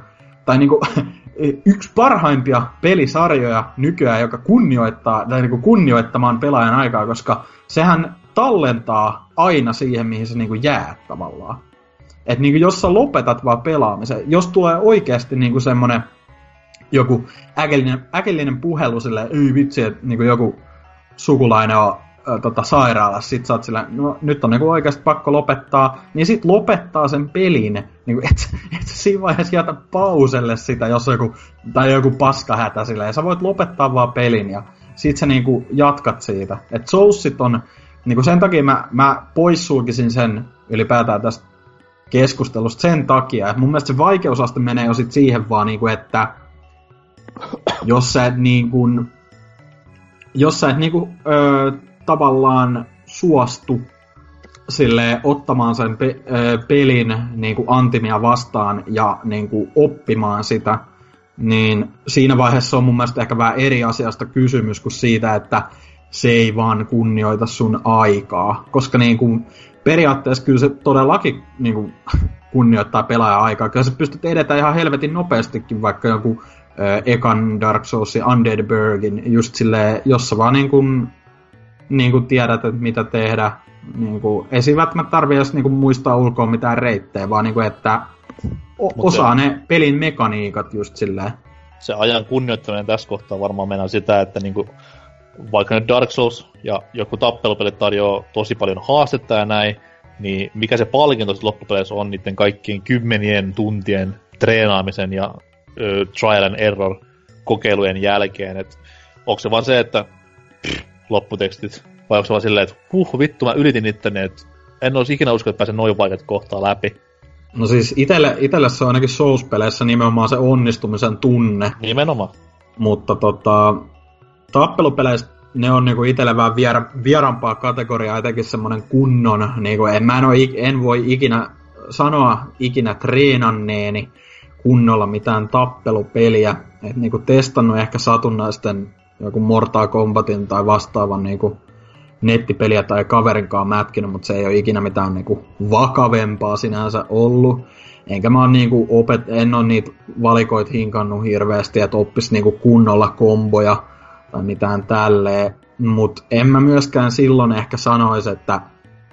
tai niinku, yksi parhaimpia pelisarjoja nykyään, joka kunnioittaa, tai niinku kunnioittamaan pelaajan aikaa, koska sehän tallentaa aina siihen, mihin se niinku jää tavallaan. Että niinku jos sä lopetat vaan pelaamisen, jos tulee oikeasti niinku semmonen joku äkellinen, äkellinen puhelu silleen, ei vitsi, että niinku joku sukulainen on ö, tota, sairaalassa, sit sä oot silleen, no nyt on niinku oikeasti pakko lopettaa, niin sit lopettaa sen pelin, niinku, et, et siinä vaiheessa jätä pauselle sitä, jos on joku, tai joku paskahätä silleen, sä voit lopettaa vaan pelin ja sit sä niinku jatkat siitä. Et Soulsit on, niinku sen takia mä, mä poissulkisin sen ylipäätään tästä keskustelusta sen takia, että mun mielestä se vaikeusaste menee jo sit siihen vaan niinku, että jos sä et niinku, jos sä et niinku, ö, tavallaan suostu sille ottamaan sen pe- ö, pelin niinku antimia vastaan ja niinku oppimaan sitä, niin siinä vaiheessa on mun mielestä ehkä vähän eri asiasta kysymys kuin siitä, että se ei vaan kunnioita sun aikaa. Koska niinku, periaatteessa kyllä se todellakin niinku, kunnioittaa pelaajan aikaa. Kyllä sä pystyt edetä ihan helvetin nopeastikin vaikka joku ekan Dark Soulsin Undead Burgin, just silleen, jos sä vaan niinku, niinku tiedät, että mitä tehdä. Niinku, ei siinä välttämättä tarvii edes niinku muistaa ulkoa mitään reittejä, vaan niinku, että o- osaa ne pelin mekaniikat just silleen. se ajan kunnioittaminen tässä kohtaa varmaan mennään sitä, että niinku, vaikka nyt Dark Souls ja joku tappelupelit tarjoaa tosi paljon haastetta ja näin, niin mikä se palkinto loppupeleissä on niiden kaikkien kymmenien tuntien treenaamisen ja ö, trial and error kokeilujen jälkeen, että onko se vaan se, että pff, lopputekstit, vai onko se vaan silleen, että huh vittu mä yritin itteni, että en olisi ikinä uskonut, että pääsen noin vaikeat kohtaa läpi. No siis itelle, itelle se on ainakin Souls-peleissä nimenomaan se onnistumisen tunne. Nimenomaan. Mutta tota, tappelupeleissä ne on niinku itelle vähän viera, vierampaa kategoriaa, etenkin semmonen kunnon, niinku en, mä en, oo, en voi ikinä sanoa ikinä treenanneeni kunnolla mitään tappelupeliä. Et niinku testannut ehkä satunnaisten joku Mortal Kombatin tai vastaavan niinku nettipeliä tai kaverinkaan mätkinyt, mutta se ei ole ikinä mitään niinku vakavempaa sinänsä ollut. Enkä mä niinku opet, en ole niitä valikoit hinkannut hirveästi, että oppis niinku kunnolla komboja tai mitään tälleen. Mut en mä myöskään silloin ehkä sanoisi, että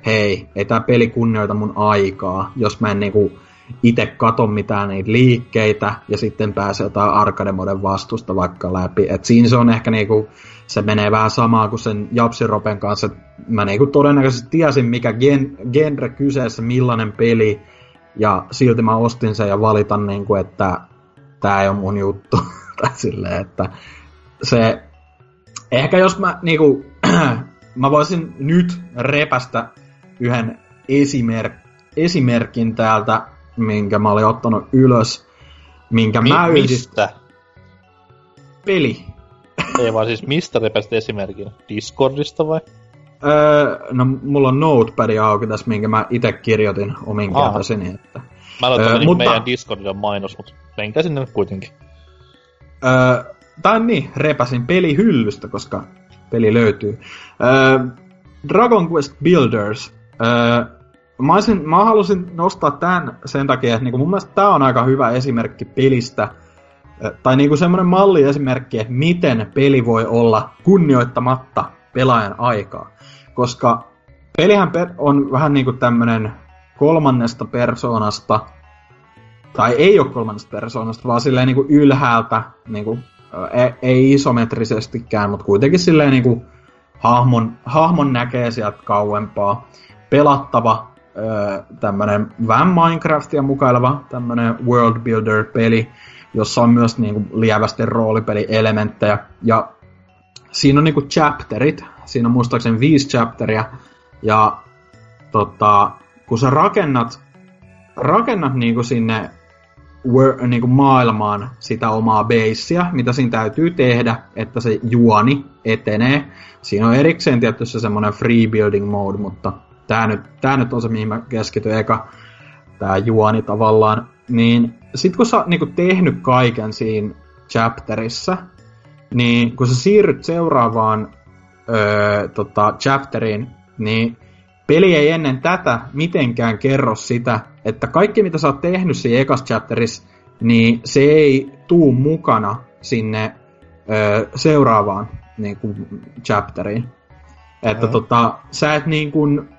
hei, ei tää peli kunnioita mun aikaa, jos mä en niinku itse kato mitään niitä liikkeitä ja sitten pääsee jotain arcade vastusta vaikka läpi. Et siinä se on ehkä niinku, se menee vähän samaa kuin sen Japsiropen kanssa. Mä niinku todennäköisesti tiesin mikä gen, genre kyseessä, millainen peli ja silti mä ostin sen ja valitan niinku, että tää ei ole mun juttu. silleen, että se ehkä jos mä niinku, mä voisin nyt repästä yhden esimerk, esimerkin täältä minkä mä olin ottanut ylös, minkä Mi- mä yhdist... Mistä? Peli. Ei vaan siis mistä repäsit esimerkin? Discordista vai? Öö, no mulla on notepad auki tässä, minkä mä itse kirjoitin omin kertasini. Että... Mä aloitan öö, mutta... meidän Discordin mainos, mutta menkää sinne nyt kuitenkin. Öö, tai niin, repäsin pelihyllystä, koska peli löytyy. Öö, Dragon Quest Builders. Öö, mä, olisin, mä halusin nostaa tämän sen takia, että niinku mun mielestä tämä on aika hyvä esimerkki pelistä, tai niinku semmoinen malliesimerkki, että miten peli voi olla kunnioittamatta pelaajan aikaa. Koska pelihän on vähän niinku tämmönen kolmannesta persoonasta, tai ei ole kolmannesta persoonasta, vaan silleen niinku ylhäältä, niinku, ei isometrisestikään, mutta kuitenkin silleen niinku hahmon, hahmon näkee sieltä kauempaa. Pelattava tämmönen vähän Minecraftia mukaileva tämmönen world builder peli, jossa on myös niinku lievästi roolipelielementtejä. Ja siinä on niinku chapterit, siinä on muistaakseni viisi chapteria, ja tota, kun sä rakennat, rakennat niinku sinne wor, niinku maailmaan sitä omaa beissiä, mitä siinä täytyy tehdä, että se juoni etenee. Siinä on erikseen tietysti se semmoinen free building mode, mutta tää nyt, tää nyt on se, mihin mä keskityn eka, tää juoni tavallaan, niin sit kun sä oot niinku tehnyt kaiken siinä chapterissa, niin kun sä siirryt seuraavaan öö, tota, chapteriin, niin peli ei ennen tätä mitenkään kerro sitä, että kaikki mitä sä oot tehnyt siinä ekas chapterissa, niin se ei tuu mukana sinne öö, seuraavaan niin kuin, chapteriin. Että tota, sä et niin kuin,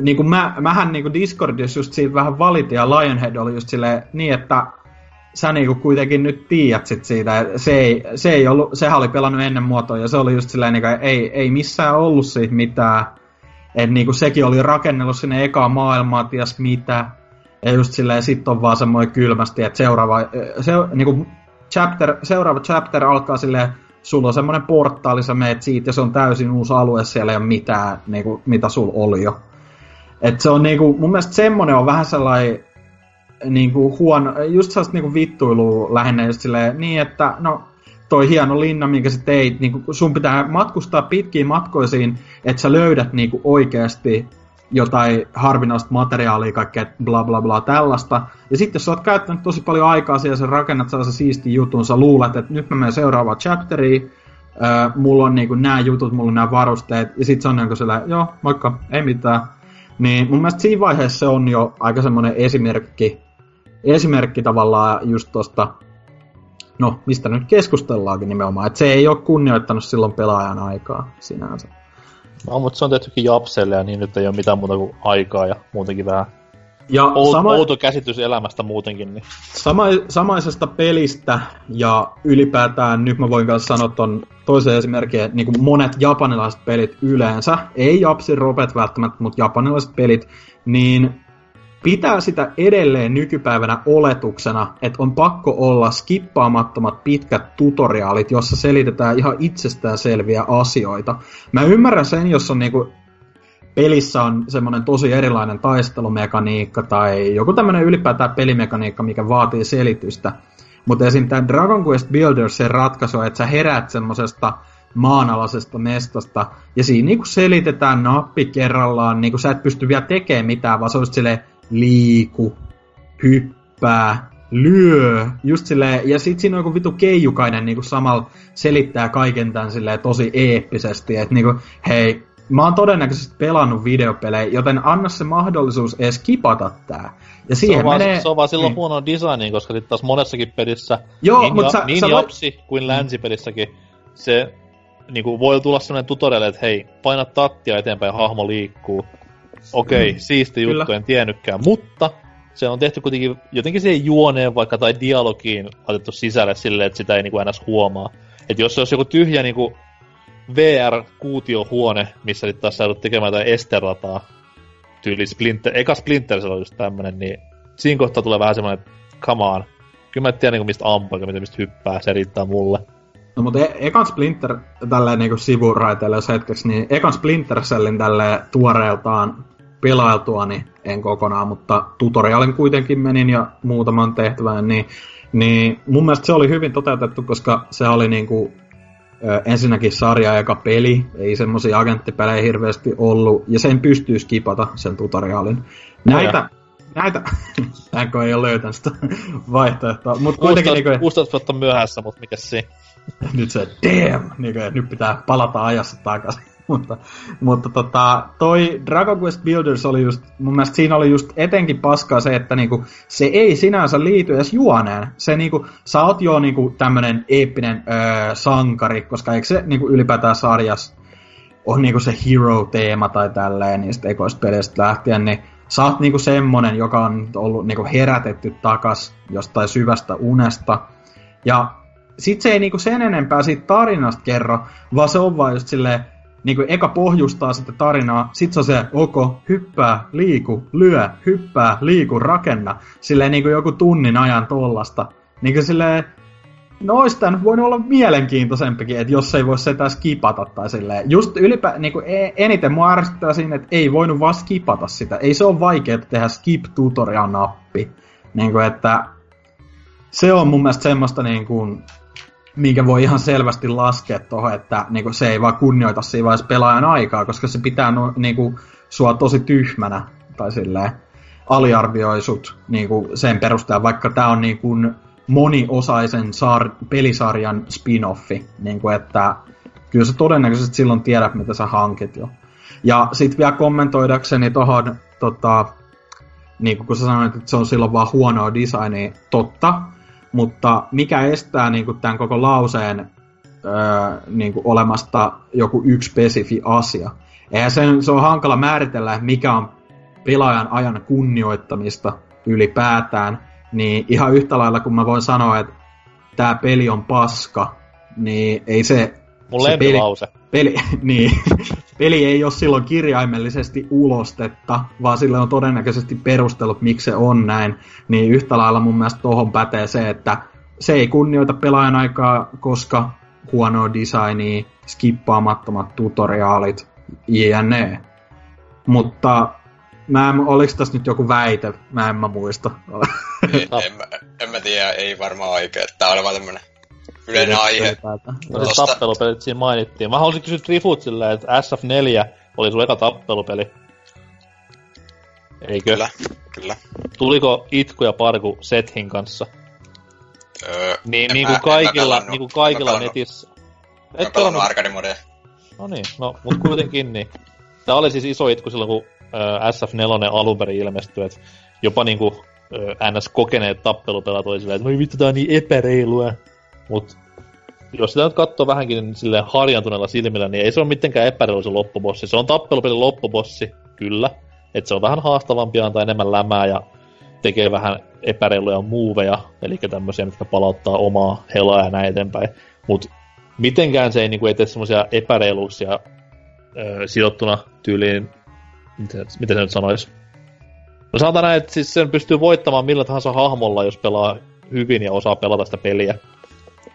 niin kuin mä, mähän niin kuin Discordissa just siitä vähän valitin ja Lionhead oli just silleen niin, että sä niinku kuitenkin nyt tiedät sit siitä, se ei, se ei ollut, sehän oli pelannut ennen muotoa ja se oli just silleen, niinku, ei, ei missään ollut siitä mitään, että niinku sekin oli rakennellut sinne ekaa maailmaa, ties mitä, ja just silleen sit on vaan semmoinen kylmästi, että seuraava, se, niinku chapter, seuraava chapter alkaa silleen, sulla on semmoinen portaali, sä meet siitä ja se on täysin uusi alue, siellä ei ole mitään, niinku, mitä sulla oli jo. Et se on niinku, mun mielestä semmonen on vähän sellainen niinku huono, just sellaista niinku vittuilua lähinnä just silleen, niin että no toi hieno linna, minkä sä teit, niinku sun pitää matkustaa pitkiin matkoisiin, että sä löydät niinku oikeasti jotain harvinaista materiaalia, kaikkea bla bla bla tällaista. Ja sitten jos sä oot käyttänyt tosi paljon aikaa siellä, sä rakennat sellaisen siisti jutun, sä luulet, että nyt mä menen seuraavaan chapteriin, äh, mulla on niinku nämä jutut, mulla on nämä varusteet, ja sitten se on niinku sellainen, joo, moikka, ei mitään. Niin mun mielestä siinä vaiheessa se on jo aika semmoinen esimerkki, esimerkki tavallaan just tosta, no mistä nyt keskustellaankin nimenomaan, että se ei ole kunnioittanut silloin pelaajan aikaa sinänsä. No, mutta se on tehtykin Japselle ja niin nyt ei ole mitään muuta kuin aikaa ja muutenkin vähän ja Out, sama, outo käsitys elämästä muutenkin. Niin. Sama, samaisesta pelistä ja ylipäätään, nyt mä voin myös sanoa ton toisen esimerkin, että niin kuin monet japanilaiset pelit yleensä, ei Japsin Robet välttämättä, mutta japanilaiset pelit, niin pitää sitä edelleen nykypäivänä oletuksena, että on pakko olla skippaamattomat pitkät tutoriaalit, jossa selitetään ihan itsestään selviä asioita. Mä ymmärrän sen, jos on niinku pelissä on semmoinen tosi erilainen taistelumekaniikka tai joku tämmöinen ylipäätään pelimekaniikka, mikä vaatii selitystä. Mutta esim. tämä Dragon Quest Buildersin ratkaisu, että sä heräät semmosesta maanalaisesta mestasta, ja siinä niinku selitetään nappi kerrallaan, niinku sä et pysty vielä tekemään mitään, vaan se olisi silleen liiku, hyppää, lyö, just silleen, ja sit siinä on joku vitu keijukainen niinku samalla selittää kaiken tämän silleen tosi eeppisesti, että niinku, hei, mä oon todennäköisesti pelannut videopelejä, joten anna se mahdollisuus edes kipata tää. Ja siihen se on, menee... vaan, se on vaan silloin niin. huono designi, koska sitten taas monessakin pelissä, Joo, niin, ja, sä- niin sä voit- japsi kuin länsipelissäkin, se niinku, voi tulla sellainen tutorial, että hei, paina tattia eteenpäin hahmo liikkuu. Okei, Mm, siisti juttu, kyllä. en tiennytkään, mutta se on tehty kuitenkin jotenkin siihen juoneen vaikka tai dialogiin laitettu sisälle silleen, että sitä ei niinku ns. huomaa. Että jos se olisi joku tyhjä niinku VR-kuutiohuone, missä nyt taas joudut tekemään jotain esterataa, tyyli Splinter, eka Splinter se oli just tämmönen, niin siinä kohtaa tulee vähän semmoinen, että come on, kyllä mä en tiedä niinku mistä ampuu, eikä mistä hyppää, se riittää mulle. No mutta e- ekan Splinter, tälleen niinku sivuraiteelle jos hetkeksi, niin ekan Splinter Cellin tälleen tuoreeltaan pelailtua, niin en kokonaan, mutta tutorialin kuitenkin menin ja muutaman tehtävän, niin, niin mun mielestä se oli hyvin toteutettu, koska se oli niinku ensinnäkin sarja eka peli, ei semmosia agenttipelejä hirveästi ollut, ja sen pystyy skipata, sen tutorialin. Näitä, näitä, näinkö ei ole löytänyt sitä vaihtoehtoa, mutta kuitenkin 16, niinku, 16 vuotta myöhässä, mutta mikä se? nyt se damn, niin kuin, nyt pitää palata ajassa takaisin. Mutta, mutta tota, toi Dragon Quest Builders oli just, mun mielestä siinä oli just etenkin paskaa se, että niinku, se ei sinänsä liity edes juoneen. Se niinku, sä oot jo niinku tämmönen eeppinen öö, sankari, koska eikö se niinku ylipäätään sarjas on niinku se hero-teema tai tälleen niistä ekoista peleistä lähtien, niin sä oot niinku semmonen, joka on ollut niinku herätetty takas jostain syvästä unesta. Ja sit se ei niinku sen enempää siitä tarinasta kerro, vaan se on vaan just silleen, niinku eka pohjustaa sitä tarinaa, sit se on se, ok, hyppää, liiku, lyö, hyppää, liiku, rakenna. Silleen niinku joku tunnin ajan tollasta. Niinku silleen, no tää nyt voinut olla mielenkiintoisempikin, että jos ei voi sitä skipata tai silleen. Just ylipä, niinku e- eniten mua ärsyttää siinä, että ei voinut vaan skipata sitä. Ei se ole vaikea tehdä skip tutorial-nappi. Niinku että se on mun mielestä semmoista niin kuin, minkä voi ihan selvästi laskea tuohon, että niin kuin, se ei vaan kunnioita siinä vaiheessa pelaajan aikaa, koska se pitää no, niin kuin, sua tosi tyhmänä tai silleen aliarvioi sut niin kuin, sen perusteella, vaikka tämä on niin kuin, moniosaisen sar- pelisarjan spin-offi, niin kuin, että kyllä sä todennäköisesti silloin tiedät, mitä sä hankit jo. Ja sitten vielä kommentoidakseni tuohon, tota, niin kuin kun sä sanoit, että se on silloin vaan huonoa designia, totta, mutta mikä estää niin kuin tämän koko lauseen öö, niin kuin olemasta joku yksi spesifi asia. Eihän sen, se on hankala määritellä, mikä on pelaajan ajan kunnioittamista ylipäätään, niin ihan yhtä lailla kun mä voin sanoa, että tämä peli on paska, niin ei se... Mun se lempilause. Peli, niin, peli ei ole silloin kirjaimellisesti ulostetta, vaan sillä on todennäköisesti perustelut, miksi se on näin. Niin yhtä lailla mun mielestä tohon pätee se, että se ei kunnioita pelaajan aikaa, koska huonoa designia, skippaamattomat tutoriaalit, jne. Mutta mä en, oliks tässä nyt joku väite? Mä en mä muista. En, en, mä, en mä tiedä, ei varmaan oikein. Tää on vaan tämmönen yleinen aihe. No se Tosta- tappelupelit siinä mainittiin. Mä haluaisin kysyä Trifut silleen, että SF4 oli sun eka tappelupeli. Eikö? Kyllä, kyllä. Tuliko itku ja parku Sethin kanssa? Öö, Niin, niin mä- kuin kaikilla, niin kuin kaikilla netissä. En mä pelannut arcade-modeja. No niin, no, mut kuitenkin niin. Tää oli siis iso itku silloin, kun äh, SF4 alun perin ilmestyi, että jopa niinku äh, NS kokeneet tappelupelat oli silleen, että voi vittu, tää on niin epäreilua. Mut jos sitä nyt katsoo vähänkin niin silleen harjantuneella silmillä, niin ei se ole mitenkään epäreilu se loppubossi. Se on tappelupelin loppubossi, kyllä. Että se on vähän haastavampi antaa enemmän lämää ja tekee vähän epäreiluja muuveja, eli tämmöisiä, mitkä palauttaa omaa helaa ja näin eteenpäin. Mut mitenkään se ei niinku tee semmoisia epäreiluuksia öö, sijoittuna tyyliin, miten, miten se nyt sanoisi? No sanotaan näin, että siis sen pystyy voittamaan millä tahansa hahmolla, jos pelaa hyvin ja osaa pelata sitä peliä.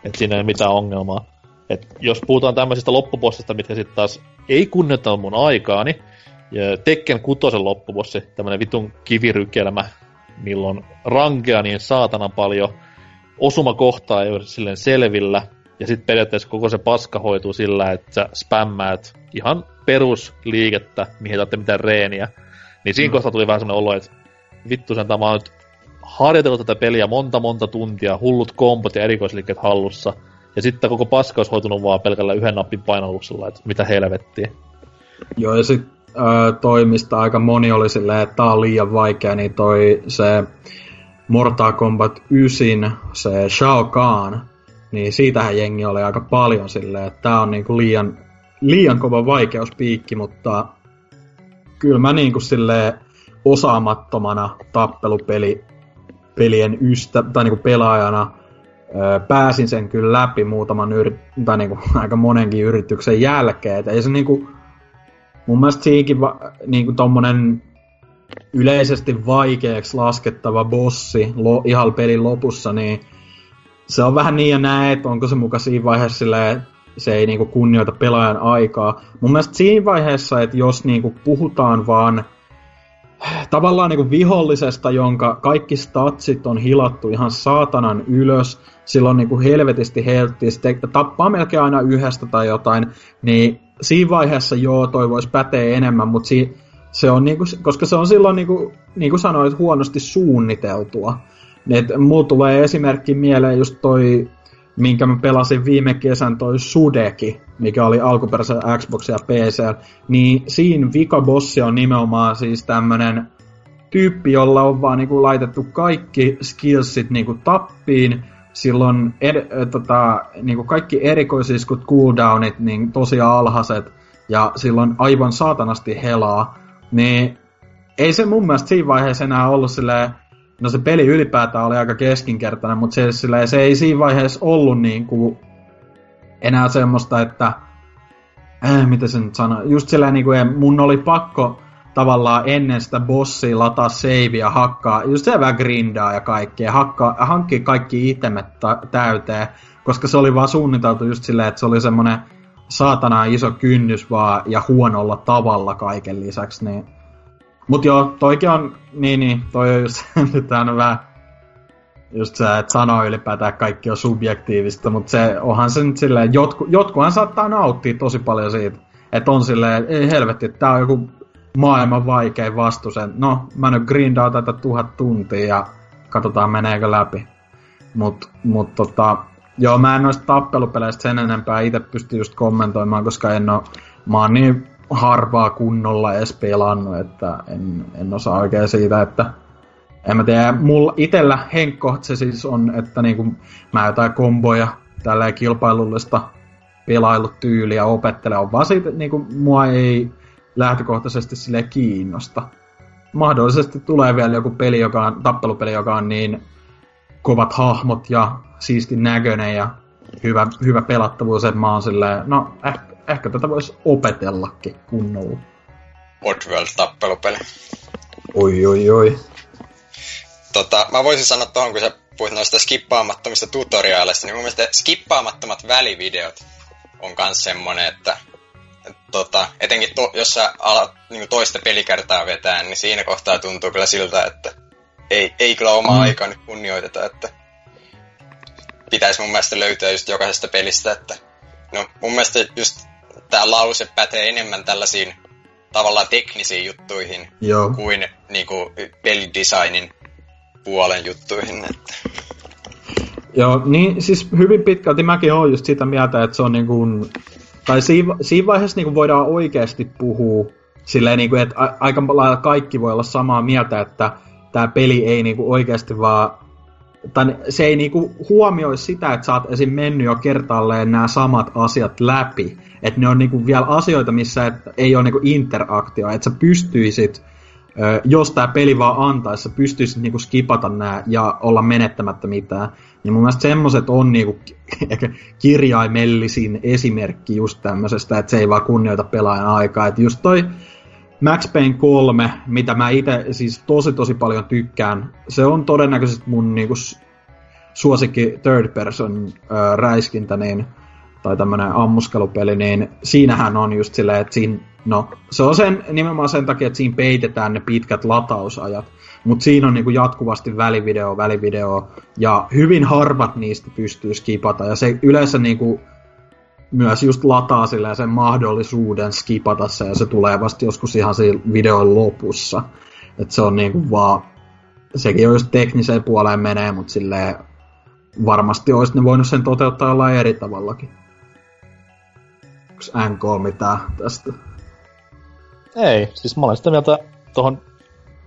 Että siinä ei ole mitään ongelmaa. Et jos puhutaan tämmöisistä loppubossista, mitkä sitten taas ei kunnioittanut mun aikaani, Ja Tekken kutosen loppubossi, tämmönen vitun kivirykelmä, milloin rankea niin saatana paljon, osumakohtaa ei ole silleen selvillä, ja sitten periaatteessa koko se paska hoituu sillä, että sä spämmäät ihan perusliikettä, mihin ei mitään reeniä. Niin siinä mm. kohtaa tuli vähän semmoinen olo, että vittu sen tämä on nyt harjoitellut tätä peliä monta monta tuntia, hullut kompot ja erikoisliikkeet hallussa, ja sitten koko paska olisi hoitunut vaan pelkällä yhden nappin painalluksella, että mitä helvettiä. Joo, ja sitten toimista aika moni oli silleen, että tää on liian vaikea, niin toi se Mortal Kombat 9, se Shao Kahn, niin siitähän jengi oli aika paljon silleen, että tää on niinku liian, liian kova vaikeuspiikki, mutta kyllä mä niinku silleen osaamattomana tappelupeli pelien ystä, tai niinku pelaajana öö, pääsin sen kyllä läpi muutaman yrit- tai niinku, aika monenkin yrityksen jälkeen. Et ei se niinku, mun mielestä siinkin va, niinku tommonen yleisesti vaikeaksi laskettava bossi lo, ihan pelin lopussa, niin se on vähän niin ja näin, että onko se muka siinä vaiheessa silleen, se ei niinku kunnioita pelaajan aikaa. Mun mielestä siinä vaiheessa, että jos niinku puhutaan vaan tavallaan niinku vihollisesta, jonka kaikki statsit on hilattu ihan saatanan ylös, sillä on niinku helvetisti heltti, sitten tappaa melkein aina yhdestä tai jotain, niin siinä vaiheessa joo, toi voisi päteä enemmän, mutta si- se on niinku, koska se on silloin niinku, niinku sanoit, huonosti suunniteltua. Et mulla tulee esimerkki mieleen just toi, minkä mä pelasin viime kesän, toi Sudeki, mikä oli alkuperäisellä Xbox ja PC, niin siinä vikabossi on nimenomaan siis tämmönen tyyppi, jolla on vaan niinku laitettu kaikki skillsit niinku tappiin, silloin ed, tota, niinku kaikki erikoisiskut cooldownit niin tosi alhaiset, ja silloin aivan saatanasti helaa, niin ei se mun mielestä siinä vaiheessa enää ollut silleen, no se peli ylipäätään oli aika keskinkertainen, mutta se, silleen, se ei siinä vaiheessa ollut niinku enää semmoista, että äh, mitä se nyt sanoo, just silleen niinku, mun oli pakko tavallaan ennen sitä bossia lataa save ja hakkaa, just se vähän grindaa ja kaikkea, hakkaa, hankkii kaikki itemet ta- täyteen, koska se oli vaan suunniteltu just silleen, että se oli semmonen saatana iso kynnys vaan ja huonolla tavalla kaiken lisäksi, niin Mut joo, toikin on, niin niin, toi on just nyt on vähän just se, että sanoo ylipäätään kaikki on subjektiivista, mutta se onhan se nyt silleen, jotku, jotkuhan saattaa nauttia tosi paljon siitä, että on silleen, ei helvetti, että tää on joku maailman vaikein vastu sen. No, mä nyt grindaan tätä tuhat tuntia ja katsotaan meneekö läpi. Mut, mut tota, joo, mä en noista tappelupeleistä sen enempää itse pysty just kommentoimaan, koska en oo, mä oon niin harvaa kunnolla edes pelannut, että en, en osaa oikein siitä, että en mä tiedä, mulla itellä henkko se siis on, että niinku mä jotain komboja tällä kilpailullista pelailutyyliä opettelen, on vaan siitä, niinku mua ei lähtökohtaisesti sille kiinnosta. Mahdollisesti tulee vielä joku peli, joka on, tappelupeli, joka on niin kovat hahmot ja siisti näköinen ja hyvä, hyvä pelattavuus, että mä oon silleen, no ehkä, ehkä tätä voisi opetellakin kunnolla. Oddworld-tappelupeli. Oi, oi, oi. Tota, mä voisin sanoa tuohon, kun sä puhuit noista skippaamattomista tutoriaaleista, niin mun mielestä skippaamattomat välivideot on kans semmonen, että tota, etenkin to, jos sä alat niin toista pelikertaa vetää, niin siinä kohtaa tuntuu kyllä siltä, että ei, ei kyllä omaa mm. aikaa nyt kunnioiteta, että pitäisi mun mielestä löytyä just jokaisesta pelistä, että no mun mielestä just tämä lause pätee enemmän tällaisiin tavallaan teknisiin juttuihin Joo. kuin niinku, pelidesignin puolen juttuihin. Että. Joo, niin siis hyvin pitkälti mäkin olen just sitä mieltä, että se on niin kuin, tai siinä, siinä vaiheessa niin kuin voidaan oikeasti puhua silleen, niin kuin, että aika lailla kaikki voi olla samaa mieltä, että tämä peli ei niin kuin oikeasti vaan tai se ei niinku huomioi sitä, että sä oot esim. mennyt jo kertaalleen nämä samat asiat läpi. Että ne on niinku vielä asioita, missä et, ei ole niinku interaktio. Että sä pystyisit, jos tämä peli vaan antaisi, sä pystyisit niinku skipata nämä ja olla menettämättä mitään. Niin mun mielestä semmoset on niinku kirjaimellisin esimerkki just tämmöisestä, että se ei vaan kunnioita pelaajan aikaa. Että just toi Max Payne 3, mitä mä itse siis tosi tosi paljon tykkään, se on todennäköisesti mun niinku suosikki third person äh, räiskintä, niin, tai tämmönen ammuskelupeli, niin siinähän on just silleen, että siinä No, se on sen, nimenomaan sen takia, että siinä peitetään ne pitkät latausajat. Mutta siinä on niinku jatkuvasti välivideo, välivideo, ja hyvin harvat niistä pystyy skipata. Ja se yleensä niinku myös just lataa sillä sen mahdollisuuden skipata se, ja se tulee vasta joskus ihan siinä videon lopussa. Että se on niinku vaan, sekin on just tekniseen puoleen menee, mutta silleen varmasti olisi ne voinut sen toteuttaa jollain eri tavallakin. Onko NK mitään tästä? Ei, siis mä olen sitä mieltä tohon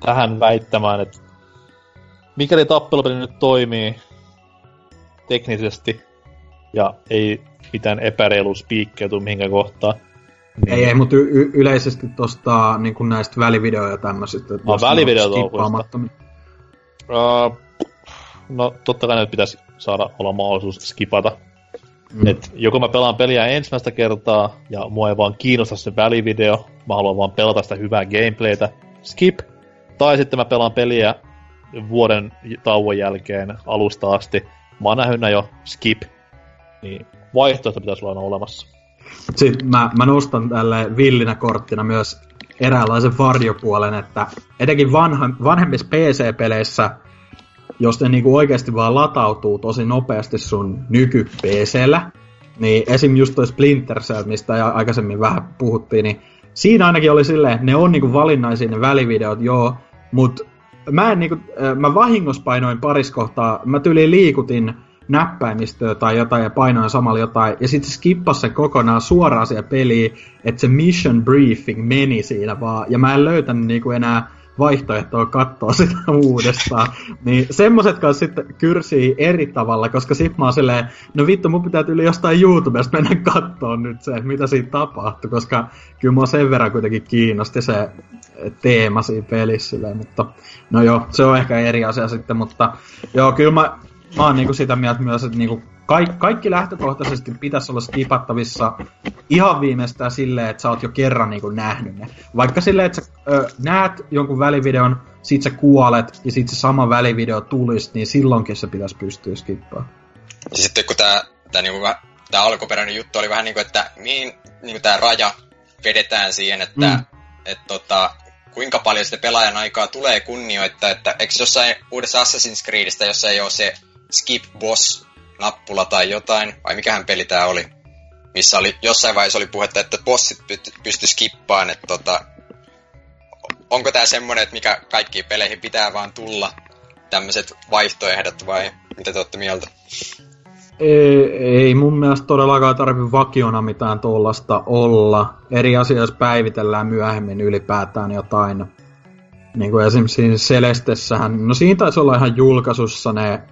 tähän väittämään, että mikäli tappelupeli nyt toimii teknisesti ja ei mitään epäreilu spiikkejä tuu mihinkään kohtaan. Niin... Ei, ei, mutta y- yleisesti tosta niin näistä välivideoja tämmöisistä. Ah, välivideotouhuista. Uh, no totta kai nyt pitäisi saada olla mahdollisuus skipata. Mm. Et joko mä pelaan peliä ensimmäistä kertaa ja mua ei vaan kiinnosta se välivideo, mä haluan vaan pelata sitä hyvää gameplaytä, skip. Tai sitten mä pelaan peliä vuoden tauon jälkeen alusta asti, mä oon nähnyt jo skip. Niin vaihtoehto pitäisi olla olemassa. Sitten mä, mä nostan tälle villinä korttina myös eräänlaisen varjopuolen, että etenkin vanha, vanhemmissa PC-peleissä jos ne niinku oikeasti vaan latautuu tosi nopeasti sun nyky niin esim. just toi Splinter Cell, mistä aikaisemmin vähän puhuttiin, niin siinä ainakin oli silleen, että ne on niinku valinnaisia ne välivideot, joo, mut mä en niinku, mä vahingossa painoin paris kohtaa, mä tyyliin liikutin näppäimistöä tai jotain ja painoin samalla jotain, ja sitten se skippasi se kokonaan suoraan siihen peliin, että se mission briefing meni siinä vaan, ja mä en löytänyt niinku enää vaihtoehtoa katsoa sitä uudestaan. Niin semmoset kanssa sitten kyrsii eri tavalla, koska sit mä oon silleen, no vittu, mun pitää yli jostain YouTubesta mennä katsoa nyt se, mitä siinä tapahtuu, koska kyllä mua sen verran kuitenkin kiinnosti se teema siinä pelissä, silleen, mutta no joo, se on ehkä eri asia sitten, mutta joo, kyllä mä, mä oon niinku sitä mieltä myös, että niinku kaikki, kaikki lähtökohtaisesti pitäisi olla skipattavissa ihan viimeistään silleen, että sä oot jo kerran niin kuin nähnyt ne. Vaikka silleen, että sä ö, näet jonkun välivideon, sit sä kuolet ja sit se sama välivideo tulisi, niin silloinkin se pitäisi pystyä skippaamaan. Ja sitten kun tää, tää, niinku, tää alkuperäinen juttu oli vähän niinku, että mihin niinku tää raja vedetään siihen, että mm. et, tota, kuinka paljon sitä pelaajan aikaa tulee kunnioittaa, että eikö jossain uudessa Assassin's Creedistä, jossa ei ole se skip boss nappula tai jotain, vai mikähän peli tää oli, missä oli jossain vaiheessa oli puhetta, että bossit pysty skippaan, että tota, onko tää semmonen, että mikä kaikkiin peleihin pitää vaan tulla, tämmöiset vaihtoehdot, vai mitä te olette mieltä? Ei, ei mun mielestä todellakaan tarvi vakiona mitään tuollaista olla. Eri asioissa päivitellään myöhemmin ylipäätään jotain. Niin kuin esimerkiksi Celestessähän, no siinä taisi olla ihan julkaisussa ne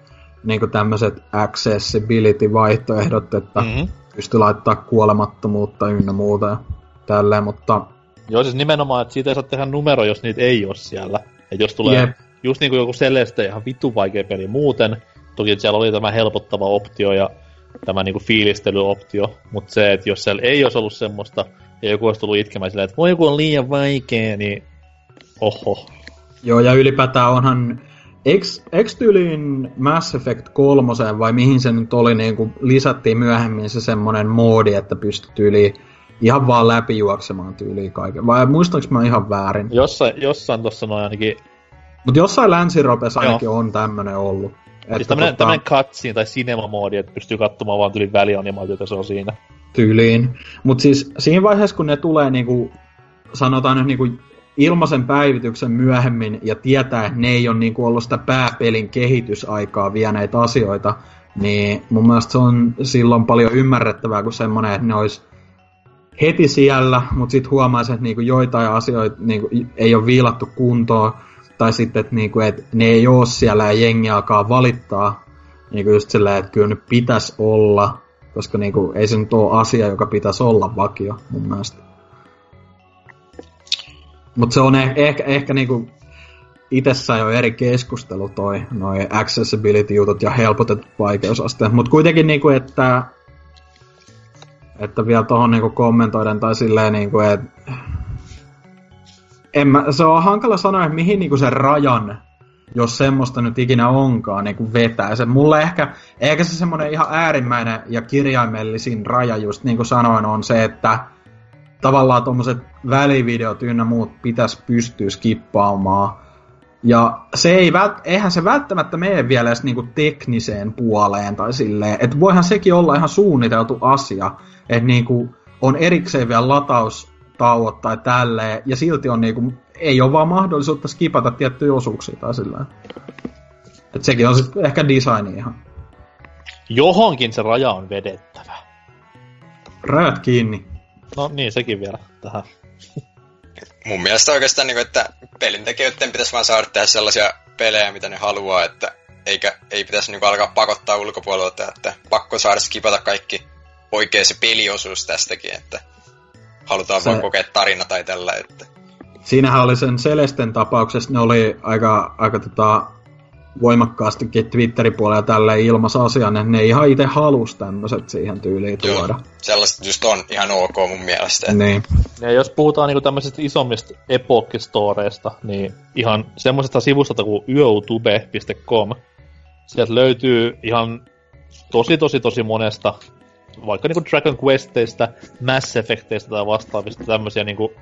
niinku tämmöiset accessibility-vaihtoehdot, että mm-hmm. pystyy laittaa kuolemattomuutta ynnä muuta ja tälleen, mutta... Joo, siis nimenomaan, että siitä ei saa tehdä numero, jos niitä ei ole siellä. Ja jos tulee Jep. just niin kuin joku Celeste, ihan vittu vaikea peli muuten, toki siellä oli tämä helpottava optio ja tämä niinku fiilistelyoptio, mutta se, että jos siellä ei olisi ollut semmoista, ja joku olisi tullut itkemään silleen, että voi joku on liian vaikea, niin oho. Joo, ja ylipäätään onhan Eikö tyyliin Mass Effect 3 vai mihin se nyt oli, niin kun lisättiin myöhemmin se semmonen moodi, että pystyt tyyliin ihan vaan läpijuoksemaan tyyliin kaiken. Vai muistaaks mä ihan väärin? Jossain, jossain tossa noin ainakin... Mut jossain länsiropessa ainakin Joo. on tämmönen ollut. Että siis tämmönen, tota... tämmönen cutscene tai cinema-moodi, että pystyy katsomaan vaan tyyliin välianimaatiota, se on siinä. Tyyliin. Mut siis siinä vaiheessa, kun ne tulee niinku, sanotaan nyt niinku ilmaisen päivityksen myöhemmin ja tietää, että ne ei ole niin kuin ollut sitä pääpelin kehitysaikaa vieneitä asioita, niin mun mielestä se on silloin paljon ymmärrettävää kuin semmoinen, että ne olisi heti siellä, mutta sitten huomaisi, että niinku joitain asioita niinku ei ole viilattu kuntoon, tai sitten, että, niinku, että ne ei ole siellä ja jengi alkaa valittaa, niinku just silleen, että kyllä nyt pitäisi olla, koska niinku, ei se nyt ole asia, joka pitäisi olla vakio mun mielestä. Mutta se on eh- ehkä, ehkä niinku itsessään jo eri keskustelu toi, noin accessibility-jutut ja helpotetut vaikeusasteet. Mutta kuitenkin niinku, että että vielä tuohon niinku kommentoiden tai silleen niinku, että en mä, se on hankala sanoa, että mihin niinku se rajan, jos semmoista nyt ikinä onkaan, niinku vetää. Se mulle ehkä, ehkä se semmoinen ihan äärimmäinen ja kirjaimellisin raja just niin kuin sanoin on se, että tavallaan tuommoiset välivideot ynnä muut pitäisi pystyä skippaamaan. Ja se ei vält, eihän se välttämättä mene vielä edes niinku tekniseen puoleen tai silleen, että voihan sekin olla ihan suunniteltu asia, että niinku on erikseen vielä lataustauot tai tälleen, ja silti on niinku, ei ole vaan mahdollisuutta skipata tiettyjä osuuksia tai silleen. Et sekin on sitten ehkä designi ihan. Johonkin se raja on vedettävä. Rajat kiinni. No niin, sekin vielä tähän. Mun mielestä oikeastaan, niin kuin, että pelintekijöiden pitäisi vaan saada tehdä sellaisia pelejä, mitä ne haluaa, että eikä, ei pitäisi niin kuin, alkaa pakottaa ulkopuolelta, että pakko saada skipata kaikki oikea se peliosuus tästäkin, että halutaan se... vaan kokea tarina tai tällä, että... Siinähän oli sen Celesten tapauksessa, ne oli aika, aika tota, voimakkaastikin Twitterin puolella tälle ilmassa asian, että ne ihan itse halus tämmöiset siihen tyyliin Joo, tuoda. sellaiset just on ihan ok mun mielestä. Niin. Ja jos puhutaan niinku tämmöisistä isommista epokkistoreista, niin ihan semmoisesta sivusta kuin youtube.com, sieltä löytyy ihan tosi tosi tosi monesta vaikka niinku Dragon Questeista, Mass Effecteista tai vastaavista tämmöisiä niinku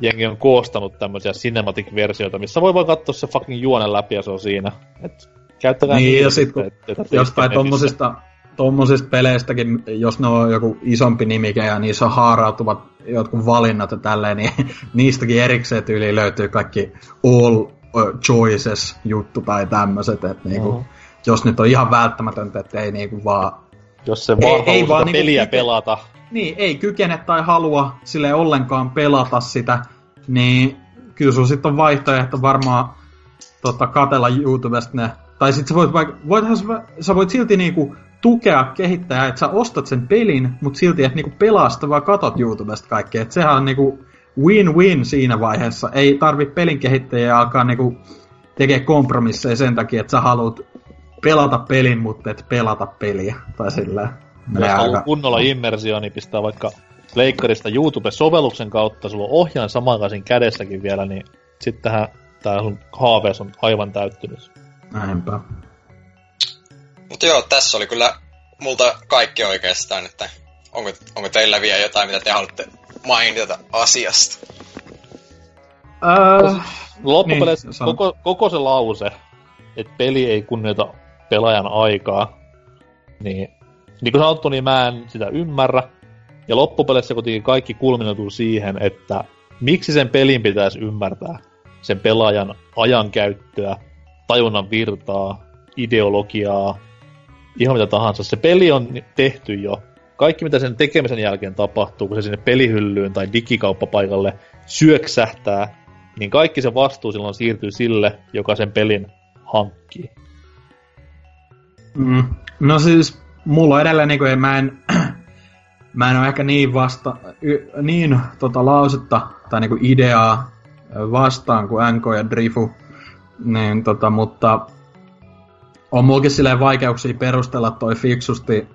jengi on koostanut tämmöisiä cinematic-versioita, missä voi vaan katsoa se fucking juonen läpi ja se on siinä. Et käyttäkää niin, ja sit kun jostain tommosista, tommosista peleistäkin, jos ne on joku isompi nimike ja niissä on haarautuvat jotkut valinnat ja tälleen, niin niistäkin erikseen tyyliin löytyy kaikki all choices juttu tai tämmöiset, että niinku, jos nyt on ihan välttämätöntä, että ei niinku vaan jos se vaan ei, ei vaan niinku peliä niinku, pelata, niin, ei kykene tai halua sille ollenkaan pelata sitä, niin kyllä sun sitten on vaihtoehto varmaan tota, katella YouTubesta ne. Tai sit sä voit vaikka, voithan sä, sä voit silti niinku tukea kehittäjää, että sä ostat sen pelin, mutta silti et niinku pelaa sitä, vaan katot YouTubesta kaikkea. Et sehän on niinku win-win siinä vaiheessa. Ei tarvi pelin kehittäjää alkaa niinku tekee kompromisseja sen takia, että sä haluat pelata pelin, mutta et pelata peliä. Tai silleen. Jos haluaa kunnolla immersioon, niin pistää vaikka leikkarista YouTube-sovelluksen kautta, sulla on ohjaan samanlaisin kädessäkin vielä, niin sittenhän tää sun haavees on aivan täyttynyt. Näinpä. Mutta joo, tässä oli kyllä multa kaikki oikeastaan, että onko, onko teillä vielä jotain, mitä te haluatte mainita asiasta? Uh, Loppupeleissä niin, koko, koko se lause, että peli ei kunnioita pelaajan aikaa, niin niin kuin sanottu, niin mä en sitä ymmärrä. Ja loppupeleissä kuitenkin kaikki kulminoituu siihen, että miksi sen pelin pitäisi ymmärtää sen pelaajan ajankäyttöä, tajunnan virtaa, ideologiaa, ihan mitä tahansa. Se peli on tehty jo. Kaikki mitä sen tekemisen jälkeen tapahtuu, kun se sinne pelihyllyyn tai digikauppapaikalle syöksähtää, niin kaikki se vastuu silloin siirtyy sille, joka sen pelin hankkii. Mm. No siis mulla on edelleen niin kuin, mä en, mä en ole ehkä niin vasta, y, niin tota lausetta tai niin kuin ideaa vastaan kuin NK ja Drifu, niin tota, mutta on mulkin silleen vaikeuksia perustella toi fiksusti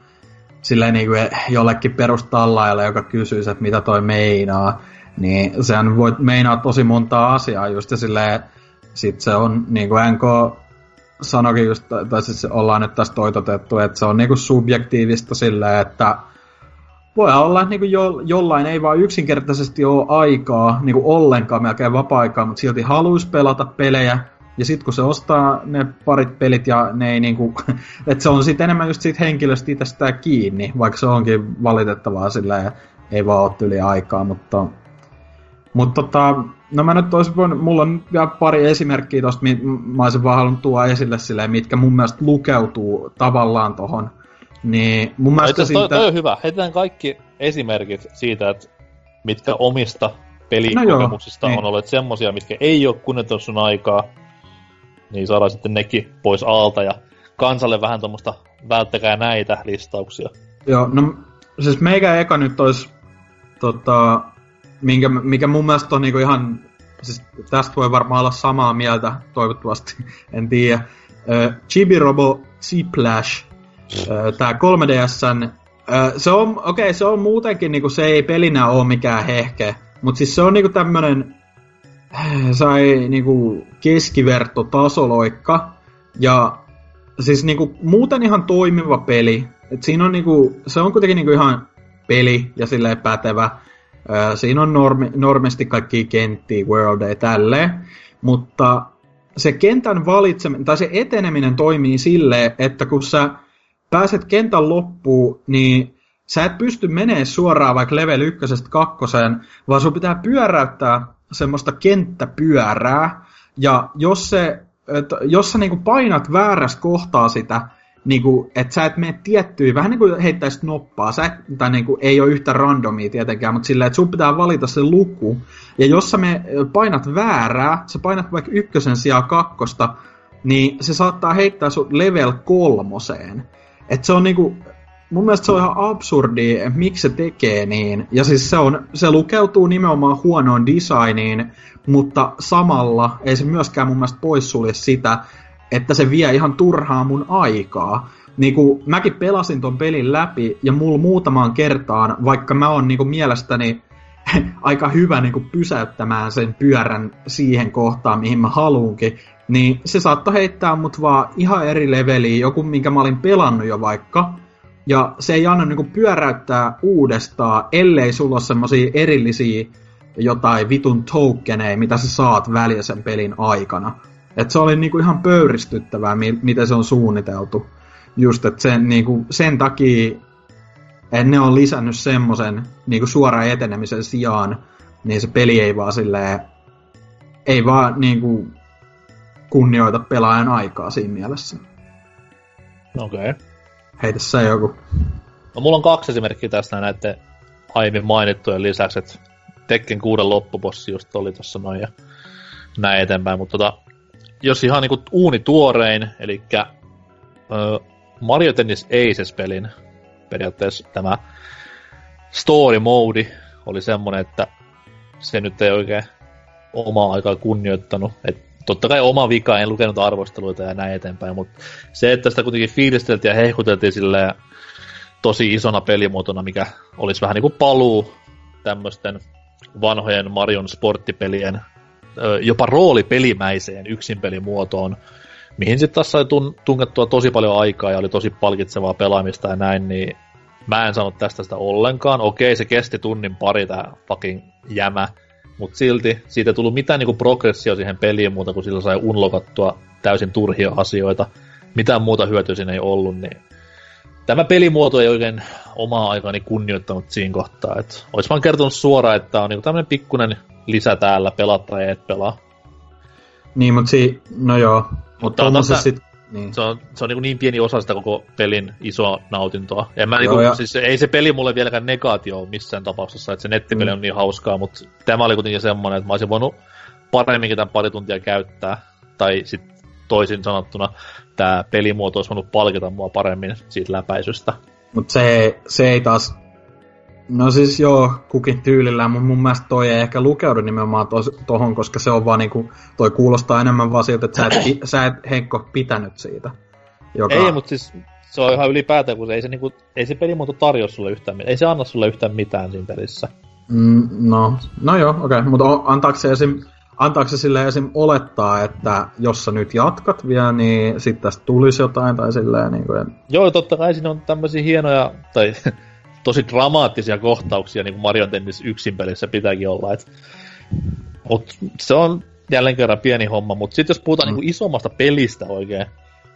silleen niin kuin jollekin perustallaajalle, joka kysyy, että mitä toi meinaa, niin sehän voi meinaa tosi montaa asiaa just ja silleen, sit se on niin kuin NK sanoikin just, tai siis ollaan nyt tästä toitotettu, että se on niinku subjektiivista silleen, että voi olla, että niinku jo, jollain ei vaan yksinkertaisesti ole aikaa niinku ollenkaan melkein vapaa-aikaa, mutta silti haluaisi pelata pelejä. Ja sitten kun se ostaa ne parit pelit ja ne ei niinku, että se on sitten enemmän just siitä henkilöstä itsestään kiinni, vaikka se onkin valitettavaa silleen, ei vaan ole yli aikaa, mutta mutta tota, no mä nyt olisin voinut, mulla on vielä pari esimerkkiä tosta, mä olisin vaan halunnut tuoda esille silleen, mitkä mun mielestä lukeutuu tavallaan tohon. Niin mun mielestä toi, siitä... toi, on hyvä. Heitetään kaikki esimerkit siitä, että mitkä omista pelikokemuksista no joo, on niin. olleet semmosia, mitkä ei ole kunnioittanut sun aikaa. Niin saadaan sitten nekin pois alta ja kansalle vähän tuommoista välttäkää näitä listauksia. Joo, no siis meikä eka nyt olisi tota, minkä, mikä mun mielestä on niinku ihan, siis tästä voi varmaan olla samaa mieltä, toivottavasti, en tiedä. Uh, Chibi-Robo Ziplash, uh, tää 3DSn, uh, se on, okei, okay, se on muutenkin, niinku, se ei pelinä ole mikään hehke, mutta siis se on niinku tämmönen, sai niinku keskiverto tasoloikka, ja siis niinku muuten ihan toimiva peli. Et siinä on niinku, se on kuitenkin niinku ihan peli ja silleen pätevä. Siinä on normi, normisti kaikki kenttiä, worldeja, tälleen. Mutta se kentän valitseminen, tai se eteneminen toimii silleen, että kun sä pääset kentän loppuun, niin sä et pysty menemään suoraan vaikka level ykkösestä kakkoseen, vaan sun pitää pyöräyttää semmoista kenttäpyörää, ja jos, se, et, jos sä niinku painat väärästä kohtaa sitä, niinku, että sä et mene tiettyä, vähän niin kuin heittäisit noppaa, sä tai niinku, ei ole yhtä randomia tietenkään, mutta silleen, että sun pitää valita se luku, ja jos sä me painat väärää, sä painat vaikka ykkösen sijaan kakkosta, niin se saattaa heittää sun level kolmoseen. Et se on niinku, mun mielestä se on ihan absurdi, miksi se tekee niin. Ja siis se, on, se lukeutuu nimenomaan huonoon designiin, mutta samalla ei se myöskään mun mielestä poissulje sitä, että se vie ihan turhaa mun aikaa. Niin kuin mäkin pelasin ton pelin läpi ja mulla muutamaan kertaan, vaikka mä oon niin mielestäni aika hyvä niin kuin pysäyttämään sen pyörän siihen kohtaan, mihin mä haluunkin, niin se saattoi heittää mut vaan ihan eri leveliin, joku minkä mä olin pelannut jo vaikka, ja se ei anna niinku pyöräyttää uudestaan, ellei sulla ole semmosia erillisiä jotain vitun tokeneja, mitä sä saat väliä sen pelin aikana. Et se oli niinku ihan pöyristyttävää, miten se on suunniteltu. Just, että sen, niinku, sen takia, että ne on lisännyt semmoisen niinku suoraan etenemisen sijaan, niin se peli ei vaan silleen, ei vaan niinku kunnioita pelaajan aikaa siinä mielessä. Okei. Okay. Heitä sä joku. No mulla on kaksi esimerkkiä tästä näiden aiemmin mainittujen lisäksi, että Tekken kuuden loppupossi just oli tossa noin ja näin eteenpäin, mutta tota, jos ihan niinku uuni tuorein, eli Mario Tennis Aces-pelin periaatteessa tämä story mode oli semmonen, että se nyt ei oikein omaa aikaa kunnioittanut. Et totta kai oma vika, en lukenut arvosteluita ja näin eteenpäin, mutta se, että sitä kuitenkin fiilisteltiin ja hehkuteltiin sille tosi isona pelimuotona, mikä olisi vähän niin kuin paluu tämmöisten vanhojen Marion sporttipelien jopa roolipelimäiseen yksinpelimuotoon, mihin sitten taas sai tun- tungettua tosi paljon aikaa ja oli tosi palkitsevaa pelaamista ja näin, niin mä en sanonut tästä sitä ollenkaan. Okei, se kesti tunnin pari tää fucking jämä, mutta silti siitä ei tullut mitään niinku progressio siihen peliin muuta kuin sillä sai unlokattua täysin turhia asioita. Mitään muuta hyötyä siinä ei ollut, niin tämä pelimuoto ei oikein omaa aikani kunnioittanut siinä kohtaa. Et olisi vaan kertonut suoraan, että on niinku tämmöinen pikkuinen lisä täällä, pelata tai et pelaa. Niin, mutta si- no joo. Mutta on tässä, sit, niin. se on, se on niin, niin pieni osa sitä koko pelin isoa nautintoa. En mä joo, niinku, ja... siis ei se peli mulle vieläkään negaatio ole missään tapauksessa, että se nettipeli mm. on niin hauskaa, mutta tämä oli kuitenkin semmoinen, että mä olisin voinut paremminkin tämän pari tuntia käyttää. Tai sitten toisin sanottuna, tämä pelimuoto olisi voinut palkita mua paremmin siitä läpäisystä. Mutta se, se ei taas No siis joo, kukin tyylillään, mutta mun mielestä toi ei ehkä lukeudu nimenomaan tos, tohon, koska se on vaan niinku, toi kuulostaa enemmän vaan siltä, että sä et, sä et Henkko pitänyt siitä. Joka... Ei, mutta siis se on ihan ylipäätään, kun se ei se, niinku, ei se pelimuoto tarjoa sulle yhtään mitään, ei se anna sulle yhtään mitään siinä pelissä. Mm, no, no joo, okei, okay. mutta antaako se esim, antaako se sille esim olettaa, että jos sä nyt jatkat vielä, niin sitten tästä tulisi jotain tai silleen niin kuin... Joo, totta kai siinä on tämmöisiä hienoja, tai tosi dramaattisia kohtauksia, niin kuin Mario Tennis yksin pelissä pitääkin olla. Et, mut se on jälleen kerran pieni homma, mutta sitten jos puhutaan mm. niin kuin isommasta pelistä oikein,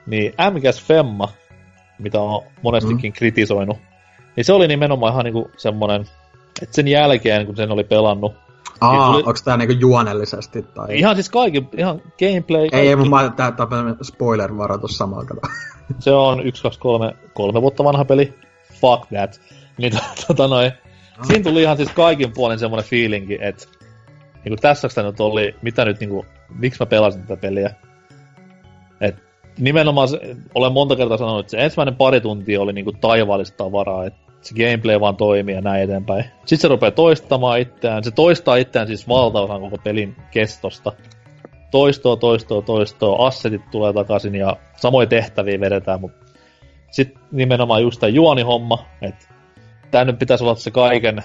niin MGS Femma, mitä on monestikin mm. kritisoinut, niin se oli nimenomaan ihan niinku semmonen, että sen jälkeen, kun sen oli pelannut, Aa, tuli... onko tää niinku juonellisesti? Tai... Ihan siis kaikki, ihan gameplay. Kaikki. Ei, ei mun mä tää, tää spoiler-varoitus kato. Se on 1, 2, 3, kolme vuotta vanha peli. Fuck that. Niin tota noin, no. siinä tuli ihan siis kaikin puolin semmoinen fiilinki, että niinku tässä sitä nyt oli, mitä nyt niinku, miksi mä pelasin tätä peliä. Et nimenomaan se, olen monta kertaa sanonut, että se ensimmäinen pari tuntia oli niinku taivaallista tavaraa, että se gameplay vaan toimii ja näin eteenpäin. Sitten se rupeaa toistamaan itseään. Se toistaa itseään siis valtaosan koko pelin kestosta. Toistoa, toistoa, toistoa. Assetit tulee takaisin ja samoin tehtäviä vedetään, mutta sitten nimenomaan just tämä juonihomma, että tämä nyt pitäisi olla se kaiken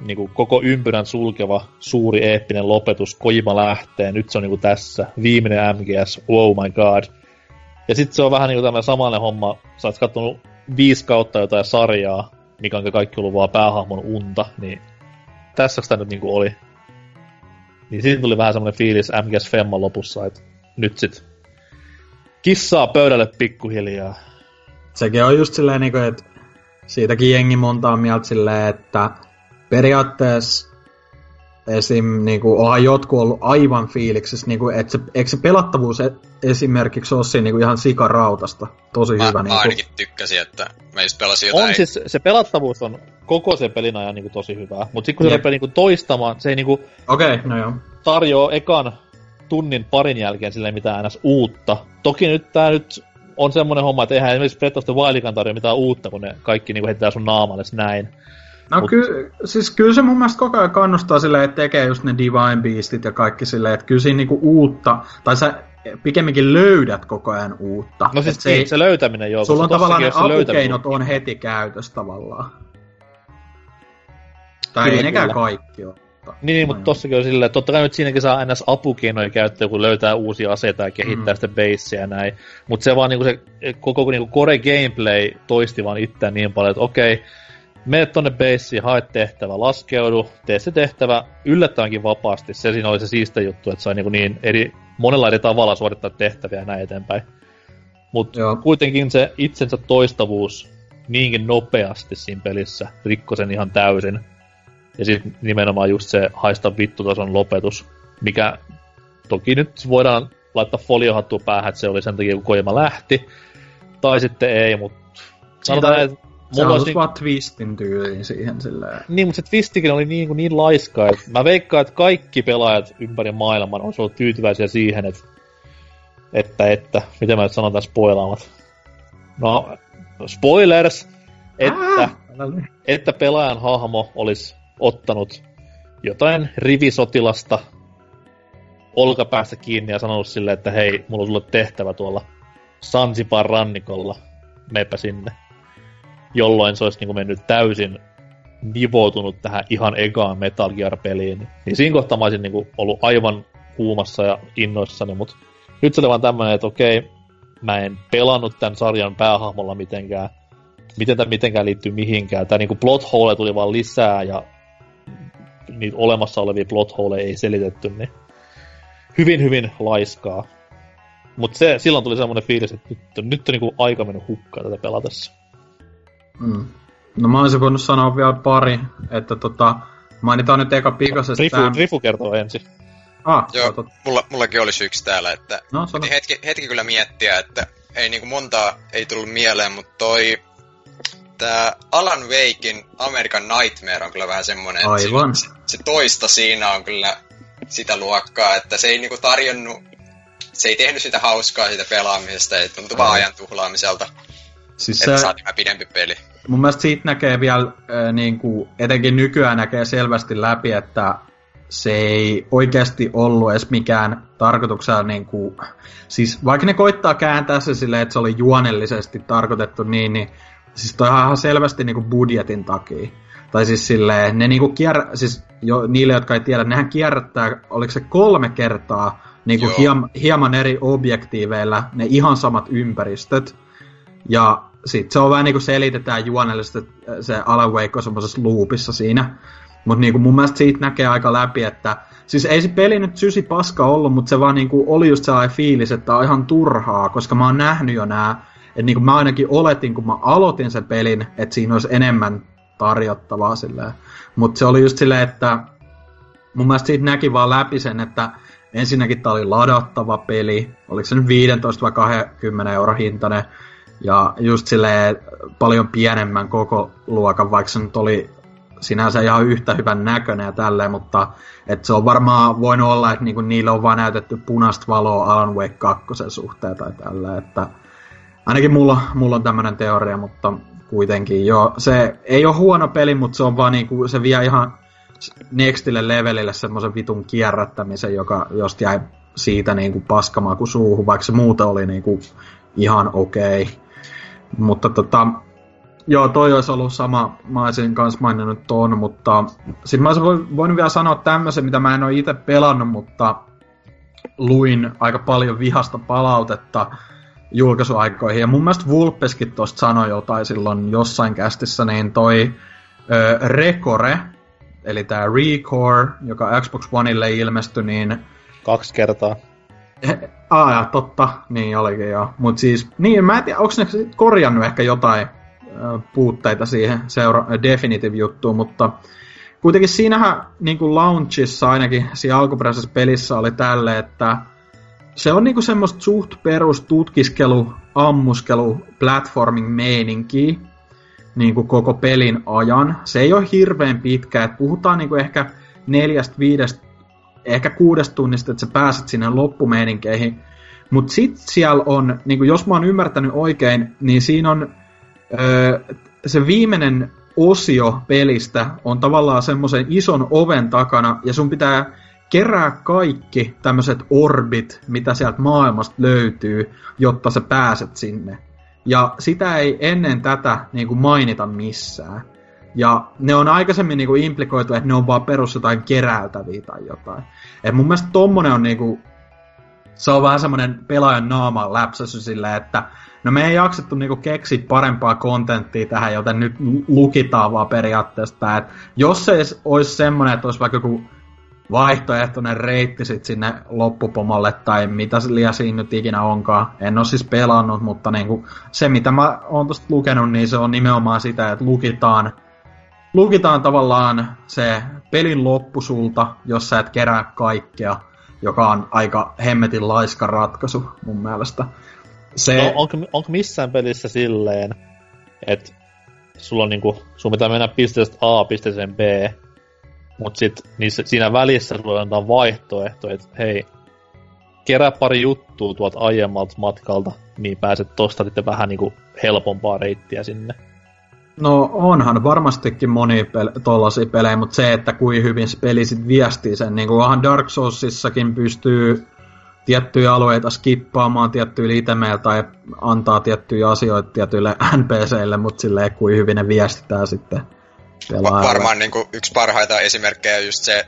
niin kuin koko ympyrän sulkeva suuri eeppinen lopetus, Kojima lähtee, nyt se on niin kuin tässä, viimeinen MGS, oh my god. Ja sitten se on vähän niin kuin tämmöinen samanlainen homma, sä oot kattonut viisi kautta jotain sarjaa, mikä kaikki ollut vaan päähahmon unta, niin tässä sitä nyt niinku oli. Niin siinä tuli vähän semmoinen fiilis MGS Femman lopussa, että nyt sit kissaa pöydälle pikkuhiljaa. Sekin on just silleen, niinku, että siitäkin jengi montaa mieltä silleen, että periaatteessa esim. Niinku, onhan jotkut ollut aivan fiiliksessä, niinku, että se, eikö se pelattavuus e- esimerkiksi ole siinä niinku ihan sikarautasta tosi Mä, hyvä. mä Niinku. ainakin tykkäsin, että mä just pelasin jotain... On siis, se pelattavuus on koko sen pelin ajan niinku tosi hyvää, mutta sitten kun se Jep. rupeaa niinku toistamaan, se ei niinku Okei, okay, no joo. tarjoa ekan tunnin parin jälkeen sille mitään ns. uutta. Toki nyt tää nyt on semmonen homma, että eihän esimerkiksi Breath of the Wildikaan tarjoa mitään uutta, kun ne kaikki niinku heitetään sun naamalle näin. No Mut- ky- siis kyllä se mun mielestä koko ajan kannustaa silleen, että tekee just ne Divine Beastit ja kaikki silleen, että kyllä siinä niinku uutta, tai sä pikemminkin löydät koko ajan uutta. No siis se, ei, se löytäminen joo. Sulla on tavallaan ne apukeinot on heti käytössä tavallaan. Tai Kyllä, ei nekään kyllä. kaikki ole. Niin, mutta tossakin on silleen, että totta kai nyt siinäkin saa ns. apukeinoja käyttöön, kun löytää uusia aseita ja kehittää Mm. sitä baseja ja näin. Mutta se vaan niinku se koko niinku core gameplay toisti vaan itseään niin paljon, että okei, mene tonne baseen, hae tehtävä, laskeudu, tee se tehtävä yllättävänkin vapaasti. Se siinä oli se siiste juttu, että sai niinku niin eri, monella eri tavalla suorittaa tehtäviä ja näin eteenpäin. Mutta kuitenkin se itsensä toistavuus niinkin nopeasti siinä pelissä rikkoi sen ihan täysin. Ja sitten nimenomaan just se haista vittutason lopetus, mikä toki nyt voidaan laittaa foliohattua päähän, että se oli sen takia, kun Kojima lähti. Tai sitten ei, mutta sanotaan, että mulla olisi niin, vaan twistin tyyliin siihen silleen. niin, mutta se twistikin oli niin, niin laiska, että mä veikkaan, että kaikki pelaajat ympäri maailman on ollut tyytyväisiä siihen, että että, että, miten mä nyt sanon tässä spoilaamat. No, spoilers, että Ah, että pelaajan hahmo olisi ottanut jotain rivisotilasta olkapäästä kiinni ja sanonut silleen, että hei, mulla on sulle tehtävä tuolla Sansipan rannikolla, meepä sinne. Jolloin se olisi niin mennyt täysin nivoutunut tähän ihan ekaan Metal Gear-peliin. Niin siinä kohtaa mä olisin niin ollut aivan kuumassa ja innoissani, mutta nyt se oli vaan tämmönen, että okei, mä en pelannut tämän sarjan päähahmolla mitenkään, miten tämä mitenkään liittyy mihinkään. Tämä niinku plot hole tuli vaan lisää ja niitä olemassa olevia plot hole ei selitetty, niin hyvin hyvin laiskaa. Mutta se, silloin tuli semmoinen fiilis, että nyt, nyt on niinku aika mennyt hukkaan tätä pelatessa. Mm. No mä olisin voinut sanoa vielä pari, että tota, mainitaan nyt eka pikaisesti Rifu, tää- Rifu kertoo ensin. Ah, Joo, tot... mulla, mullakin olisi yksi täällä, että No, piti hetki, hetki kyllä miettiä, että ei niinku montaa ei tullut mieleen, mutta toi tää Alan Wakein American Nightmare on kyllä vähän semmonen, että Aivan. Se, se toista siinä on kyllä sitä luokkaa, että se ei niinku tarjonnut, se ei tehnyt sitä hauskaa siitä pelaamisesta, ja tuntui vaan ajan tuhlaamiselta, Siis että se, saatiin vähän pidempi peli. mun mielestä siitä näkee vielä, äh, niin kuin, etenkin nykyään näkee selvästi läpi, että se ei oikeasti ollut edes mikään tarkoituksella niin kuin, siis vaikka ne koittaa kääntää se silleen, että se oli juonellisesti tarkoitettu niin, niin siis toi on ihan selvästi niin kuin budjetin takia. Tai siis silleen, ne niinku kier... siis jo niille, jotka ei tiedä, nehän kierrättää, oliko se kolme kertaa niinku Joo. hiem, hieman eri objektiiveilla ne ihan samat ympäristöt. Ja sit se on vähän niinku selitetään juonellisesti, se Alan Wake on semmoisessa loopissa siinä. Mutta niinku mun mielestä siitä näkee aika läpi, että siis ei se peli nyt sysi paska ollut, mutta se vaan niinku oli just sellainen fiilis, että on ihan turhaa, koska mä oon nähnyt jo nää, että niinku mä ainakin oletin, kun mä aloitin sen pelin, että siinä olisi enemmän tarjottavaa silleen. Mutta se oli just silleen, että mun mielestä siitä näki vaan läpi sen, että ensinnäkin tää oli ladattava peli, oliko se nyt 15 vai 20 euro hintainen, ja just silleen paljon pienemmän koko luokan, vaikka se nyt oli sinänsä ihan yhtä hyvän näköinen ja tälleen, mutta et se on varmaan voinut olla, että niinku niille on vaan näytetty punaista valoa Alan Wake 2 suhteen tai tälleen, että ainakin mulla, mulla on tämmöinen teoria, mutta kuitenkin joo, se ei ole huono peli, mutta se on vaan niinku, se vie ihan nextille levelille semmoisen vitun kierrättämisen, joka josta jäi siitä niinku paskamaku suuhun, vaikka se muuten oli niinku ihan okei. Okay. Mutta tota, joo, toi olisi ollut sama, mä olisin kanssa maininnut ton, mutta sit mä olisin voi- voinut vielä sanoa tämmöisen, mitä mä en ole itse pelannut, mutta luin aika paljon vihasta palautetta julkaisuaikoihin. Ja mun mielestä Vulpeskin tosta sanoi jotain silloin jossain kästissä, niin toi ö, Rekore, eli tämä Recore, joka Xbox Oneille ilmestyi, niin... Kaksi kertaa. Ah, totta, niin olikin joo. Mut siis, niin mä en tiedä, onko ne korjannut ehkä jotain puutteita siihen seura- Definitive-juttuun, mutta kuitenkin siinähän niin kuin launchissa ainakin siinä alkuperäisessä pelissä oli tälle, että se on niinku semmoista suht perus tutkiskelu, ammuskelu, platforming meininki niinku koko pelin ajan. Se ei ole hirveän pitkä, että puhutaan niinku ehkä neljästä, viidestä, ehkä kuudesta tunnista, että sä pääset sinne loppumeininkeihin. Mutta sitten siellä on, niinku jos mä oon ymmärtänyt oikein, niin siinä on öö, se viimeinen osio pelistä on tavallaan semmoisen ison oven takana, ja sun pitää kerää kaikki tämmöiset orbit, mitä sieltä maailmasta löytyy, jotta sä pääset sinne. Ja sitä ei ennen tätä niin mainita missään. Ja ne on aikaisemmin niin kuin implikoitu, että ne on vaan perus jotain keräytäviä tai jotain. Et mun mielestä tommonen on niin kuin, se on vähän semmoinen pelaajan naaman läpsäsy sillä, että no me ei jaksettu niinku keksiä parempaa kontenttia tähän, joten nyt lukitaan vaan periaatteessa että jos se olisi semmoinen, että olisi vaikka joku vaihtoehtoinen reitti sit sinne loppupomolle tai mitä liian siinä nyt ikinä onkaan. En ole siis pelannut, mutta niinku, se mitä mä oon tosta lukenut, niin se on nimenomaan sitä, että lukitaan, lukitaan tavallaan se pelin loppu sulta, jos sä et kerää kaikkea, joka on aika hemmetin laiska ratkaisu mun mielestä. Se... No, onko, onko missään pelissä silleen, että sulla on niinku, sun pitää mennä pisteestä A pisteeseen B, mutta sitten siinä välissä sulla antaa vaihtoehto, että hei, kerää pari juttua tuolta aiemmalta matkalta, niin pääset tosta sitten vähän niinku helpompaa reittiä sinne. No onhan varmastikin moni pel- tollasia pelejä, mutta se, että kuin hyvin se peli sit viestii sen, niin kuin Dark Soulsissakin pystyy tiettyjä alueita skippaamaan tiettyjä itemejä tai antaa tiettyjä asioita tietyille NPCille, mutta silleen kuin hyvin ne viestitään sitten pelaajalle. Varmaan niin kuin yksi parhaita esimerkkejä just se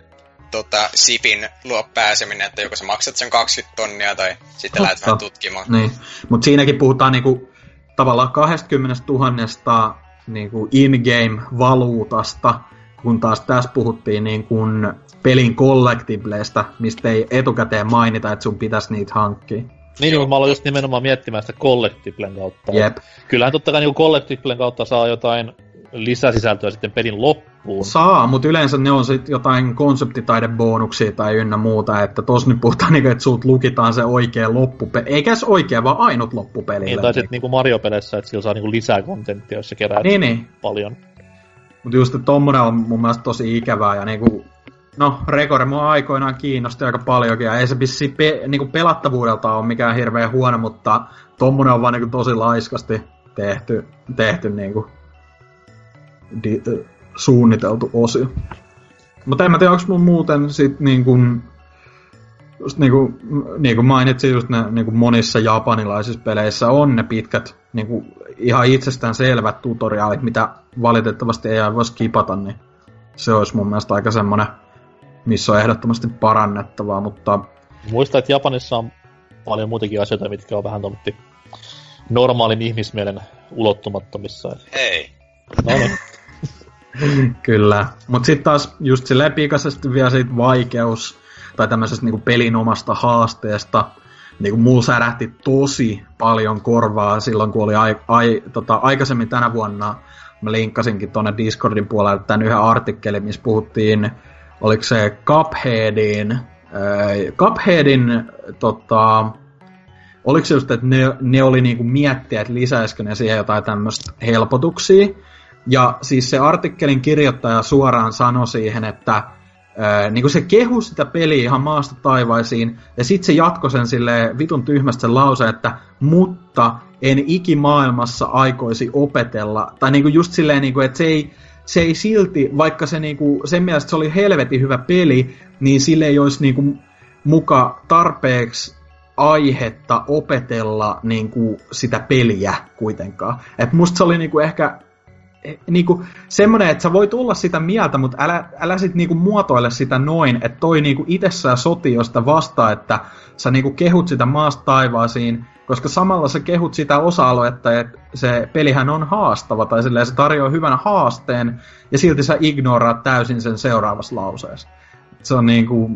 tota, SIPin luo pääseminen, että joko sä maksat sen 20 tonnia tai sitten lähdet vähän tutkimaan. Niin, mutta siinäkin puhutaan niinku, tavallaan 20 000 niinku in-game-valuutasta, kun taas tässä puhuttiin niin kuin pelin collectibleista, mistä ei etukäteen mainita, että sun pitäisi niitä hankkia. Niin, mä aloin just nimenomaan miettimään sitä collectiblen kautta. Jep. Kyllähän totta kai niin collectiblen kautta saa jotain lisäsisältöä sitten pelin loppuun. Saa, mutta yleensä ne on sitten jotain konseptitaidebonuksia tai ynnä muuta, että tos nyt puhutaan niin, että sulta lukitaan se oikea loppupeli, eikä se oikea, vaan ainut loppupeli. Niin, tai sitten niinku Mario-peleissä, että sillä saa niinku lisää kontenttia, jos se kerää niin, niin. paljon. Mutta just, tommonen on mun mielestä tosi ikävää, ja niinku, no, Rekore mua aikoinaan kiinnosti aika paljonkin, ja ei se vissi pe, niinku pelattavuudelta ole mikään hirveän huono, mutta tommonen on vaan niinku tosi laiskasti tehty, tehty niinku di- suunniteltu osio. Mutta en mä tiedä, onko mun muuten sit niin kuin, just niin kuin, niin kuin mainitsin, just ne niin kuin monissa japanilaisissa peleissä on ne pitkät, niin kuin ihan itsestään selvät tutoriaalit, mitä valitettavasti ei voi skipata, niin se olisi mun mielestä aika semmonen, missä on ehdottomasti parannettavaa, mutta... Muista, että Japanissa on paljon muitakin asioita, mitkä on vähän tommotti normaalin ihmismielen ulottumattomissa. Hei. No niin. Kyllä. Mutta sitten taas just silleen pikaisesti vielä siitä vaikeus tai tämmöisestä niinku pelin omasta haasteesta. Niinku mulla särähti tosi paljon korvaa silloin, kun oli ai, ai, tota, aikaisemmin tänä vuonna mä linkkasinkin tuonne Discordin puolelle tämän yhden artikkelin, missä puhuttiin, oliko se Cupheadin, äh, Cupheadin tota, oliko se just, että ne, ne oli niinku miettiä, että lisäisikö ne siihen jotain tämmöistä helpotuksia, ja siis se artikkelin kirjoittaja suoraan sanoi siihen, että ää, niin kuin se kehu sitä peliä ihan maasta taivaisiin, ja sitten se jatkoi sen sille vitun tyhmästä sen lause, että mutta en ikimaailmassa aikoisi opetella. Tai niin kuin just silleen, niin kuin, että se ei, se ei silti, vaikka se niin kuin, sen mielestä se oli helvetin hyvä peli, niin sille ei olisi niin kuin, muka tarpeeksi aihetta opetella niin kuin, sitä peliä kuitenkaan. Et musta se oli niin kuin, ehkä niinku, semmoinen, että sä voit olla sitä mieltä, mutta älä, älä sit niinku muotoile sitä noin, että toi niinku itsessään soti josta vastaa, että sä niinku kehut sitä maasta taivaasiin, koska samalla sä kehut sitä osa-aluetta, että se pelihän on haastava, tai silleen se tarjoaa hyvän haasteen, ja silti sä ignoraat täysin sen seuraavassa lauseessa. Se on niinku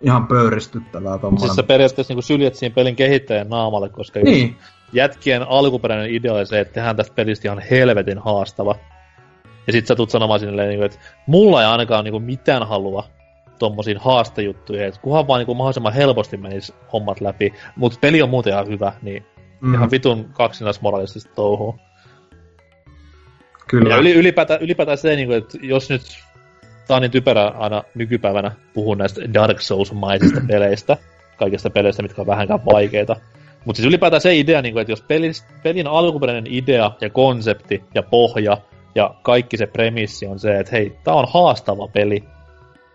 ihan pöyristyttävää tommonen. Siis sä periaatteessa niinku syljet siinä pelin kehittäjän naamalle, koska niin. Jätkien alkuperäinen idea oli se, että tehdään tästä pelistä ihan helvetin haastava. Ja sit sä tulet sanomaan sinne, niinku, että mulla ei ainakaan niinku mitään halua tommosiin haastajuttuihin, että kunhan vaan niinku mahdollisimman helposti menisi hommat läpi, mutta peli on muuten ihan hyvä, niin mm. ihan vitun kaksinaismoralistista touhua. Kyllä. Ja yli, ylipäätään, ylipäätään se, niinku, että jos nyt tää on niin typerä aina nykypäivänä puhua näistä Dark Souls-maisista peleistä, kaikista peleistä, mitkä on vähänkään vaikeita. Mutta siis ylipäätään se idea, niinku, että jos pelin, pelin alkuperäinen idea ja konsepti ja pohja ja kaikki se premissi on se, että hei, tää on haastava peli,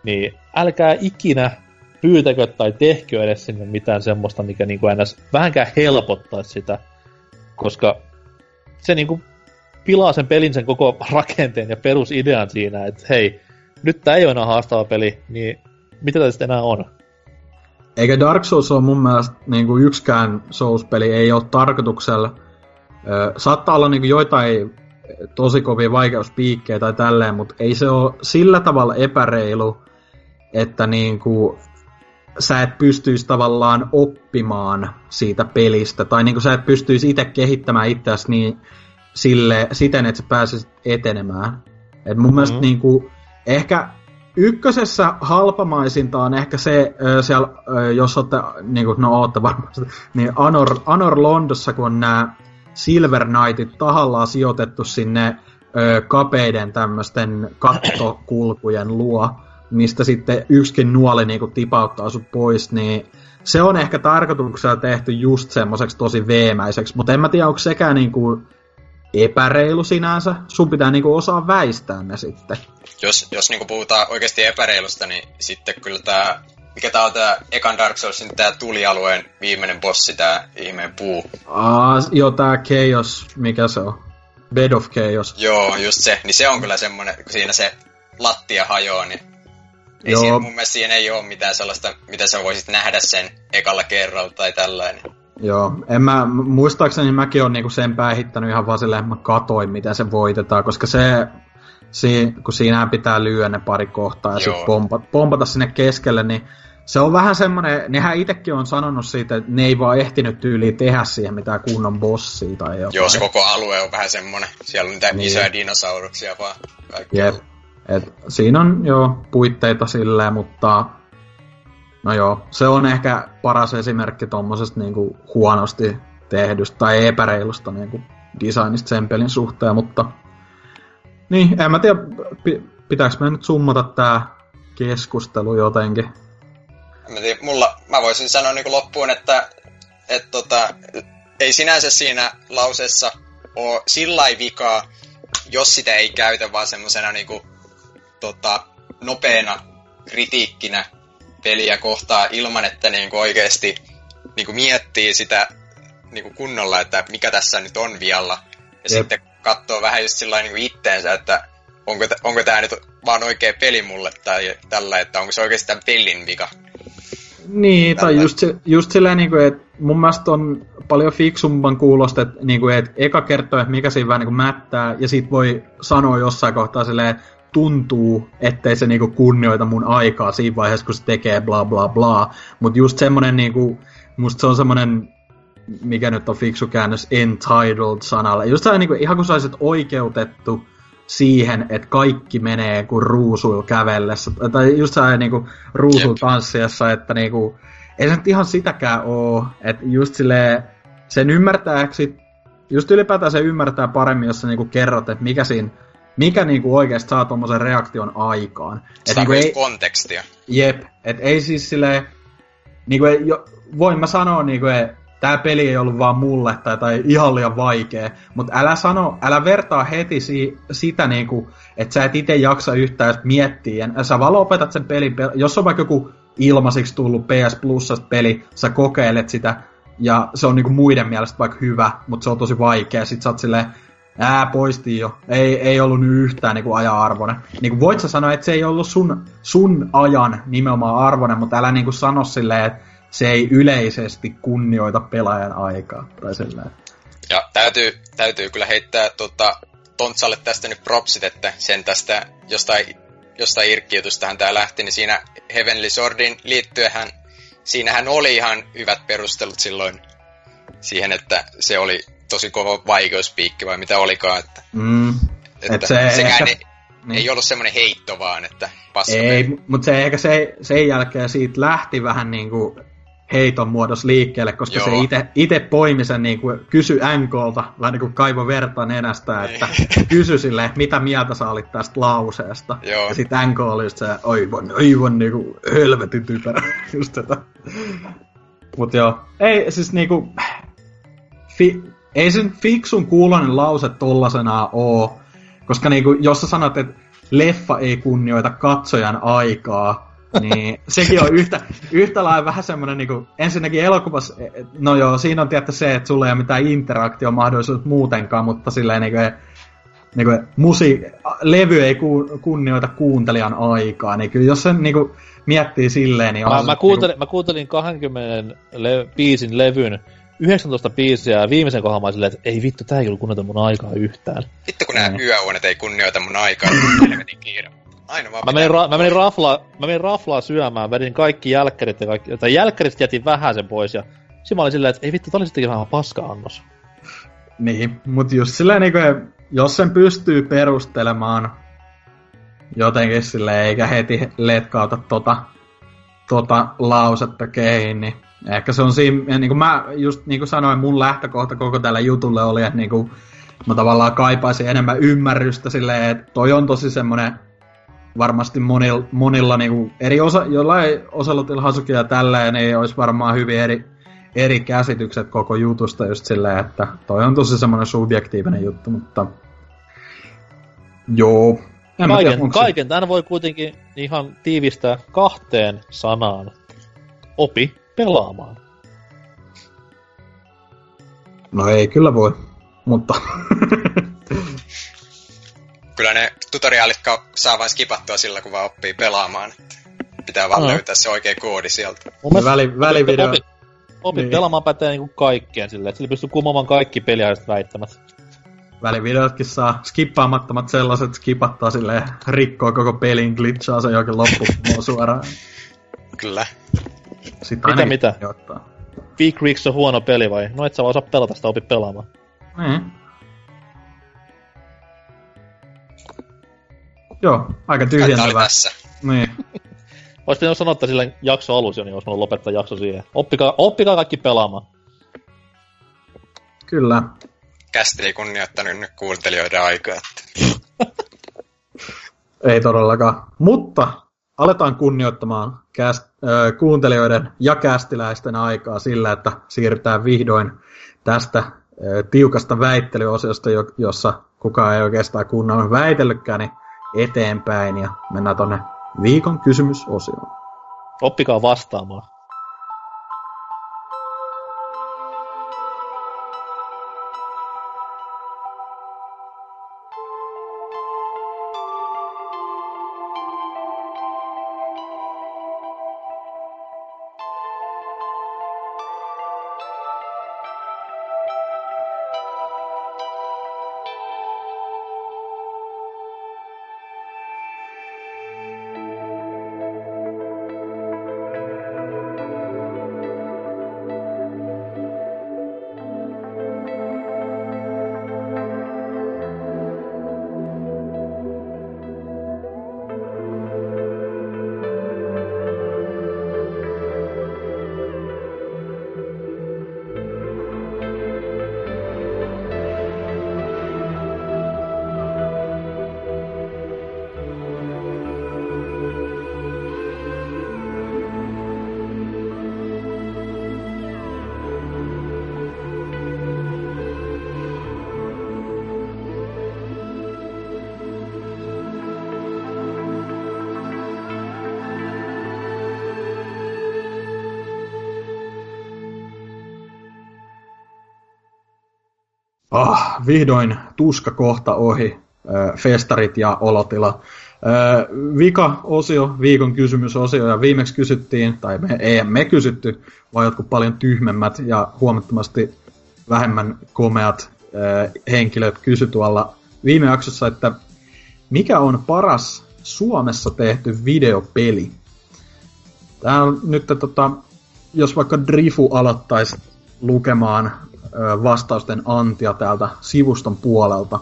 niin älkää ikinä pyytäkö tai tehkö edes sinne mitään semmoista, mikä niinku ns. vähänkään helpottaisi sitä, koska se niinku pilaa sen pelin sen koko rakenteen ja perusidean siinä, että hei, nyt tää ei ole enää haastava peli, niin mitä tämä sitten enää on? Eikä Dark Souls ole mun mielestä niin kuin yksikään Souls-peli ei ole tarkoituksella. Ö, saattaa olla niin kuin joitain tosi kovia vaikeuspiikkejä tai tälleen, mutta ei se ole sillä tavalla epäreilu, että niin kuin sä et pystyisi tavallaan oppimaan siitä pelistä, tai niin kuin sä et pystyisi itse kehittämään itseäsi niin sille, siten, että sä pääsisit etenemään. Et mun mm-hmm. mielestä niin kuin, ehkä ykkösessä halpamaisinta on ehkä se, siellä, jos olette, niin kuin, no ootte varmasti, niin Anor, Anor Londossa, kun on nämä Silver Knightit tahallaan sijoitettu sinne kapeiden tämmöisten kattokulkujen luo, mistä sitten yksikin nuoli niin kuin, tipauttaa sut pois, niin se on ehkä tarkoituksella tehty just semmoiseksi tosi veemäiseksi, mutta en mä tiedä, onko sekään niin kuin, epäreilu sinänsä. Sun pitää niinku osaa väistää ne sitten. Jos, jos niinku puhutaan oikeasti epäreilusta, niin sitten kyllä tää... Mikä tää on tää ekan Dark Soulsin tää tulialueen viimeinen bossi, tää ihmeen puu? Aa, joo, tää Chaos, mikä se on? Bed of Chaos. Joo, just se. Niin se on kyllä semmonen, kun siinä se lattia hajoaa, niin ei Joo. Siinä, mun mielestä siinä ei ole mitään sellaista, mitä sä voisit nähdä sen ekalla kerralla tai tällainen. Joo, en mä, muistaakseni mäkin olen niinku sen päihittänyt ihan vaan silleen, että mä katoin, miten se voitetaan, koska se, si, kun siinä pitää lyödä ne pari kohtaa ja sitten pompata, pompata sinne keskelle, niin se on vähän semmoinen, nehän itsekin on sanonut siitä, että ne ei vaan ehtinyt tyyliin tehdä siihen mitään kunnon bossia tai jotain. Joo, se koko alue on vähän semmoinen, siellä on niitä niin. isoja dinosauruksia vaan. Jep. Et siinä on jo puitteita silleen, mutta No joo, se on ehkä paras esimerkki tuommoisesta niinku huonosti tehdystä tai epäreilusta niinku designista sen pelin suhteen, mutta niin, en mä tiedä, pitääkö me nyt summata tää keskustelu jotenkin? Mä, tiedä, mulla, mä voisin sanoa niin loppuun, että et tota, ei sinänsä siinä lauseessa ole sillä vikaa, jos sitä ei käytä vaan semmosena niinku, tota, nopeena kritiikkinä peliä kohtaa ilman, että niinku oikeasti niinku miettii sitä niinku kunnolla, että mikä tässä nyt on vialla. Ja Jep. sitten katsoo vähän just sillä niinku itteensä, että onko, t- onko tämä nyt vaan oikea peli mulle tai tällä, että onko se oikeasti tämän pelin vika. Niin, tällä. tai just, just silleen, niin kuin, että mun mielestä on paljon fiksumman kuulosta, että, niin kuin, että eka kertoo, että mikä siinä vähän niin kuin mättää, ja sit voi sanoa jossain kohtaa silleen, tuntuu, ettei se niinku kunnioita mun aikaa siinä vaiheessa, kun se tekee bla bla bla. Mutta just semmonen niinku, musta se on semmonen, mikä nyt on fiksu käännös, entitled sanalle. Just se niinku, ihan kun saisit oikeutettu siihen, että kaikki menee kuin ruusuilla kävellessä. Tai just se niinku ruusuilla tanssiessa, että niinku, ei se nyt ihan sitäkään oo. Että just silleen, sen ymmärtääksi, just ylipäätään se ymmärtää paremmin, jos sä niinku kerrot, että mikä siinä mikä niinku oikeasti saa tuommoisen reaktion aikaan. Sitä niinku ei, kontekstia. Jep, et ei siis silleen, niinku ei, jo, voin mä sanoa niinku, että tämä peli ei ollut vaan mulle tai, tai ihan liian vaikea, mutta älä sano, älä vertaa heti si, sitä niinku, että sä et itse jaksa yhtään miettiä, ja sä vaan lopetat sen pelin, jos on vaikka joku ilmaisiksi tullut PS Plusasta peli, sä kokeilet sitä, ja se on niinku muiden mielestä vaikka hyvä, mutta se on tosi vaikea, sit sä oot silleen, Ää, poistiin jo. Ei, ei ollut yhtään niin aja-arvoinen. Niin kuin voit sä sanoa, että se ei ollut sun, sun ajan nimenomaan arvoinen, mutta älä niin sano silleen, että se ei yleisesti kunnioita pelaajan aikaa. Tai silleen. Ja täytyy, täytyy kyllä heittää tota, Tontsalle tästä nyt propsit, että sen tästä jostain, jostain irkkiutustahan tää lähti, niin siinä Heavenly Swordin liittyenhän, siinähän oli ihan hyvät perustelut silloin siihen, että se oli tosi kova vaikeuspiikki vai mitä olikaan, että, Mm. että Et se sekään ehkä- ei, niin. ei ollut semmoinen heitto vaan, että paska Ei, mutta se ehkä se, sen jälkeen siitä lähti vähän niinku heiton muodossa liikkeelle, koska Joo. se ite, ite poimi sen niinku, kysy NKlta, vähän niinku kaivo verta nenästä, että kysy silleen, mitä mieltä sä olit tästä lauseesta. Joo. Ja sit NK oli just se, aivan, aivan niinku helvetin typerä, just tätä. Mut joo, ei siis niinku, fi, ei sen fiksun kuulonen lause tollasenaan oo, koska niinku, jos sä sanot, että leffa ei kunnioita katsojan aikaa, niin sekin on yhtä, yhtä lailla vähän semmoinen, niinku, ensinnäkin elokuvassa, no joo, siinä on tietty se, että sulla ei ole mitään interaktiomahdollisuutta muutenkaan, mutta silleen niinku, niinku, musi, levy ei ku, kunnioita kuuntelijan aikaa, niin kyllä jos sen niinku, miettii silleen, niin on Mä, se mä, kuuntelin, mä kuuntelin 20 le- biisin levyn 19 biisiä ja viimeisen kohdalla mä silleen, että ei vittu, tää ei kyllä kunnioita mun aikaa yhtään. Vittu kun nämä Mm. yöuonet ei kunnioita mun aikaa, niin helvetin kiire. Aina vaan Mä menin, ra- mä menin, raflaa, mä menin raflaa syömään, vedin kaikki jälkkärit ja kaikki, tai jälkkäristä jätin vähän sen pois ja Siinä mä olin silleen, että ei vittu, tää oli sittenkin vähän paska-annos. Niin, mutta just silleen niinku, jos sen pystyy perustelemaan jotenkin silleen, eikä heti letkauta tota, tota lausetta keihin, niin ehkä se on siinä, niin kuin mä just niin kuin sanoin, mun lähtökohta koko tällä jutulle oli, että niin kuin, mä tavallaan kaipaisin enemmän ymmärrystä silleen, että toi on tosi semmonen varmasti monilla, monilla niin kuin eri osa, jollain Oselotilla Hasuki ja tälleen, niin olisi varmaan hyvin eri, eri käsitykset koko jutusta just silleen, että toi on tosi semmoinen subjektiivinen juttu, mutta joo. En tiedä, Kaiken, se- kaiken tämän voi kuitenkin ihan tiivistää kahteen sanaan. Opi pelaamaan. No ei kyllä voi, mutta Kyllä ne tutoriaalit saa vain skipattua sillä, kun vaan oppii pelaamaan. Pitää vaan Aa. löytää se oikea koodi sieltä. Mun väli, välivideo, Opi, opi Niin. pelaamaan pätee niinku kaikkeen silleen, että sillä pystyy kumoamaan kaikki peliaiheet väittämät. välivideotkin saa skippaamattomat sellaiset, skipattaa silleen, rikkoo koko pelin, glitchaa se jokin loppuun suoraan. Kyllä. Sitten Mitä, mitä? Ottaa. Big Rigs on huono peli vai? No et sä vaan osaa pelata sitä, opi pelaamaan. Niin. Joo, aika tyhjentävä. tässä. Niin. Olisi pitänyt sanoa, että sillä jakso alussa jo, niin olisi lopettaa jakso siihen. Oppikaa, oppikaa kaikki pelaamaan. Kyllä. Kästi ei kunnioittanut nyt kuuntelijoiden aikaa. Että... Ei todellakaan. Mutta aletaan kunnioittamaan käst, äh, kuuntelijoiden ja kästiläisten aikaa sillä, että siirrytään vihdoin tästä äh, tiukasta väittelyosiosta, jo, jossa kukaan ei oikeastaan kunnolla väitellytkään, niin eteenpäin ja mennään tonne viikon kysymysosioon. Oppikaa vastaamaan. Ah, vihdoin tuska kohta ohi, festarit ja olotila. Vika osio, viikon kysymysosio, ja viimeksi kysyttiin, tai me, ei me kysytty, vaan jotkut paljon tyhmemmät ja huomattavasti vähemmän komeat henkilöt kysy tuolla viime jaksossa, että mikä on paras Suomessa tehty videopeli? Tämä on nyt, tota, jos vaikka Drifu aloittaisi lukemaan vastausten antia täältä sivuston puolelta.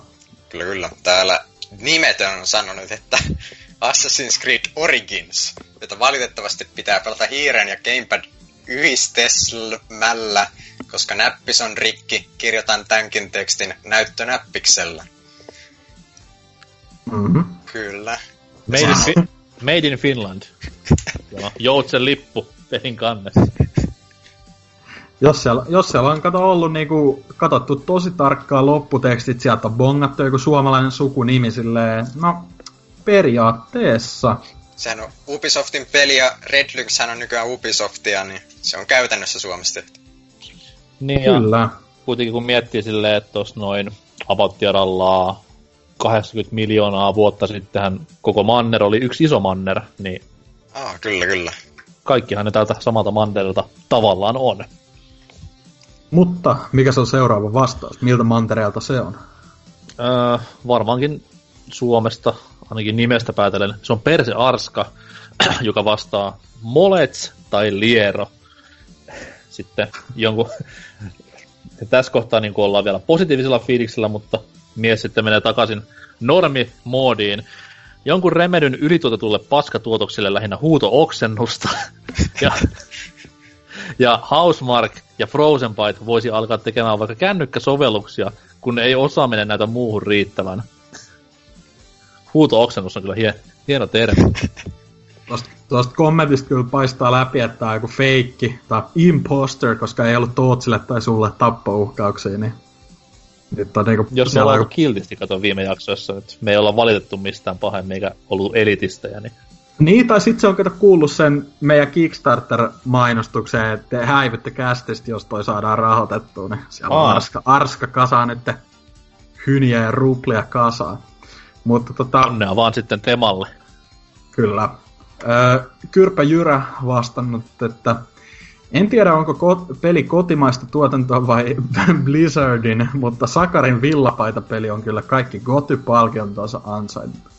Kyllä, kyllä. Täällä nimetön on sanonut, että Assassin's Creed Origins, jota valitettavasti pitää pelata hiiren ja gamepad yhdistelmällä, koska näppis on rikki, kirjoitan tämänkin tekstin näyttönäppiksellä. Mm-hmm. Kyllä. Made in, Fi- Made in Finland. Joutsen lippu pelin kannessa. Jos siellä, jos siellä on kato ollut niinku, katsottu tosi tarkkaan lopputekstit, sieltä on bongattu joku suomalainen sukunimi silleen, no periaatteessa. Sehän on Ubisoftin peli ja Red Lynx on nykyään Ubisoftia, niin se on käytännössä Suomessa tehty. Niin Kyllä. Ja kuitenkin kun miettii silleen, että tuossa noin apauttiarallaa 80 miljoonaa vuotta sittenhän koko manner oli yksi iso manner, niin Ah, kyllä, kyllä. kaikkihan ne tältä samalta mantereelta tavallaan on. Mutta mikä se on seuraava vastaus? Miltä mantereelta se on? Öö, varmaankin Suomesta, ainakin nimestä päätellen, se on Perse Arska, joka vastaa Molets tai Liero. Sitten jonkun... Tässä kohtaa niin ollaan vielä positiivisella fiiliksellä, mutta mies sitten menee takaisin normimoodiin. Jonkun remedyn ylituotetulle paskatuotoksille lähinnä huuto-oksennusta. ja, ja Housemark ja Frozen Byte voisi alkaa tekemään vaikka kännykkäsovelluksia, kun ei osaaminen näitä muuhun riittävän. Huuto-oksennus on kyllä hie, hieno termi. Tuosta, tuosta kommentista kyllä paistaa läpi, että tämä on joku feikki tai imposter, koska ei ollut Tootsille tai sulle tappouhkauksia, niin nyt on niinku, Jos me ollaan on joku kiltisti kato viime jaksoissa, että me ei olla valitettu mistään pahemmin eikä ollut elitistejä, niin Niin, tai sitten se on kato kuullut sen meidän Kickstarter-mainostukseen, että häivytte kästistä, jos toi saadaan rahoitettua, niin siellä on arska, arska kasaa nyt hyniä ja ruplia kasaa. Mutta tota, onnea vaan sitten Temalle. Kyllä. Öö, Kyrpä Jyrä vastannut, että en tiedä onko ko- peli kotimaista tuotantoa vai Blizzardin, mutta Sakarin villapaita-peli on kyllä kaikki Goty-palkintonsa ansainnut.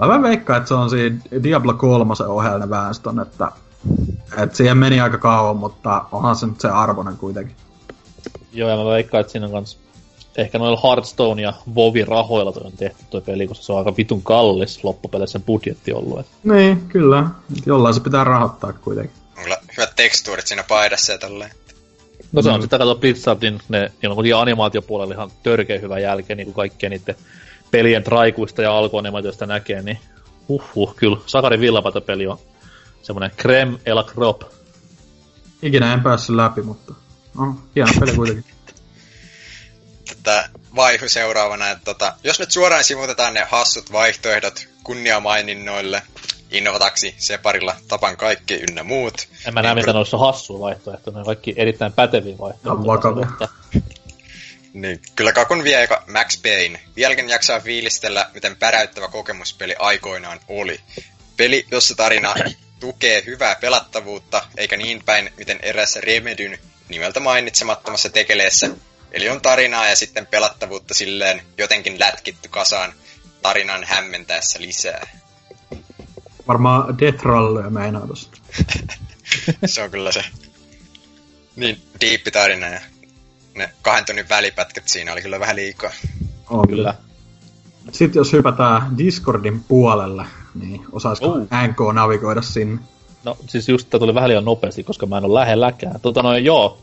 Mä vähän veikkaan, että se on siinä Diablo 3 ohjelma väestön, että, että siihen meni aika kauan, mutta onhan se nyt se arvoinen kuitenkin. Joo, ja mä veikkaan, että siinä on kans ehkä noilla Hearthstone ja WoWin rahoilla toi on tehty toi peli, koska se on aika vitun kallis loppupeleissä sen budjetti ollut. Et Niin, kyllä. Jollain se pitää rahoittaa kuitenkin. Kyllä hyvät tekstuurit siinä paidassa ja tolleen. No se on Mm. sitten kato Blizzardin, ne, niillä on kuitenkin animaatiopuolella ihan törkeä hyvä jälkeen, niin kuin kaikkien niiden pelien traikuista ja alkuanimaatioista näkee, niin uhuh, kyllä Sakarin villapatapeli on semmonen creme et la crop. Ikinä en päässyt läpi, mutta no, hieno peli kuitenkin. Tätä vaihu seuraavana, että tota, jos nyt suoraan sivutetaan ne hassut vaihtoehdot kunniamaininnoille, Innovataksi, Separilla, Tapan kaikki ynnä muut. En mä näe, niin mitä noissa on hassua vaihtoehtoja, ne on kaikki erittäin päteviä vaihtoehtoja. Vakavia. Mutta Niin, kyllä kakun vie aika Max Payne. Vieläkin jaksaa fiilistellä, miten päräyttävä kokemuspeli aikoinaan oli. Peli, jossa tarina tukee hyvää pelattavuutta, eikä niin päin, miten erässä Remedyn nimeltä mainitsemattomassa tekeleessä. Eli on tarinaa ja sitten pelattavuutta silleen jotenkin lätkitty kasaan tarinan hämmentäessä lisää. Varmaan Death Rallyä meinaa tossa. Se on kyllä se niin diippi tarina ja ne kahden tunnin välipätkät siinä oli kyllä vähän liikaa. On kyllä. Sitten jos hypätään Discordin puolelle, niin osaisiko Oh. NK navigoida sinne? No siis just tää tuli vähän liian nopeasti, koska mä en ole lähelläkään. Tota noin, joo.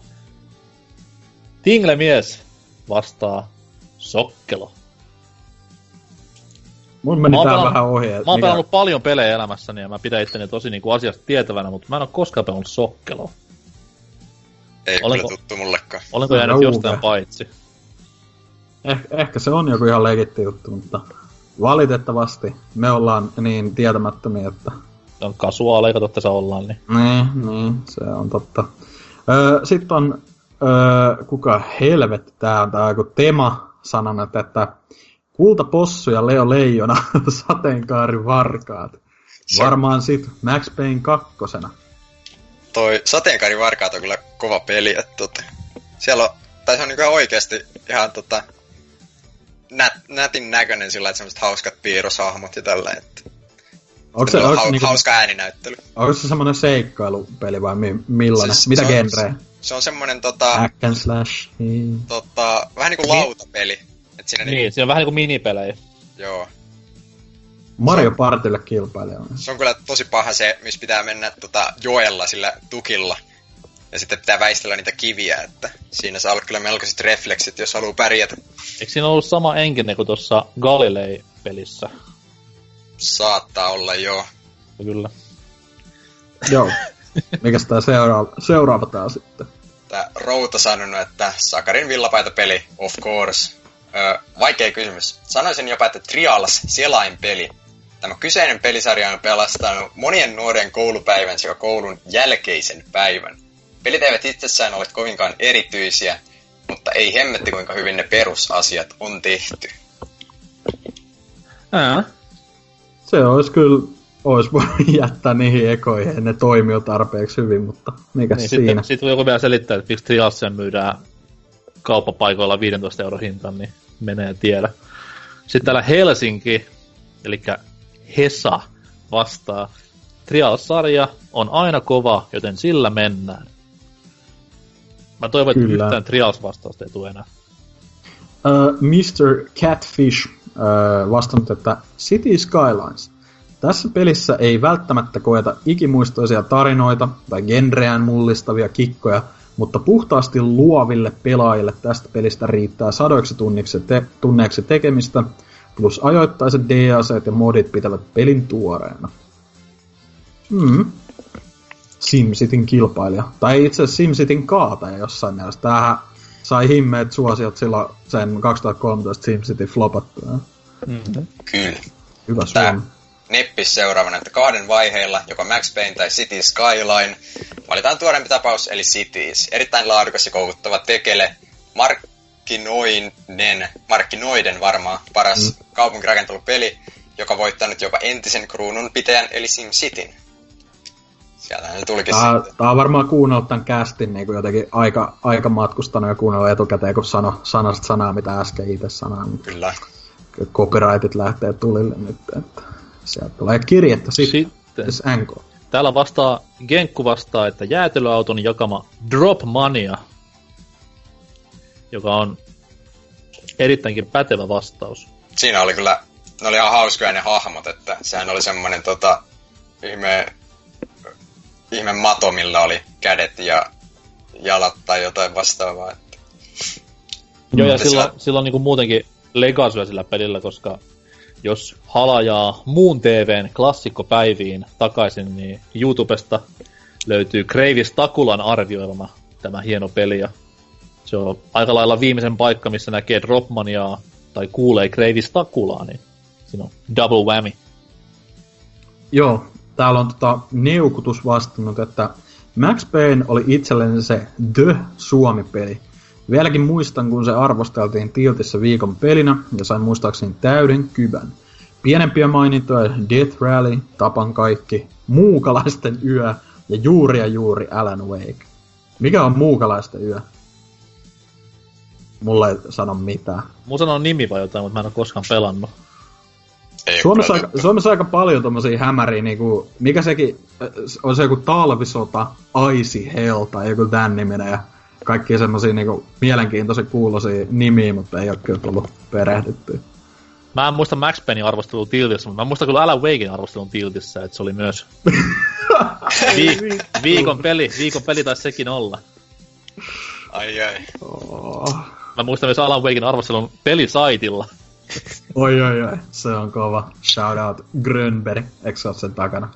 Tingle-mies vastaa Sokkelo. Mun meni Mä tää pelannut- vähän ohi. Mä oon pelannut paljon pelejä elämässäni ja mä pidän itteni tosi niinku asiasta tietävänä, mutta mä en ole koskaan pelannut Sokkeloa. Ei Olenko- kyllä tuttu mullekaan. Olenko No, jäänyt uuve. jostain paitsi? Eh, ehkä se on joku ihan legitti juttu, mutta valitettavasti me ollaan niin tietämättömiä, että On kasuaaleja, kato tässä ollaan, niin niin, niin, se on totta. Öö, Sitten on öö, kuka helvetti tää on tää joku tema sanonut, että Kultapossu ja Leo Leijona sateenkaari varkaat. Se- Varmaan sit Max Payne kakkosena. Toi Sateenkaari Varkaat on kyllä kova peli, että tota, siellä on, tai se on niinku ihan oikeesti ihan tota, nät, nätin näköinen sillä, että semmoset hauskat piirroshahmot ja tällä, että Onko se, on onko, se, hau, niinku, hauska ääninäyttely. onko se semmonen seikkailupeli vai mi, millainen? Siis Mitä se on- genreä? Se on semmonen tota, Hack and slash. Niin. tota, vähän niinku lautapeli. Et siinä Niin, niin. siinä on vähän niinku minipelejä. joo. Mario Partille kilpailija. Se on kyllä tosi paha se, missä pitää mennä tota, joella sillä tukilla. Ja sitten pitää väistellä niitä kiviä, että siinä saa olla kyllä melkoiset refleksit, jos haluaa pärjätä. Eikö siinä ollut sama enkinen kuin tuossa Galilei-pelissä? Saattaa olla joo. Kyllä. Joo. Mikäs tää seuraava, seuraava tää sitten? Tää Routa sanonut, että Sakarin villapaita peli, of course. Öö, vaikea kysymys. Sanoisin jopa, että Trials selainpeli. Tämä kyseinen pelisarja on pelastanut monien nuoren koulupäivän sekä koulun jälkeisen päivän. Pelit eivät itsessään ole kovinkaan erityisiä, mutta ei hemmetti kuinka hyvin ne perusasiat on tehty. Ää. Se olisi kyllä, olisi voinut jättää niihin ekoihin, ne toimii jo tarpeeksi hyvin, mutta mikä Niin, siinä? sitten, sitten voi joku vielä selittää, että miksi Trialsia myydään kauppapaikoilla 15 euro hintaan, niin menee tiedä. Sitten täällä Helsinki, eli Hesa vastaa. Trials-sarja on aina kova, joten sillä mennään. Mä toivon, että Kyllä. yhtään Trials-vastausta ei tule enää. Uh, Mr. Catfish uh, vastannut, että City Skylines. Tässä pelissä ei välttämättä koeta ikimuistoisia tarinoita tai genreään mullistavia kikkoja, mutta puhtaasti luoville pelaajille tästä pelistä riittää sadoiksi tunniksi te- tunneiksi tekemistä, plus ajoittaiset DLCt ja modit pitävät pelin tuoreena. Mm. SimCityn kilpailija. Tai itse asiassa SimCityn kaataja jossain mielessä. Tämähän sai himmeet suosiot silloin sen 2013 SimCity flopattua. Mm-hmm. Kyllä. Hyvä Tää Suomi. Neppis seuraavana, että kahden vaiheilla, joko Max Payne tai City Skyline, valitaan tuorempi tapaus, eli Cities. Erittäin laadukas ja koukuttava tekele, markkinoinen, markkinoiden varmaan paras mm. kaupunkirakentelupeli, joka voittanut jopa entisen kruunun pitäjän, eli SimCityn. Sieltähän se tulikin Tää, sitten. tää on varmaan kuunnellut tämän castin niin jotenkin aika, aika matkustanut ja kuunnellut etukäteen, kun sano, sanasit sanaa, mitä äsken itse sanoin. Niin Kyllä. copyrightit lähtee tulille nyt. Että sieltä tulee kirjettä sitten. Sitten Sitten. NK. täällä vastaa, Genkku vastaa, että jäätelöauton jakama Drop Mania, joka on erittäinkin pätevä vastaus. Siinä oli kyllä, ne oli ihan hauskoja ne hahmot, että sehän oli semmonen tota, ihme, ihme mato, millä oli kädet ja jalat tai jotain vastaavaa. Että Joo, ja Mutta sillä, sillä on niinku muutenkin legasyä sillä pelillä, koska jos halajaa muun TVn klassikkopäiviin takaisin, niin YouTubesta löytyy Kreivis Takulan arvioima tämä hieno peli. Ja se on aika lailla viimeisen paikka, missä näkee Dropmaniaa tai kuulee Kreivis Takulaa, niin siinä on double whammy. Joo, täällä on tota Neukutus vastannut, että Max Payne oli itselleen se The Suomi-peli. Vieläkin muistan, kun se arvosteltiin Tiltissä viikon pelinä ja sain muistaakseni täyden kyvän. Pienempiä mainintoja Death Rally, Tapan kaikki, Muukalaisten yö ja juuri ja juuri Alan Wake. Mikä on Muukalaisten yö? Mulle ei sano mitään. Mun sanoo nimi vai jotain, mutta mä en ole koskaan pelannut. ei Suomessa, aika, Suomessa aika paljon tommosia hämäriä, niinku, mikä sekin, äh, on se joku talvisota, Icy Hell tai joku tän niminen ja kaikki semmosia niinku mielenkiintoisen kuulosia nimiä, mutta ei ole kyllä tullut perehdyttyä. Mä en muista Max Paynein arvostelun Tiltissä, mutta mä muistan kyllä Alan Wakein arvostelun Tiltissä, että se oli myös vi- viikon peli. Viikon peli taisi sekin olla. Ai ai. Oh. Mä muistan myös Alan Wakein arvostelun pelisaitilla. Oi oi oi, se on kova. Shout out Grönberg, eikö se ole sen takana?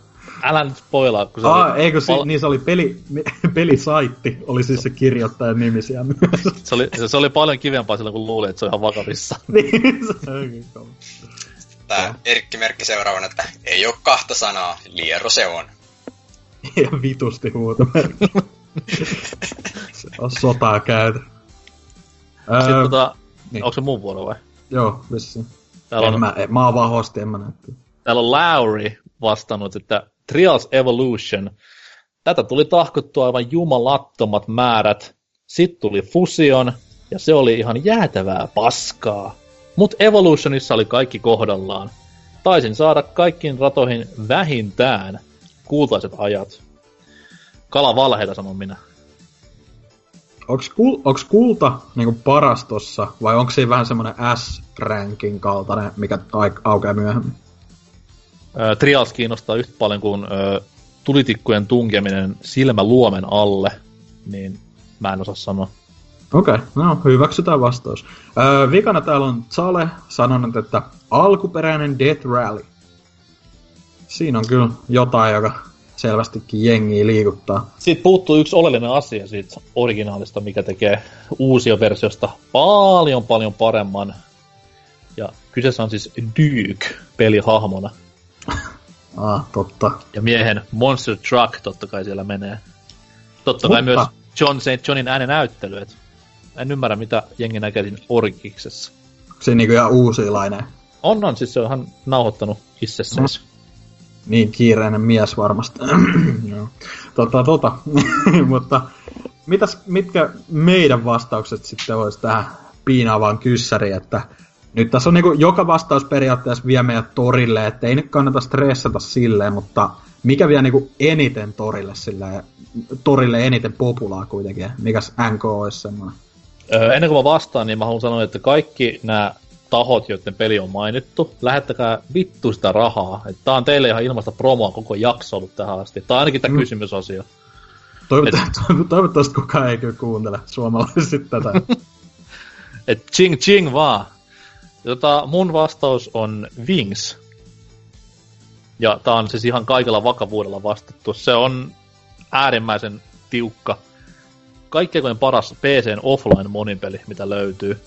Älä nyt spoilaa, kun se Ah, oli, eikö se, pal- niin se oli peli, pelisaitti, oli siis se kirjoittajan nimi siellä myös. se, oli, se, se oli paljon kivempaa silloin, kun luulin, että se on ihan vakavissa. niin, se onkin kova. Tää Erkki Merkki seuraavana, että ei oo kahta sanaa, liero se on. Ja vitusti huutomerkki. se on sotaa käyty. Sitten Öö, tota, niin. onko se mun vuoro vai? Joo, vissiin. Täällä En on, mä, mä oon vaan hosti, en mä näyttää. täällä on Lowry vastannut, että Trials Evolution. Tätä tuli tahkottua aivan jumalattomat määrät. Sitten tuli Fusion, ja se oli ihan jäätävää paskaa. Mut Evolutionissa oli kaikki kohdallaan. Taisin saada kaikkiin ratoihin vähintään kultaiset ajat. Kala valheita, sanon minä. Onks, kul, onks kulta niinku paras tossa, vai onko siinä vähän semmonen S-rankin kaltainen, mikä aukeaa myöhemmin? Ö, Trials kiinnostaa yhtä paljon kuin ö, tulitikkujen tunkeminen silmäluomen alle, niin mä en osaa sanoa. Okei, okay, no hyväksytään vastaus. Öö, vikana täällä on Sale sanonut, että alkuperäinen Death Rally. Siinä on kyllä jotain, joka selvästikin jengiä liikuttaa. Siitä puuttuu yksi oleellinen asia siitä originaalista, mikä tekee uusia versiosta paljon paljon paremman. Ja kyseessä on siis Duke pelihahmona. Ah, totta. Ja miehen Monster Truck totta kai siellä menee. Totta kai Mutta- myös John St. Johnin äänenäyttely. Et en ymmärrä, mitä jengi näkee siinä Orkiksessa. Se niinku ihan uusilainen. On, on, siis se on ihan nauhoittanut itsessään. Niin kiireinen mies varmasti. Joo. tota, tota. Mutta mitäs, mitkä meidän vastaukset sitten olisi tähän piinaavaan kyssäriin, että nyt tässä on niinku joka vastaus periaatteessa vie meidät torille, että ei nyt kannata stressata silleen, mutta mikä vie niinku eniten torille silleen, torille eniten populaa kuitenkin, mikäs NK olisi semmoinen? Öö, ennen kuin mä vastaan, niin mä haluan sanoa, että kaikki nämä tahot, joiden peli on mainittu, lähettäkää vittu sitä rahaa. Että tää on teille ihan ilmasta promoa koko jakso ollut tähän asti. Tai ainakin tämä Mm. kysymysosio. Toivottavasti, toivottavasti kukaan ei kyllä kuuntele suomalaiset tätä. Et ching ching vaan. Tota, mun vastaus on Wings. Ja tää on siis ihan kaikella vakavuudella vastattu. Se on äärimmäisen tiukka. Kaikkein paras PCn offline monipeli, mitä löytyy.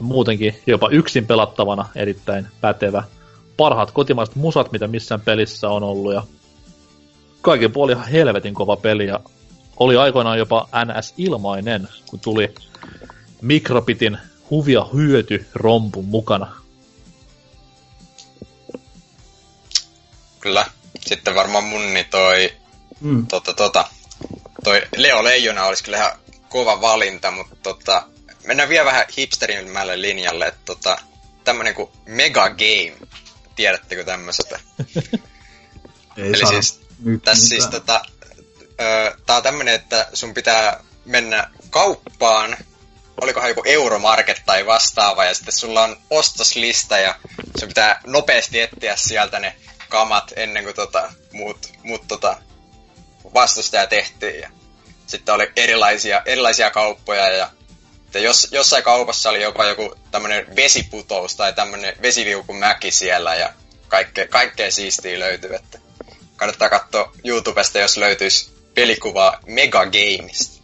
Muutenkin jopa yksin pelattavana erittäin pätevä. Parhaat kotimaiset musat, mitä missään pelissä on ollut. Ja kaiken puolin ihan helvetin kova peli. Ja oli aikoinaan jopa NS-ilmainen, kun tuli Mikrobitin huvia hyöty rompun mukana. Kyllä. Sitten varmaan mun niin toi, Mm. tota, tota, toi Leo Leijona olisi kyllä ihan kova valinta, mutta tota, mennään vielä vähän hipsterimmälle linjalle, että tota, tämmönen kuin Mega Game. Tiedättekö tämmöisestä? Ei Eli siis nyt Tässä siis tota, ö, tää on tämmönen, että sun pitää mennä kauppaan, olikohan joku Euromarket tai vastaava, ja sitten sulla on ostoslista, ja sun pitää nopeasti etsiä sieltä ne kamat ennen kuin tota, muut, muut tota, vastustaja tehtiin. Ja sitten oli erilaisia, erilaisia kauppoja, ja että jos, jossain kaupassa oli jopa joku tämmönen vesiputous tai tämmönen vesiviukumäki siellä, ja kaikkea, kaikkea siistiä löytyy, että kannattaa katsoa YouTubesta, jos löytyisi pelikuvaa Mega Gameista.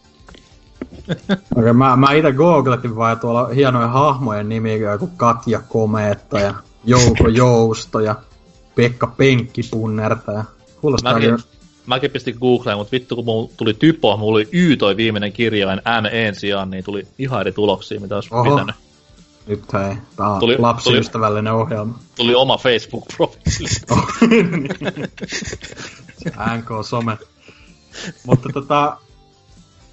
Okei, mä, mä itse googletin vaan, tuolla hienoja hahmojen nimiä, joku Katja Komeetta ja Jouko Jousto ja Pekka Penkkipunnerta. Ja kuulostaa Mäkin. Mäkin pistin Googleen, mutta vittu kun mulla tuli typo, mulla oli Y toi viimeinen kirjain M en sijaan, niin tuli ihan eri tuloksia, mitä olisi Oho. pitänyt. Nyt hei, tää on Tuli- lapsiystävällinen ohjelma. Tuli oma Facebook-profiili. NK-some. Mutta tota...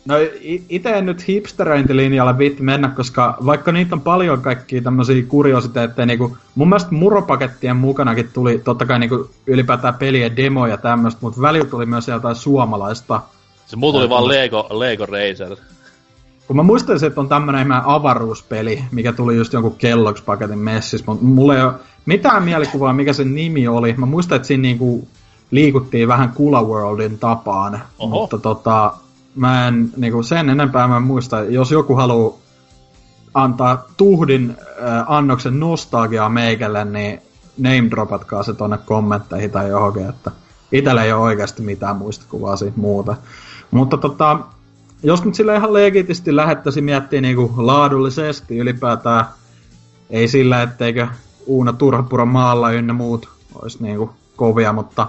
No i- ite en nyt hipsteröintilinjalle viitti mennä, koska vaikka niitä on paljon kaikkia tämmöisiä kuriositeetteja, niinku mun mielestä muropakettien mukanakin tuli totta kai niinku ylipäätään pelien demoja ja tämmöistä, mutta välillä tuli myös jotain suomalaista. Se mulla tuli vaan Lego, Lego Racer. Kun mä muistelisin, että on tämmönen ihmeen avaruuspeli, mikä tuli just jonkun Kellogg's-paketin messissä, mutta mulla ei ole mitään mielikuvaa, mikä sen nimi oli. Mä muistan, että siinä niinku liikuttiin vähän Kula Worldin tapaan, Oho. mutta tota, mä en, niinku sen enempää mä en muista. Jos joku haluaa antaa tuhdin äh, annoksen nostalgiaa meikälle, niin name dropatkaa se tonne kommentteihin tai johonkin, että itellä ei ole oikeasti mitään muistikuvaa siitä muuta. Mutta tota, jos nyt sille ihan legitisti lähettäisiin miettiä niinku laadullisesti ylipäätään, ei sillä, etteikö Uuna Turhapuro maalla ynnä muut olisi niinku kovia, mutta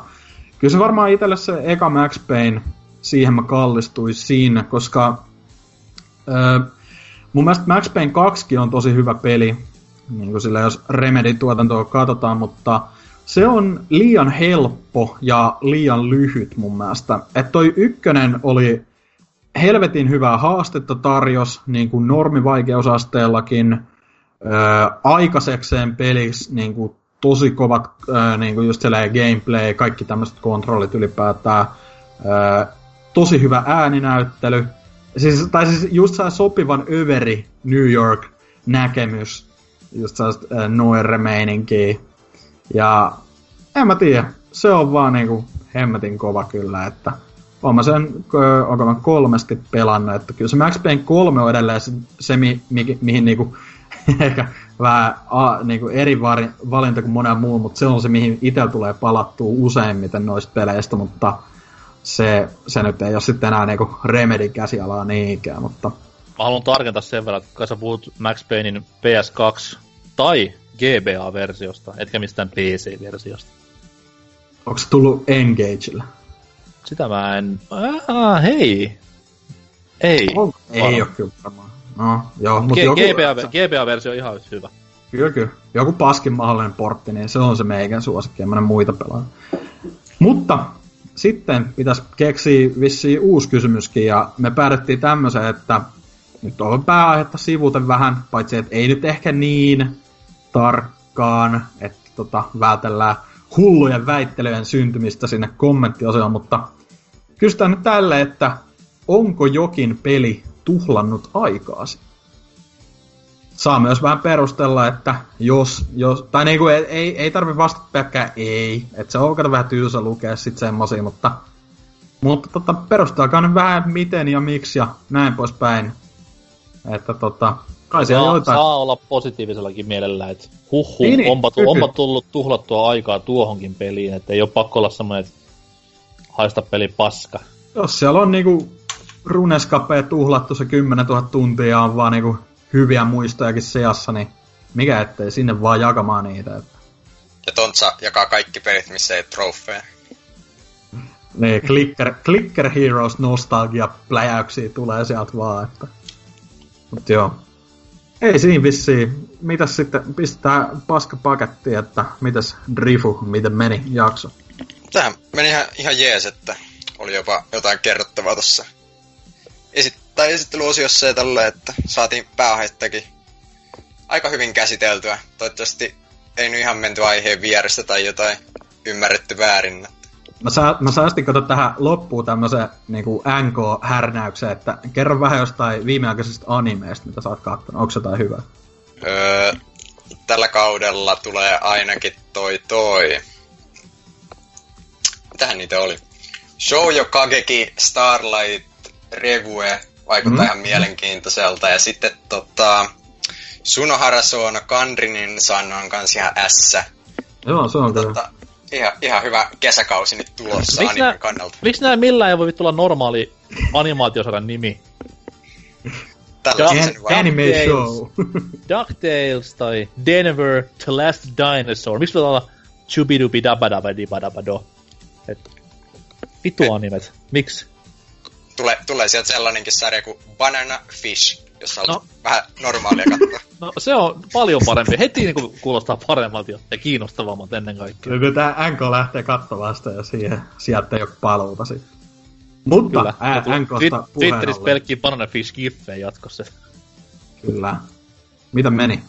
kyllä se varmaan itselle se eka Max Payne siihen mä kallistuisin, koska öö, mun mielestä Max Payne 2 on tosi hyvä peli, niin kuin sillä jos Remedin tuotantoa katsotaan, mutta se on liian helppo ja liian lyhyt mun mielestä. Että toi ykkönen oli helvetin hyvää haastetta tarjos, niin kuin normivaikeusasteellakin, öö, aikaisekseen peliksi niin kuin tosi kovat öö, niin kuin just gameplay, kaikki tämmöiset kontrollit ylipäätään, öö, tosi hyvä ääninäyttely, siis, tai siis just saa sopivan överi New York näkemys, just sellaista öö, noire-meininkiä, ja en mä tiedä, se on vaan niinku hemmetin kova kyllä, että oon mä sen, onko mä kolmesti pelannut, että kyllä se Max Payne 3 on edelleen se, se mi, mi, mihin niinku, ehkä vähän a, niinku eri vari, valinta kuin monen muun, mutta se on se, mihin itse tulee palattua useimmiten noista peleistä, mutta se, se nyt ei ole sitten enää niinku Remedin käsialaa niinkään, mutta... Mä haluan tarkentaa sen verran, että sä puhut Max Paynein PS2 tai GBA-versiosta, etkä mistään PC-versiosta. Onko se tullut Engagella? Sitä mä en... Ah, hei! Ei. On, ei ole kyllä varmaan. No, joo, mutta G- joku... GBA, GBA-versio on ihan hyvä. Kyllä, kyllä. Joku paskin mahdollinen portti, niin se on se meikän suosikki, en muita pelaa. Mutta sitten pitäisi keksiä vissiin uusi kysymyskin, ja me päädyttiin tämmöiseen, että nyt on pääaihetta sivuten vähän, paitsi että ei nyt ehkä niin tarkkaan, että tota, vältellään hullujen väittelyjen syntymistä sinne kommenttiosioon, mutta kysytään nyt tälle, että onko jokin peli tuhlannut aikaasi? Saa myös vähän perustella, että jos, jos tai niinku ei, ei, ei tarvi vastata pelkkää ei, että se on vähän tylsä lukea sit semmosia, mutta, mutta tota, perustelkaa nyt vähän miten ja miksi ja näin poispäin. Että tota, kai siellä saa, joitain... saa olla positiivisellakin mielellä, että huh, huh Niin, niin, onpa, kyllä, onpa tullut tuhlattua aikaa tuohonkin peliin, että ei ole pakko olla semmoinen, että haista peli paska. Jos siellä on niinku runescapea tuhlattu se 10 000 tuntia on vaan niinku hyviä muistojakin seassa, niin mikä ettei sinne vaan jakamaan niitä. Että. Ja Tontsa jakaa kaikki pelit, missä ei trofeja. Niin, Clicker, Clicker Heroes nostalgia pläjäyksiä tulee sieltä vaan, että... Mut joo. Ei siinä vissiin. Mitäs sitten pistetään paska pakettiin, että mitäs Drifu, miten meni jakso? Tähän meni ihan, ihan jees, että oli jopa jotain kerrottavaa tossa esit- tai esittelyosiossa ja tällä, että saatiin pääaihettakin aika hyvin käsiteltyä. Toivottavasti ei nyt ihan menty aiheen vierestä tai jotain ymmärretty väärin. Mä, sa- mä säästin kato tähän loppuun tämmösen niinku NK-härnäyksen, että kerro vähän jostain viimeaikaisesta animeesta, mitä sä oot kattonut. Onko jotain hyvää? Öö, tällä kaudella tulee ainakin toi toi. Mitähän niitä oli? Shoujo Kageki Starlight Revue vaikuttaa Mm. ihan mielenkiintoiselta. Ja sitten tota, Sunohara Suono Kandrinin San on kans ihan ässä. Joo, se on kyllä. Tota, ihan, ihan hyvä kesäkausi nyt tulossa Miksi nää, animen kannalta. miksi nää millään ei voi tulla normaali animaatiosarjan nimi? Sen vaan. Anime DuckTales. show. DuckTales tai Denver The Last Dinosaur. Miksi pitää olla Chubidubi Dabadabadibadabado? Et, vittu animet. Miksi? Tulee, tulee sieltä sellainenkin sarja kuin Banana Fish, jossa on No. vähän normaalia katsoa. No se on paljon parempi. Heti niinku kuulostaa paremmalta. Ja kiinnostavammalta ennen kaikkea. Nyt tää NK lähtee katsomaan sitä ja siihen, sieltä ei ole paluuta sitten. Mutta Kyllä. tu- NKsta Twitterissä pelkkiä Banana Fish giffejä jatkossa. Kyllä. Mitä meni?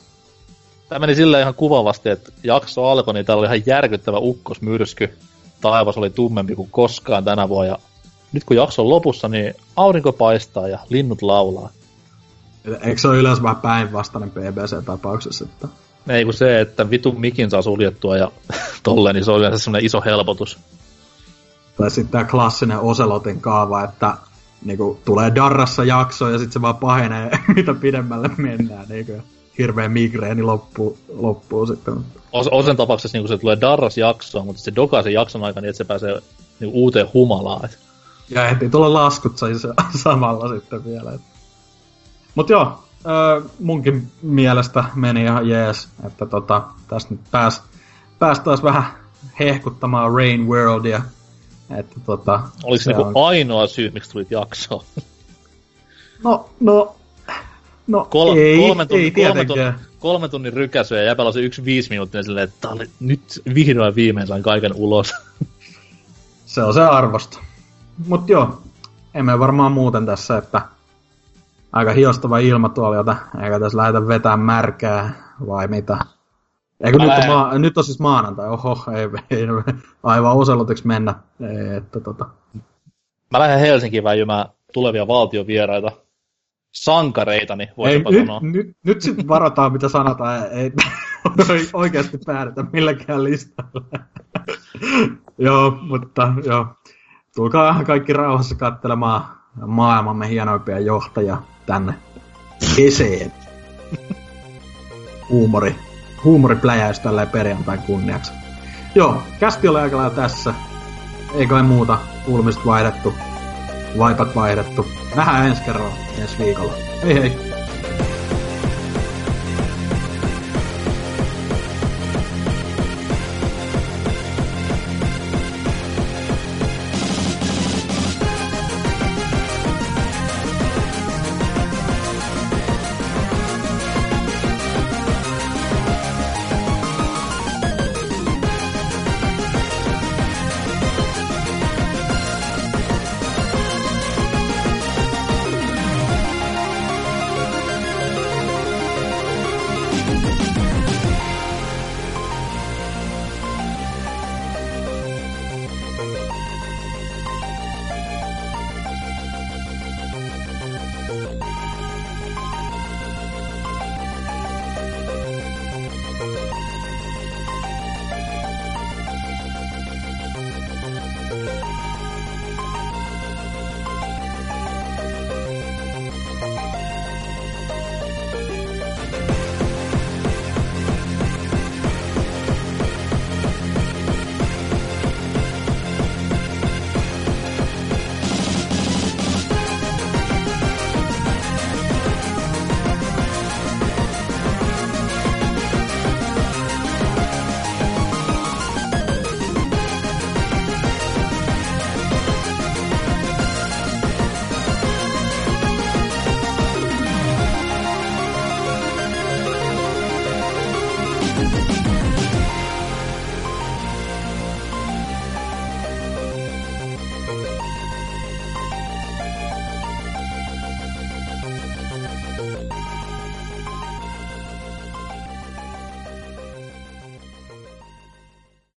Tämä meni silleen ihan kuvavasti, että jakso alkoi, niin täällä oli ihan järkyttävä ukkosmyrsky. Taivas oli tummempi kuin koskaan tänä vuonna. Ja nyt kun jakso on lopussa, niin aurinko paistaa ja linnut laulaa. Eikö se ole yleensä vähän päinvastainen BBC-tapauksessa? Että... Ei kun se, että vitun mikin saa suljettua ja tolleen, niin se on yleensä semmoinen iso helpotus. Tai sitten tämä klassinen Oselotin kaava, että niinku, tulee Darrassa jakso ja sitten se vaan pahenee, mitä pidemmälle mennään. Niin hirveä migreeni loppuu, loppuu sitten. Os, Osen tapauksessa niin se tulee Darras jaksoa, mutta se dokaa sen jakson aikana, niin että se pääsee niin uuteen humalaan. Et Ja ehtii tulla laskut siis samalla sitten vielä. Mutta joo, munkin mielestä meni ihan jees, että tota, tästä nyt pääs, pääs taas vähän hehkuttamaan Rain Worldia. Että tota, Oliko se niinku on- ainoa syy, miksi tulit jaksoon? No, no, no Kol- ei, kolmen, tunnin, ei kolmen, tunnin, kolmen tunnin rykäsy ja se yksi viisi minuuttia silleen, että oli, nyt vihdoin viimein sain kaiken ulos. Se on se arvosta. Mut joo, emme varmaan muuten tässä, että aika hiostava ilma tuolla, jota eikä tässä lähdetä vetää märkää, vai mitä? Eikö nyt on, maa, nyt on siis maanantai, oho, ei, ei aivan oselotiksi mennä. Ei, että tota. Mä lähden Helsinkiin väijymään tulevia valtiovieraita. Sankareitani, Ei, voisi nyt, sanoa. nyt, nyt sitten varataan, mitä sanotaan, ei, ei oikeasti päädytä millekään listalle. joo, mutta joo. Tulkaa kaikki rauhassa katselemaan maailmamme hienoimpia johtajia tänne keseen. Huumori. Huumoripläjäys tälleen perjantain kunniaksi. Joo, kästi oli aika lailla tässä. Ei kai muuta. Kulmista vaihdettu. Vaipat vaihdettu. Nähdään ensi kerralla ensi viikolla. Hei hei!